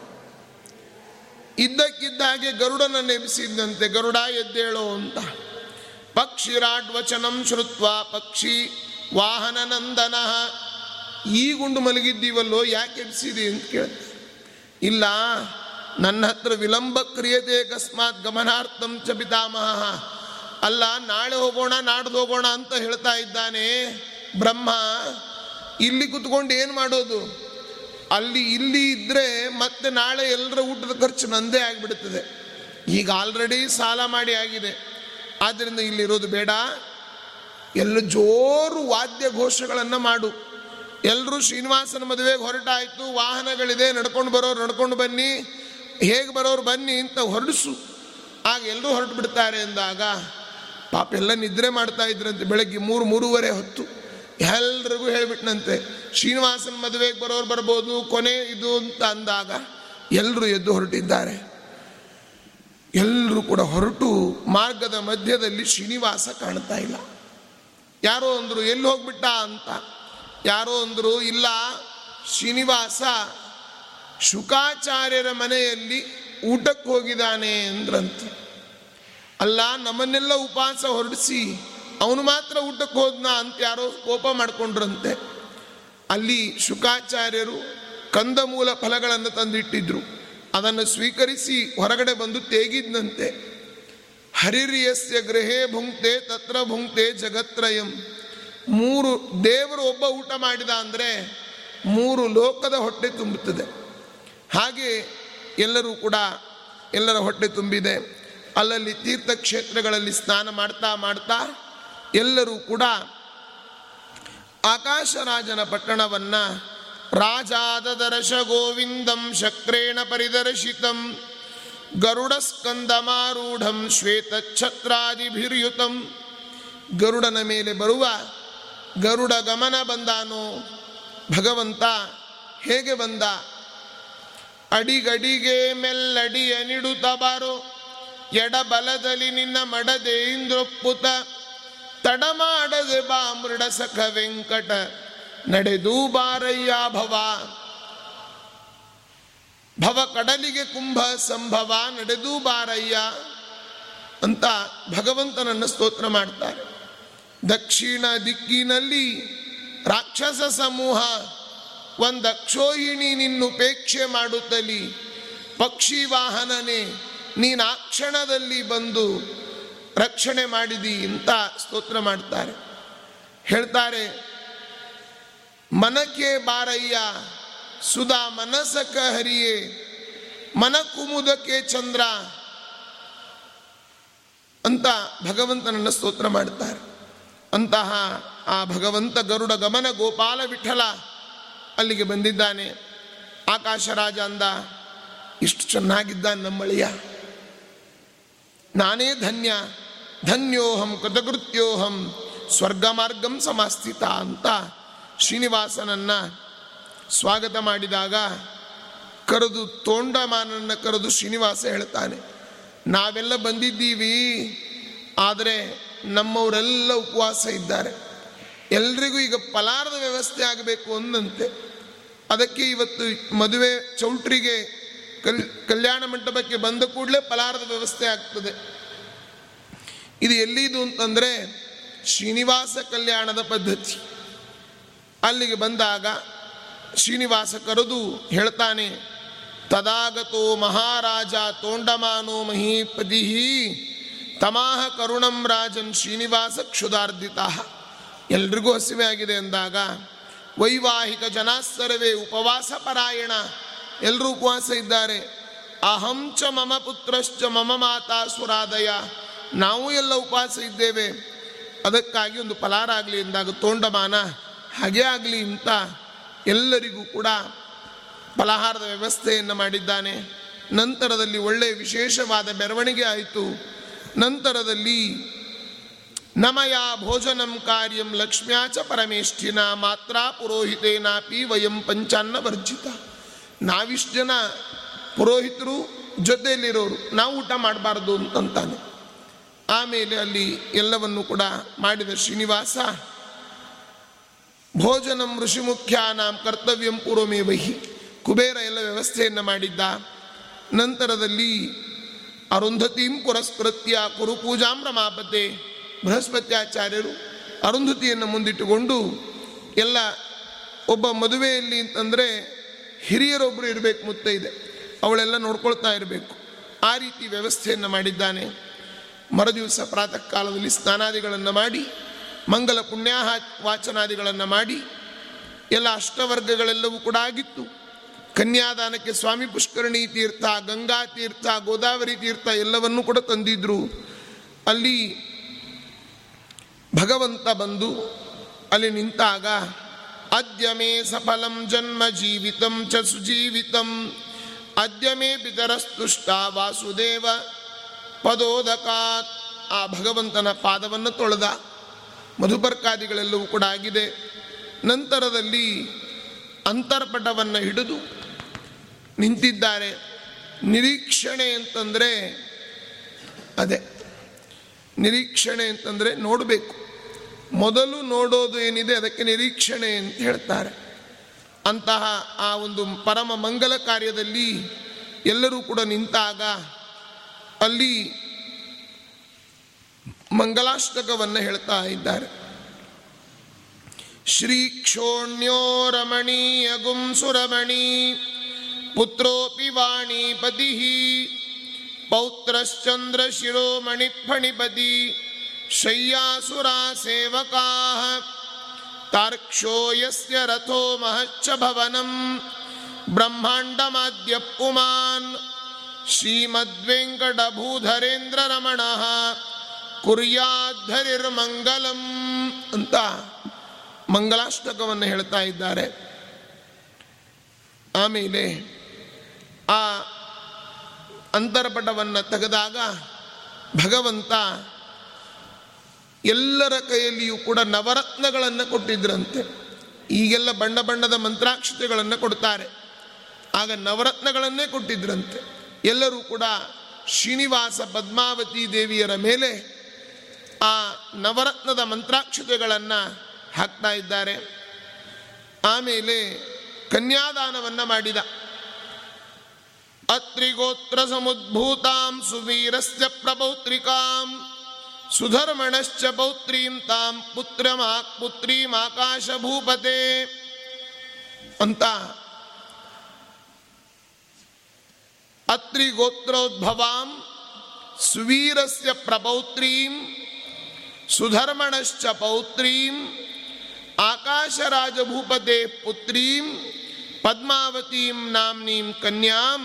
ಇದ್ದಕ್ಕಿದ್ದ ಹಾಗೆ ಗರುಡನ ಎಬ್ಬಿಸಿದ್ದಂತೆ ಗರುಡ ಎದ್ದೇಳೋ ಅಂತ. ಪಕ್ಷಿರಾಡ್ವಚನಂ ಶ್ರುತ್ವ ಪಕ್ಷಿ ವಾಹನ ನಂದನ. ಈಗುಂಡು ಮಲಗಿದ್ದೀವಲ್ಲೋ, ಯಾಕೆ ಎಬ್ಸಿದಿ ಅಂತ ಕೇಳ ಇಲ್ಲ, ನನ್ನ ಹತ್ರ ವಿಳಂಬ ಕ್ರಿಯತೆ ಅಕಸ್ಮಾತ್ ಗಮನಾರ್ಥಂ ಚ ಪಿತಾಮಹ. ಅಲ್ಲ, ನಾಳೆ ಹೋಗೋಣ, ನಾಡ್ದು ಹೋಗೋಣ ಅಂತ ಹೇಳ್ತಾ ಇದ್ದಾನೆ ಬ್ರಹ್ಮ. ಇಲ್ಲಿ ಕುತ್ಕೊಂಡು ಏನು ಮಾಡೋದು? ಅಲ್ಲಿ ಇಲ್ಲಿ ಇದ್ದರೆ ಮತ್ತೆ ನಾಳೆ ಎಲ್ಲರ ಊಟದ ಖರ್ಚು ನಂದೇ ಆಗಿಬಿಡ್ತದೆ. ಈಗ ಆಲ್ರೆಡಿ ಸಾಲ ಮಾಡಿ ಆಗಿದೆ. ಆದ್ದರಿಂದ ಇಲ್ಲಿರೋದು ಬೇಡ. ಎಲ್ಲ ಜೋರು ವಾದ್ಯ ಘೋಷಗಳನ್ನು ಮಾಡು. ಎಲ್ಲರೂ ಶ್ರೀನಿವಾಸನ ಮದುವೆಗೆ ಹೊರಟಾಯಿತು, ವಾಹನಗಳಿದೆ, ನಡ್ಕೊಂಡು ಬರೋರು ನಡ್ಕೊಂಡು ಬನ್ನಿ, ಹೇಗೆ ಬರೋರು ಬನ್ನಿ ಅಂತ ಹೊರಡಿಸು. ಆಗ ಎಲ್ಲರೂ ಹೊರಟು ಬಿಡ್ತಾರೆ ಅಂದಾಗ, ಪಾಪ ಎಲ್ಲ ನಿದ್ರೆ ಮಾಡ್ತಾ ಇದ್ರಂತೆ, ಬೆಳಗ್ಗೆ ಮೂರು, ಮೂರುವರೆ ಹೊತ್ತು. ಎಲ್ರಿಗೂ ಹೇಳಿಬಿಟ್ನಂತೆ, ಶ್ರೀನಿವಾಸನ ಮದುವೆಗೆ ಬರೋರು ಬರ್ಬೋದು, ಕೊನೆ ಇದು ಅಂತ ಅಂದಾಗ ಎಲ್ಲರೂ ಎದ್ದು ಹೊರಟಿದ್ದಾರೆ. ಎಲ್ಲರೂ ಕೂಡ ಹೊರಟು, ಮಾರ್ಗದ ಮಧ್ಯದಲ್ಲಿ ಶ್ರೀನಿವಾಸ ಕಾಣ್ತಾ ಇಲ್ಲ. ಯಾರೋ ಅಂದರು, ಎಲ್ಲಿ ಹೋಗ್ಬಿಟ್ಟ? ಅಂತ. ಯಾರೋ ಅಂದರು, ಇಲ್ಲ, ಶ್ರೀನಿವಾಸ ಶುಕಾಚಾರ್ಯರ ಮನೆಯಲ್ಲಿ ಊಟಕ್ಕೆ ಹೋಗಿದ್ದಾನೆ ಅಂದ್ರಂತೆ. ಅಲ್ಲ, ನಮ್ಮನ್ನೆಲ್ಲ ಉಪವಾಸ ಹೊರಡಿಸಿ, ಅವನು ಮಾತ್ರ ಊಟಕ್ಕೆ ಹೋದ್ನ ಅಂತ ಯಾರೋ ಕೋಪ ಮಾಡಿಕೊಂಡ್ರಂತೆ. ಅಲ್ಲಿ ಶುಕಾಚಾರ್ಯರು ಕಂದಮೂಲ ಫಲಗಳನ್ನು ತಂದಿಟ್ಟಿದ್ರು. ಅದನ್ನು ಸ್ವೀಕರಿಸಿ ಹೊರಗಡೆ ಬಂದು ತೇಗಿದ್ನಂತೆ. ಹರಿರ್ಯಸ್ಯ ಗೃಹೇ ಭುಂಕ್ತೆ ತತ್ರ ಭುಂಕ್ತೆ ಜಗತ್ರಯಂ. ಮೂರು ದೇವರು ಒಬ್ಬ ಊಟ ಮಾಡಿದ ಅಂದರೆ ಮೂರು ಲೋಕದ ಹೊಟ್ಟೆ ತುಂಬುತ್ತದೆ. ಹಾಗೆ ಎಲ್ಲರೂ ಕೂಡ ಎಲ್ಲರ ಹೊಟ್ಟೆ ತುಂಬಿದೆ. ಅಲ್ಲಲ್ಲಿ ತೀರ್ಥಕ್ಷೇತ್ರಗಳಲ್ಲಿ ಸ್ನಾನ ಮಾಡ್ತಾ ಮಾಡ್ತಾ ಎಲ್ಲರೂ ಕೂಡ ಆಕಾಶರಾಜನ ಪಟ್ಟಣವನ್ನು ರಾಜಾದದರ್ಶ ಗೋವಿಂದಂ ಶಕ್ರೇಣ ಪರಿದರ್ಶಿತಂ, ಗರುಡಸ್ಕಂದಮಾರೂಢಂ ಶ್ವೇತಛತ್ರಾದಿಭಿರ್ಯುತಂ. ಗರುಡನ ಮೇಲೆ ಬರುವ ಗರುಡ ಗಮನ ಬಂದಾನು? ಭಗವಂತ ಹೇಗೆ ಬಂದ? ಅಡಿಗಡಿಗೆ ಮೆಲ್ಲಡಿಯ ನಿಡುತ್ತ ಬಾರೋ, ಎಡಬಲದಲ್ಲಿ ನಿನ್ನ ಮಡದೆ ಇಂದ್ರೊಪ್ಪುತ ತಡಮಾಡದೆ ಬಾ ಮೃಡ ಸಖ ವೆಂಕಟ, ನಡೆದು ಬಾರಯ್ಯ ಭವ. ಭವ ಕಡಲಿಗೆ ಕುಂಭ ಸಂಭವ, ನಡೆದು ಬಾರಯ್ಯ ಅಂತ ಭಗವಂತನನ್ನು ಸ್ತೋತ್ರ ಮಾಡ್ತಾರೆ. ದಕ್ಷಿಣ ದಿಕ್ಕಿನಲ್ಲಿ ರಾಕ್ಷಸ ಸಮೂಹ, ಒಂದು ಅಕ್ಷೋಹಿಣಿ ನಿನ್ನುಪೇಕ್ಷೆ ಮಾಡುತ್ತಲಿ. ಪಕ್ಷಿ ವಾಹನನೇ, ನೀನು ಆ ಕ್ಷಣದಲ್ಲಿ ಬಂದು ರಕ್ಷಣೆ ಮಾಡಿದಿ ಅಂತ ಸ್ತೋತ್ರ ಮಾಡ್ತಾರೆ. ಹೇಳ್ತಾರೆ, ಮನಕೆ ಬಾರಯ್ಯ, ಸುಧಾ ಮನಸಕ ಹರಿಯೇ ಮನ ಕುಮುದಕ್ಕೆ ಚಂದ್ರ ಅಂತ ಭಗವಂತನನ್ನು ಸ್ತೋತ್ರ ಮಾಡುತ್ತಾರೆ ಅಂತಹ ಆ ಭಗವಂತ ಗರುಡ ಗಮನ ಗೋಪಾಲ ವಿಠಲ ಅಲ್ಲಿಗೆ ಬಂದಿದ್ದಾನೆ. ಆಕಾಶ ರಾಜ ಅಂದ, ಇಷ್ಟು ಚೆನ್ನಾಗಿದ್ದಾನೆ ನಮ್ಮಳಿಯ. ನಾನೇ ಧನ್ಯ. ಧನ್ಯೋಹಂ ಕೃತಕೃತ್ಯೋಹಂ ಸ್ವರ್ಗ ಮಾರ್ಗಂ ಸಮಾಸ್ಥಿತ ಅಂತ ಶ್ರೀನಿವಾಸನನ್ನ ಸ್ವಾಗತ ಮಾಡಿದಾಗ ಕರೆದು ತೋಂಡಮಾನನ್ನ ಕರೆದು ಶ್ರೀನಿವಾಸ ಹೇಳ್ತಾನೆ, ನಾವೆಲ್ಲ ಬಂದಿದ್ದೀವಿ, ಆದರೆ ನಮ್ಮವರೆಲ್ಲ ಉಪವಾಸ ಇದ್ದಾರೆ. ಎಲ್ರಿಗೂ ಈಗ ಫಲಾರದ ವ್ಯವಸ್ಥೆ ಆಗಬೇಕು ಅಂದಂತೆ. ಅದಕ್ಕೆ ಇವತ್ತು ಮದುವೆ ಚೌಟ್ರಿಗೆ ಕಲ್, ಕಲ್ಯಾಣ ಮಂಟಪಕ್ಕೆ ಬಂದ ಕೂಡಲೇ ಫಲಾರದ ವ್ಯವಸ್ಥೆ ಆಗ್ತದೆ. ಇದು ಎಲ್ಲಿದು ಅಂತಂದರೆ ಶ್ರೀನಿವಾಸ ಕಲ್ಯಾಣದ ಪದ್ಧತಿ. ಅಲ್ಲಿಗೆ ಬಂದಾಗ ಶ್ರೀನಿವಾಸ ಕರೆದು ಹೇಳ್ತಾನೆ, ತದಾಗತೋ ಮಹಾರಾಜ ತೋಂಡಮಾನೋ ಮಹೀಪತಿ ತಮಾಹ ಕರುಣಂ ರಾಜನ್ ಶ್ರೀನಿವಾಸ ಕ್ಷುದಾರ್ಧಿತ ಎಲ್ರಿಗೂ ಹಸಿವೆ ಆಗಿದೆ ಅಂದಾಗ, ವೈವಾಹಿಕ ಜನಾಸ್ತರವೇ ಉಪವಾಸ ಪರಾಯಣ. ಎಲ್ಲರೂ ಉಪವಾಸ ಇದ್ದಾರೆ. ಅಹಂ ಚ ಮಮ ಪುತ್ರಶ್ಚ ಮಮ ಮಾತಾ ಸುರಾದಯ. ನಾವು ಎಲ್ಲ ಉಪವಾಸ ಇದ್ದೇವೆ. ಅದಕ್ಕಾಗಿ ಒಂದು ಫಲಾರ ಆಗಲಿ ಎಂದಾಗ ತೋಂಡಮಾನ. ಹಾಗೆ ಆಗಲಿ ಅಂತ ಎಲ್ಲರಿಗೂ ಕೂಡ ಫಲಹಾರದ ವ್ಯವಸ್ಥೆಯನ್ನು ಮಾಡಿದ್ದಾನೆ. ನಂತರದಲ್ಲಿ ಒಳ್ಳೆಯ ವಿಶೇಷವಾದ ಮೆರವಣಿಗೆ ಆಯಿತು. ನಂತರದಲ್ಲಿ ನಮಯ ಭೋಜನಂ ಕಾರ್ಯಂ ಲಕ್ಷ್ಮ್ಯಾ ಚ ಪರಮೇಷ್ಠಿನ ಮಾತ್ರ ಪುರೋಹಿತೇನಾಪಿ ವಯಂ ಪಂಚಾನ್ನ ವರ್ಜಿತ. ನಾವಿಷ್ಟು ಜನ ಪುರೋಹಿತರು ಜೊತೆಯಲ್ಲಿರೋರು, ನಾವು ಊಟ ಮಾಡಬಾರ್ದು ಅಂತಂತಾನೆ. ಆಮೇಲೆ ಅಲ್ಲಿ ಎಲ್ಲವನ್ನು ಕೂಡ ಮಾಡಿದ ಶ್ರೀನಿವಾಸ, ಭೋಜನಂ ಋಷಿಮುಖ್ಯಾನಾಂ ಕರ್ತವ್ಯಂ ಪೂರ್ವಮೇ ವಹಿ ಕುಬೇರ ಎಲ್ಲ ವ್ಯವಸ್ಥೆಯನ್ನು ಮಾಡಿದ್ದ. ನಂತರದಲ್ಲಿ ಅರುಂಧತೀಂ ಪುರಸ್ಕೃತ್ಯ ಕುರುಪೂಜಾಂ ರಮಾಪತೆ. ಬೃಹಸ್ಪತ್ಯಾಚಾರ್ಯರು ಅರುಂಧತಿಯನ್ನು ಮುಂದಿಟ್ಟುಕೊಂಡು ಎಲ್ಲ ಒಬ್ಬ ಮದುವೆಯಲ್ಲಿ ಅಂತಂದರೆ ಹಿರಿಯರೊಬ್ಬರು ಇರಬೇಕು ಮುತ್ತೈದೆ ಅವಳೆಲ್ಲ ನೋಡ್ಕೊಳ್ತಾ ಇರಬೇಕು. ಆ ರೀತಿ ವ್ಯವಸ್ಥೆಯನ್ನು ಮಾಡಿದ್ದಾನೆ. ಮರುದಿವಸ ಪ್ರಾತಃ ಕಾಲದಲ್ಲಿ ಸ್ನಾನಾದಿಗಳನ್ನು ಮಾಡಿ, ಮಂಗಲ ಪುಣ್ಯಾಹ ವಾಚನಾದಿಗಳನ್ನು ಮಾಡಿ, ಎಲ್ಲ ಅಷ್ಟವರ್ಗಗಳೆಲ್ಲವೂ ಕೂಡ ಆಗಿತ್ತು. ಕನ್ಯಾದಾನಕ್ಕೆ ಸ್ವಾಮಿ ಪುಷ್ಕರಣಿ ತೀರ್ಥ, ಗಂಗಾ ತೀರ್ಥ, ಗೋದಾವರಿ ತೀರ್ಥ ಎಲ್ಲವನ್ನೂ ಕೂಡ ತಂದಿದ್ರು. ಅಲ್ಲಿ ಭಗವಂತ ಬಂದು ಅಲ್ಲಿ ನಿಂತಾಗ, ಅದ್ಯ ಮೇ ಸಫಲಂ ಜನ್ಮ ಜೀವಿತಂ ಚ ಸುಜೀವಿತಂ, ಅದ್ಯ ಮೇ ಪಿತರಸ್ತುಷ್ಟ ವಾಸುದೇವ ಪದೋದಕಾತ್. ಆ ಭಗವಂತನ ಪಾದವನ್ನು ತೊಳೆದ. ಮಧುಪರ್ಕಾದಿಗಳೆಲ್ಲವೂ ಕೂಡ ಆಗಿದೆ. ನಂತರದಲ್ಲಿ ಅಂತರ್ಪಟವನ್ನು ಹಿಡಿದು ನಿಂತಿದ್ದಾರೆ. ನಿರೀಕ್ಷಣೆ ಅಂತಂದರೆ ಅದೇ. ನಿರೀಕ್ಷಣೆ ಅಂತಂದರೆ ನೋಡಬೇಕು. ಮೊದಲು ನೋಡೋದು ಏನಿದೆ ಅದಕ್ಕೆ ನಿರೀಕ್ಷಣೆ ಅಂತ ಹೇಳ್ತಾರೆ. ಅಂತಹ ಆ ಒಂದು ಪರಮ ಮಂಗಲ ಕಾರ್ಯದಲ್ಲಿ ಎಲ್ಲರೂ ಕೂಡ ನಿಂತಾಗ ಅಲ್ಲಿ ಮಂಗಲಾಷ್ಟಕವನ್ನು ಹೇಳ್ತಾ ಇದ್ದಾರೆ. ಶ್ರೀ ಕ್ಷೋಣ್ಯೋ ರಮಣೀಯ ಗುಂಸುರಮಣಿ. ಪುತ್ರೋಪಿ ವಾಣಿಪತಿ ಪೌತ್ರಶ್ಚಂದ್ರ ಶಿರೋಮಣಿ ಫಣಿಪತಿ ಶಯ್ಯಾಸುರಾ ಸೇವಕಾ ತಾರ್ಕ್ಷೋ ಯಸ್ಯ ರಥೋ ಮಹಚ್ಚ ಭವನಂ ಬ್ರಹ್ಮಾಂಡಮಾದ್ಯ ಪುಮಾನ್ ಶ್ರೀಮದ್ವೆಂಕಟಭೂಧರೇಂದ್ರ ರಮಣ ಕುರ್ಯಾಧರಿರ್ಮಂಗಲಂ ಅಂತ ಮಂಗಲಾಷ್ಟಕವನ್ನು ಹೇಳ್ತಾ ಇದ್ದಾರೆ ಆಮೇಲೆ ಆ ಅಂತರ್ಪಟವನ್ನು ತೆಗೆದಾಗ ಭಗವಂತ ಎಲ್ಲರ ಕೈಯಲ್ಲಿಯೂ ಕೂಡ ನವರತ್ನಗಳನ್ನು ಕೊಟ್ಟಿದ್ರಂತೆ. ಈಗೆಲ್ಲ ಬಣ್ಣ ಬಣ್ಣದ ಮಂತ್ರಾಕ್ಷತೆಗಳನ್ನು ಕೊಡ್ತಾರೆ. ಆಗ ನವರತ್ನಗಳನ್ನೇ ಕೊಟ್ಟಿದ್ರಂತೆ. ಎಲ್ಲರೂ ಕೂಡ ಶ್ರೀನಿವಾಸ ಪದ್ಮಾವತಿ ದೇವಿಯರ ಮೇಲೆ ಆ ನವರತ್ನದ ಮಂತ್ರಾಕ್ಷತೆಗಳನ್ನು ಹಾಕ್ತಾ ಇದ್ದಾರೆ. ಆಮೇಲೆ ಕನ್ಯಾದಾನವನ್ನು ಮಾಡಿದ. ಅತ್ರಿಗೋತ್ರ ಸಮುದ್ಭೂತಾಂ ಸುವೀರಸ್ಯ ಪ್ರಪೌತ್ರಿಕಾಂ ಸುಧರ್ಮಣಶ್ಚ ಪೌತ್ರೀಂ ತಾಂ ಪುತ್ರಮಾ ಪುತ್ರೀಂ ಆಕಾಶ ಭೂಪತೆ ಅಂತ ಅತ್ರಿಗೋತ್ರೋದ್ಭವಾಂ ಸುವೀರಸ್ಯ ಪ್ರಪೌತ್ರೀಂ ಸುಧರ್ಮಣಶ್ಚ ಪೌತ್ರೀಂ ಆಕಾಶರಾಜಭೂಪತೆ ಪುತ್ರೀಂ ಪದ್ಮಾವತೀಂ ನಾಮ್ನೀಂ ಕನ್ಯಾಂ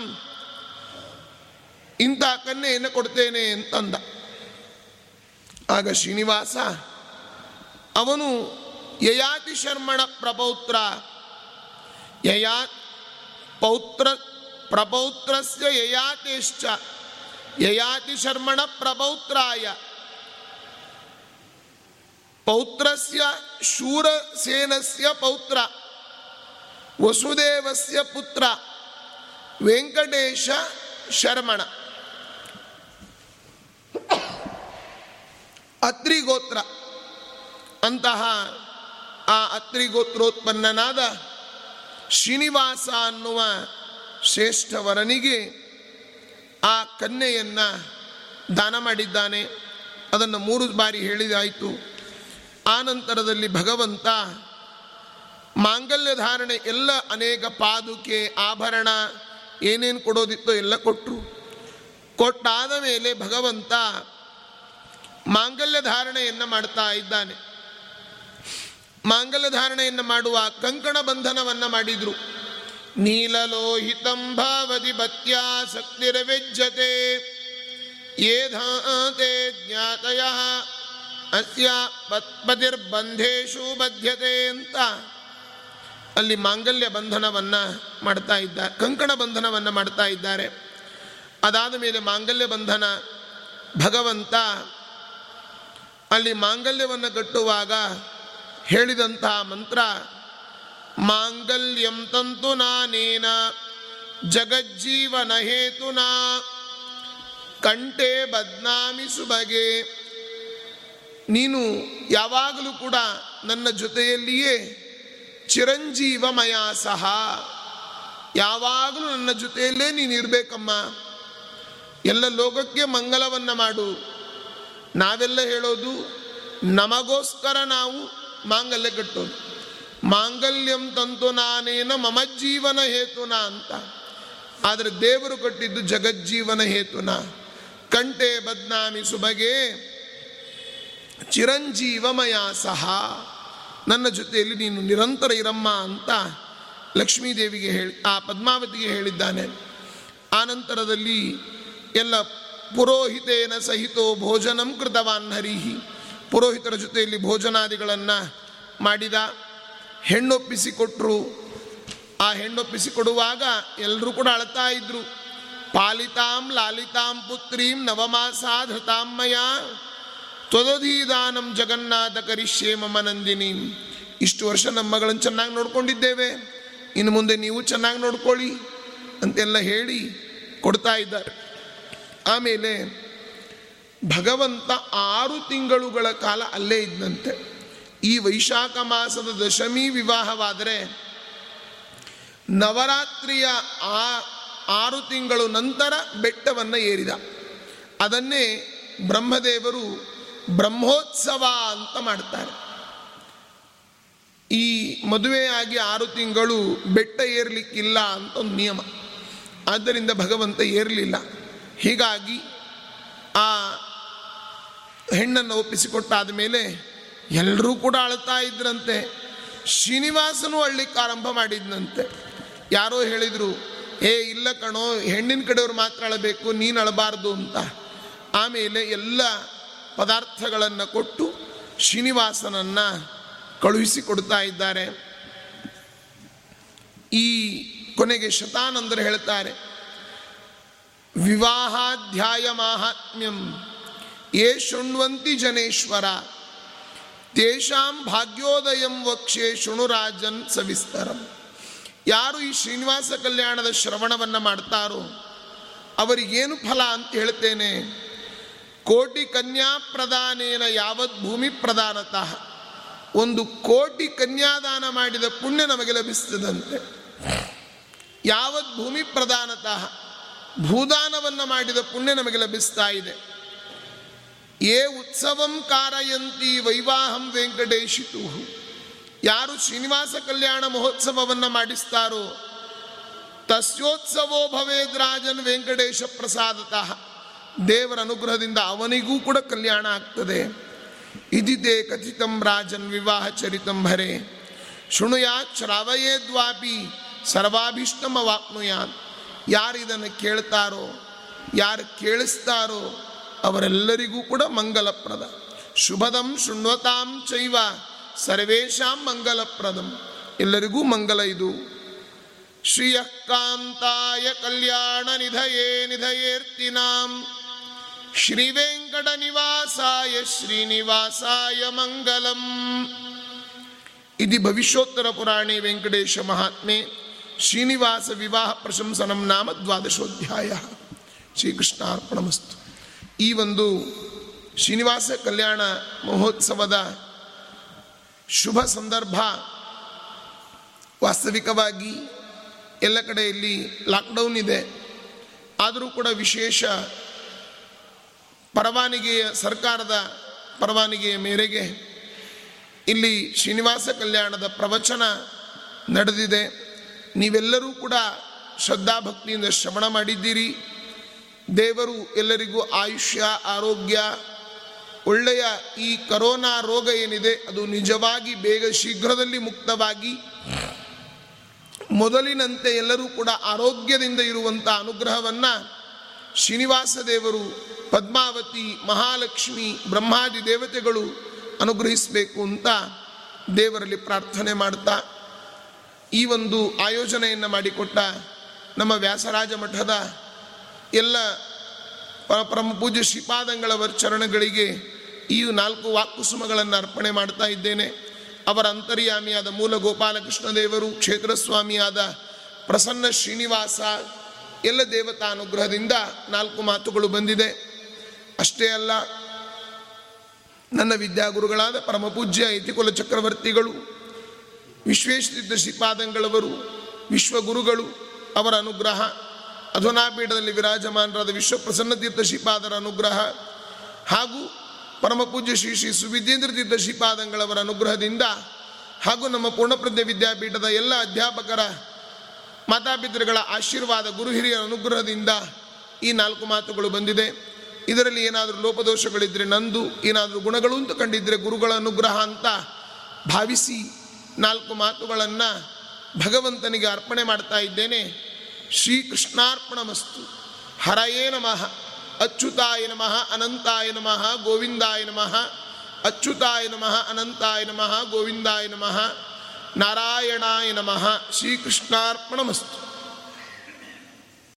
ಇಂಥ ಕನ್ಯೆಯನ್ನು ಕೊಡ್ತೇನೆ ಅಂತಂದ. ಆಗ ಶ್ರೀನಿವಾಸ, ಅವನು ಯಯಾತಿ ಶರ್ಮಣ ಪ್ರಪೌತ್ರ ಯಯಾ ಪೌತ್ರ ಪ್ರಪೌತ್ರಸ್ಯ ಯಯಾತಿಶ್ಚ, ಯಯಾತಿ ಶರ್ಮಣ ಪ್ರಪೌತ್ರಾಯ ಪೌತ್ರಸ್ಯ ಶೂರಸೇನಸ್ಯ ಪೌತ್ರ, ವಸುದೇವಸ್ಯ ಪುತ್ರ, ವೆಂಕಟೇಶ ಶರ್ಮಣ. ಅತ್ರಿಗೋತ್ರ. ಅಂತಹ ಆ ಅತ್ರಿಗೋತ್ರೋತ್ಪನ್ನನಾದ ಶ್ರೀನಿವಾಸ ಅನ್ನುವ ಶ್ರೇಷ್ಠವರನಿಗೆ ಆ ಕನ್ಯೆಯನ್ನು ದಾನ ಮಾಡಿದ್ದಾನೆ. ಅದನ್ನು ಮೂರು ಬಾರಿ ಹೇಳಿದಾಯಿತು. ಆ ನಂತರದಲ್ಲಿ ಭಗವಂತ ಮಾಂಗಲ್ಯ ಧಾರಣೆ ಎಲ್ಲ ಅನೇಕ ಪಾದುಕೆ, ಆಭರಣ ಏನೇನು ಕೊಡೋದಿತ್ತೋ ಎಲ್ಲ ಕೊಟ್ಟರು ಕೊಟ್ಟಾದ ಮೇಲೆ ಭಗವಂತ ಮಾಂಗಲ್ಯ ಧಾರಣೆಯನ್ನು ಮಾಡ್ತಾ ಇದ್ದಾನೆ. ಮಾಂಗಲ್ಯ ಧಾರಣೆಯನ್ನು ಮಾಡುವ ಕಂಕಣ ಬಂಧನವನ್ನು ಮಾಡಿದ್ರು. ನೀಲಲೋಹಿತಂ ಭಾವತಿ ಬತ್ಯಾ ಶಕ್ತಿರವೆಜ್ಜತೆ ಏಧಾತೆ ಜ್ಞಾತಯ ಅಸ್ಯ ಪತ್ಪತಿರ್ಬಂಧೇಶು ಬದ್ಧತೆ ಅಂತ ಅಲ್ಲಿ ಮಾಂಗಲ್ಯ ಬಂಧನವನ್ನು ಮಾಡ್ತಾ ಇದ್ದಾರೆ ಕಂಕಣ ಬಂಧನವನ್ನು ಮಾಡ್ತಾ ಇದ್ದಾರೆ. ಅದಾದ ಮೇಲೆ ಮಾಂಗಲ್ಯ ಬಂಧನ ಭಗವಂತ ಅಲ್ಲಿ ಮಾಂಗಲ್ಯವನ್ನು ಕಟ್ಟುವಾಗ ಹೇಳಿದಂತಹ ಮಂತ್ರ, ಮಾಂಗಲ್ಯಂ ತಂತು ನಾನೇನ, ಜಗಜ್ಜೀವನ ಹೇತುನಾ, ಕಂಠೆ ಬದ್ನಾಮಿ ಸುಬಗೆ ನೀನು ಯಾವಾಗಲೂ ಕೂಡ ನನ್ನ ಜೊತೆಯಲ್ಲಿಯೇ ಚಿರಂಜೀವಮಯ ಸಹ. ಯಾವಾಗಲೂ ನನ್ನ ಜೊತೆಯಲ್ಲೇ ನೀನು ಇರಬೇಕಮ್ಮ. ಎಲ್ಲ ಲೋಕಕ್ಕೆ ಮಂಗಲವನ್ನು ಮಾಡು. ನಾವೆಲ್ಲ ಹೇಳೋದು ನಮಗೋಸ್ಕರ ನಾವು ಮಾಂಗಲ್ಯ ಕಟ್ಟೋದು. ಮಾಂಗಲ್ಯಂ ತಂತು ನಾನೇನ ಮಮ ಜೀವನ ಹೇತುನ ಅಂತ. ಆದರೆ ದೇವರು ಕಟ್ಟಿದ್ದು ಜಗಜ್ಜೀವನ ಹೇತುನ. ಕಂಠೆ ಬದ್ನಾಮಿ ಸುಬಗೆ ಚಿರಂಜೀವಮಯ ಸಹ. ನನ್ನ ಜೊತೆಯಲ್ಲಿ ನೀನು ನಿರಂತರ ಇರಮ್ಮ ಅಂತ ಲಕ್ಷ್ಮೀದೇವಿಗೆ ಹೇಳಿ, ಆ ಪದ್ಮಾವತಿಗೆ ಹೇಳಿದ್ದಾನೆ. ಆನಂತರದಲ್ಲಿ ಎಲ್ಲ ಪುರೋಹಿತೇನ ಸಹಿತೋ ಭೋಜನಂ ಕೃತವಾನ್ ಹರಿಹಿ. ಪುರೋಹಿತರ ಜೊತೆಯಲ್ಲಿ ಭೋಜನಾದಿಗಳನ್ನು ಮಾಡಿದ, ಹೆಣ್ಣೊಪ್ಪಿಸಿಕೊಟ್ರು. ಆ ಹೆಣ್ಣೊಪ್ಪಿಸಿಕೊಡುವಾಗ ಎಲ್ಲರೂ ಕೂಡ ಅಳ್ತಾ ಇದ್ರು. ಪಾಲಿತಾಂ ಲಾಲಿತಾಂ ಪುತ್ರೀಂ ನವಮಾಸಾಧೃತಾಂ ಮಯ. ತ್ವದಧೀದಾನಂ ಜಗನ್ನಾಥ ಕರಿಷ್ಯೇ ಮಮ ನಂದಿನಿ. ಇಷ್ಟು ವರ್ಷ ನಮ್ಮ ಮಗಳನ್ನು ಚೆನ್ನಾಗಿ ನೋಡ್ಕೊಂಡಿದ್ದೇವೆ. ಇನ್ನು ಮುಂದೆ ನೀವು ಚೆನ್ನಾಗಿ ನೋಡ್ಕೊಳ್ಳಿ ಅಂತೆಲ್ಲ ಹೇಳಿ ಕೊಡ್ತಾ ಇದ್ದಾರೆ. ಆಮೇಲೆ ಭಗವಂತ ಆರು ತಿಂಗಳುಗಳ ಕಾಲ ಅಲ್ಲೇ ಇದ್ದಂತೆ ಈ ವೈಶಾಖ ಮಾಸದ ದಶಮಿ ವಿವಾಹವಾದರೆ ನವರಾತ್ರಿಯ ಆ ಆರು ತಿಂಗಳು ನಂತರ ಬೆಟ್ಟವನ್ನು ಏರಿದ. ಅದನ್ನೇ ಬ್ರಹ್ಮದೇವರು ಬ್ರಹ್ಮೋತ್ಸವ ಅಂತ ಮಾಡ್ತಾರೆ. ಈ ಮದುವೆಯಾಗಿ ಆರು ತಿಂಗಳು ಬೆಟ್ಟ ಏರ್ಲಿಕ್ಕಿಲ್ಲ ಅಂತ ಒಂದು ನಿಯಮ. ಆದ್ದರಿಂದ ಭಗವಂತ ಏರಲಿಲ್ಲ. ಹೀಗಾಗಿ ಆ ಹೆಣ್ಣನ್ನು ಒಪ್ಪಿಸಿಕೊಟ್ಟಾದ ಮೇಲೆ ಎಲ್ಲರೂ ಕೂಡ ಅಳ್ತಾ ಇದ್ರಂತೆ. ಶ್ರೀನಿವಾಸನು ಅಳ್ಲಿಕ್ಕೆ ಆರಂಭ ಮಾಡಿದ್ನಂತೆ. ಯಾರೋ ಹೇಳಿದರು, ಏ, ಇಲ್ಲ ಕಣೋ, ಹೆಣ್ಣಿನ ಕಡೆಯವರು ಮಾತ್ರ ಅಳಬೇಕು, ನೀನು ಅಳಬಾರ್ದು ಅಂತ. ಆಮೇಲೆ ಎಲ್ಲ ಪದಾರ್ಥಗಳನ್ನು ಕೊಟ್ಟು ಶ್ರೀನಿವಾಸನನ್ನು ಕಳುಹಿಸಿಕೊಡ್ತಾ ಇದ್ದಾರೆ. ಈ ಕೊನೆಗೆ ಶತಾನಂದರು ಹೇಳ್ತಾರೆ ವಿವಾಹಾಧ್ಯಾಯ ಮಾಹಾತ್ಮ್ಯಂ ಯೇ ಶೃಣ್ವಂತಿ ಜನೇಶ್ವರ, ತೇಷಾಂ ಭಾಗ್ಯೋದಯಂ ವಕ್ಷೆ ಶೃಣುರಾಜನ್ ಸವಿಸ್ತರಂ. ಯಾರು ಈ ಶ್ರೀನಿವಾಸ ಕಲ್ಯಾಣದ ಶ್ರವಣವನ್ನು ಮಾಡ್ತಾರೋ, ಅವರಿಗೇನು ಫಲ ಅಂತ ಹೇಳ್ತೇನೆ. ಕೋಟಿ ಕನ್ಯಾ ಪ್ರದಾನೇನ ಯಾವತ್ ಭೂಮಿ ಪ್ರದಾನತಃ ಒಂದು ಕೋಟಿ ಕನ್ಯಾದಾನ ಮಾಡಿದ ಪುಣ್ಯ ನಮಗೆ ಲಭಿಸ್ತದಂತೆ ಯಾವತ್ ಭೂಮಿ ಪ್ರದಾನತಃ ಭೂದಾನವನ್ನು ಮಾಡಿದ ಪುಣ್ಯ ನಮಗೆ ಲಭಿಸ್ತಾ ಇದೆ. ಏ ಉತ್ಸವಂ ಕಾರಯಂತಿ ವೈವಾಹಂ ವೆಂಕಟೇಶಿತು ಯಾರು ಶ್ರೀನಿವಾಸ ಕಲ್ಯಾಣ ಮಹೋತ್ಸವವನ್ನು ಮಾಡಿಸ್ತಾರೋ, ತಸ್ಯೋತ್ಸವೋ ಭವೇದ್ ರಾಜನ್ ವೆಂಕಟೇಶ ಪ್ರಸಾದತಃ. ದೇವರ ಅನುಗ್ರಹದಿಂದ ಅವನಿಗೂ ಕೂಡ ಕಲ್ಯಾಣ ಆಗ್ತದೆ. ಇದಿದೆ ಕಥಿತಂ ರಾಜನ್ ವಿವಾಹ ಚರಿತಂ ಭರೆ ಶೃಣುಯಾತ್ ಶ್ರಾವಯೇದ್ವಾಪಿ ಸರ್ವಾಭೀಷ್ಟಮ ವಾಪ್ನುಯಾತ್ ಯಾರು ಇದನ್ನು ಕೇಳ್ತಾರೋ, ಯಾರು ಕೇಳಿಸ್ತಾರೋ ಅವರೆಲ್ಲರಿಗೂ ಕೂಡ ಮಂಗಲಪ್ರದ. ಶುಭದಂ ಶೃಣ್ವತಾಂ ಚೈವ ಸರ್ವೇಶಾಂ ಮಂಗಲಪ್ರದಂ. ಎಲ್ಲರಿಗೂ ಮಂಗಲ ಇದು. ಶ್ರೀಯಕಾಂತಾಯ ಕಲ್ಯಾಣ ನಿಧಯೇ ನಿಧಯೇರ್ತಿನಾಂ. ಶ್ರೀ ವೆಂಕಟ ನಿವಾಸಾಯ ಶ್ರೀನಿವಾಸಾಯ ಮಂಗಲಂ. ಇದು ಭವಿಷ್ಯೋತ್ತರ ಪುರಾಣಿ ವೆಂಕಟೇಶ ಮಹಾತ್ಮೆ ಶ್ರೀನಿವಾಸ ವಿವಾಹ ಪ್ರಶಂಸನಂ ನಾಮ ದ್ವಾದಶೋಧ್ಯಾಯ. ಶ್ರೀಕೃಷ್ಣಾರ್ಪಣಮಸ್ತು. ಈ ಒಂದು ಶ್ರೀನಿವಾಸ ಕಲ್ಯಾಣ ಮಹೋತ್ಸವದ ಶುಭ ಸಂದರ್ಭ ವಾಸ್ತವಿಕವಾಗಿ ಎಲ್ಲ ಕಡೆಯಲ್ಲಿ ಲಾಕ್ಡೌನ್ ಇದೆ. ಆದರೂ ಕೂಡ ವಿಶೇಷ ಪರವಾನಿಗೆಯ ಸರ್ಕಾರದ ಪರವಾನಿಗೆಯ ಮೇರೆಗೆ ಇಲ್ಲಿ ಶ್ರೀನಿವಾಸ ಕಲ್ಯಾಣದ ಪ್ರವಚನ ನಡೆದಿದೆ. ನೀವೆಲ್ಲರೂ ಕೂಡ ಶ್ರದ್ಧಾಭಕ್ತಿಯಿಂದ ಶ್ರವಣ ಮಾಡಿದ್ದೀರಿ. ದೇವರು ಎಲ್ಲರಿಗೂ ಆಯುಷ್ಯ, ಆರೋಗ್ಯ, ಒಳ್ಳೆಯ ಈ ಕರೋನಾ ರೋಗ ಏನಿದೆ, ಅದು ನಿಜವಾಗಿ ಬೇಗ ಶೀಘ್ರದಲ್ಲಿ ಮುಕ್ತವಾಗಿ ಮೊದಲಿನಂತೆ ಎಲ್ಲರೂ ಕೂಡ ಆರೋಗ್ಯದಿಂದ ಇರುವಂಥ ಅನುಗ್ರಹವನ್ನು ಶ್ರೀನಿವಾಸ ದೇವರು, ಪದ್ಮಾವತಿ, ಮಹಾಲಕ್ಷ್ಮಿ, ಬ್ರಹ್ಮಾದಿ ದೇವತೆಗಳು ಅನುಗ್ರಹಿಸಬೇಕು ಅಂತ ದೇವರಲ್ಲಿ ಪ್ರಾರ್ಥನೆ ಮಾಡ್ತಾ ಈ ಒಂದು ಆಯೋಜನೆಯನ್ನು ಮಾಡಿಕೊಟ್ಟ ನಮ್ಮ ವ್ಯಾಸರಾಜ ಮಠದ ಎಲ್ಲ ಪರಮ ಪೂಜ್ಯ ಶ್ರೀಪಾದಂಗಳವರ ಚರಣಗಳಿಗೆ ಈ ನಾಲ್ಕು ವಾಕುಸುಮಗಳನ್ನು ಅರ್ಪಣೆ ಮಾಡ್ತಾ ಇದ್ದೇನೆ. ಅವರ ಅಂತರ್ಯಾಮಿಯಾದ ಮೂಲ ಗೋಪಾಲಕೃಷ್ಣ ದೇವರು, ಕ್ಷೇತ್ರಸ್ವಾಮಿಯಾದ ಪ್ರಸನ್ನ ಶ್ರೀನಿವಾಸ, ಎಲ್ಲ ದೇವತಾ ಅನುಗ್ರಹದಿಂದ ನಾಲ್ಕು ಮಾತುಗಳು ಬಂದಿದೆ. ಅಷ್ಟೇ ಅಲ್ಲ, ನನ್ನ ವಿದ್ಯಾಗುರುಗಳಾದ ಪರಮಪೂಜ್ಯ ಯತಿಕುಲ ಚಕ್ರವರ್ತಿಗಳು ವಿಶ್ವೇಶ್ವರಿದ್ದ ಶ್ರೀಪಾದಂಗಳವರು, ವಿಶ್ವಗುರುಗಳು, ಅವರ ಅನುಗ್ರಹ ಅಧುನಾಪೀಠದಲ್ಲಿ ವಿರಾಜಮಾನರಾದ ವಿಶ್ವಪ್ರಸನ್ನ ತೀರ್ಥ ಶ್ರೀಪಾದರ ಅನುಗ್ರಹ ಹಾಗೂ ಪರಮಪೂಜ್ಯ ಶ್ರೀ ಶ್ರೀ ಸುವಿದ್ಯೇಂದ್ರ ತೀರ್ಥ ಶ್ರೀಪಾದಂಗಳವರ ಅನುಗ್ರಹದಿಂದ ಹಾಗೂ ನಮ್ಮ ಪೂರ್ಣಪ್ರಜ್ಞ ವಿದ್ಯಾಪೀಠದ ಎಲ್ಲ ಅಧ್ಯಾಪಕರ ಮಾತಾಪಿತೃಗಳ ಆಶೀರ್ವಾದ ಗುರು ಹಿರಿಯರ ಅನುಗ್ರಹದಿಂದ ಈ ನಾಲ್ಕು ಮಾತುಗಳು ಬಂದಿದೆ. ಇದರಲ್ಲಿ ಏನಾದರೂ ಲೋಪದೋಷಗಳಿದ್ದರೆ ನಂದು, ಏನಾದರೂ ಗುಣಗಳು ಅಂತ ಕಂಡಿದ್ದರೆ ಗುರುಗಳ ಅನುಗ್ರಹ ಅಂತ ಭಾವಿಸಿ ನಾಲ್ಕು ಮಾತುಗಳನ್ನು ಭಗವಂತನಿಗೆ ಅರ್ಪಣೆ ಮಾಡ್ತಾ ಇದ್ದೇನೆ. ಶ್ರೀಕೃಷ್ಣಾರ್ಪಣ ಮಸ್ತು ಹರಯೇ ನಮಃ. ಅಚ್ಯುತಾಯ ನಮಃ. ಅನಂತಾಯ ನಮಃ. ಗೋವಿಂದಾಯ ನಮಃ. ಅಚ್ಯುತಾಯ ನಮಃ. ಅನಂತಾಯ ನಮಃ. ಗೋವಿಂದಾಯ ನಮಃ. ನಾರಾಯಣಾಯ ನಮಃ. ಶ್ರೀಕೃಷ್ಣಾರ್ಪಣ ಮಸ್ತು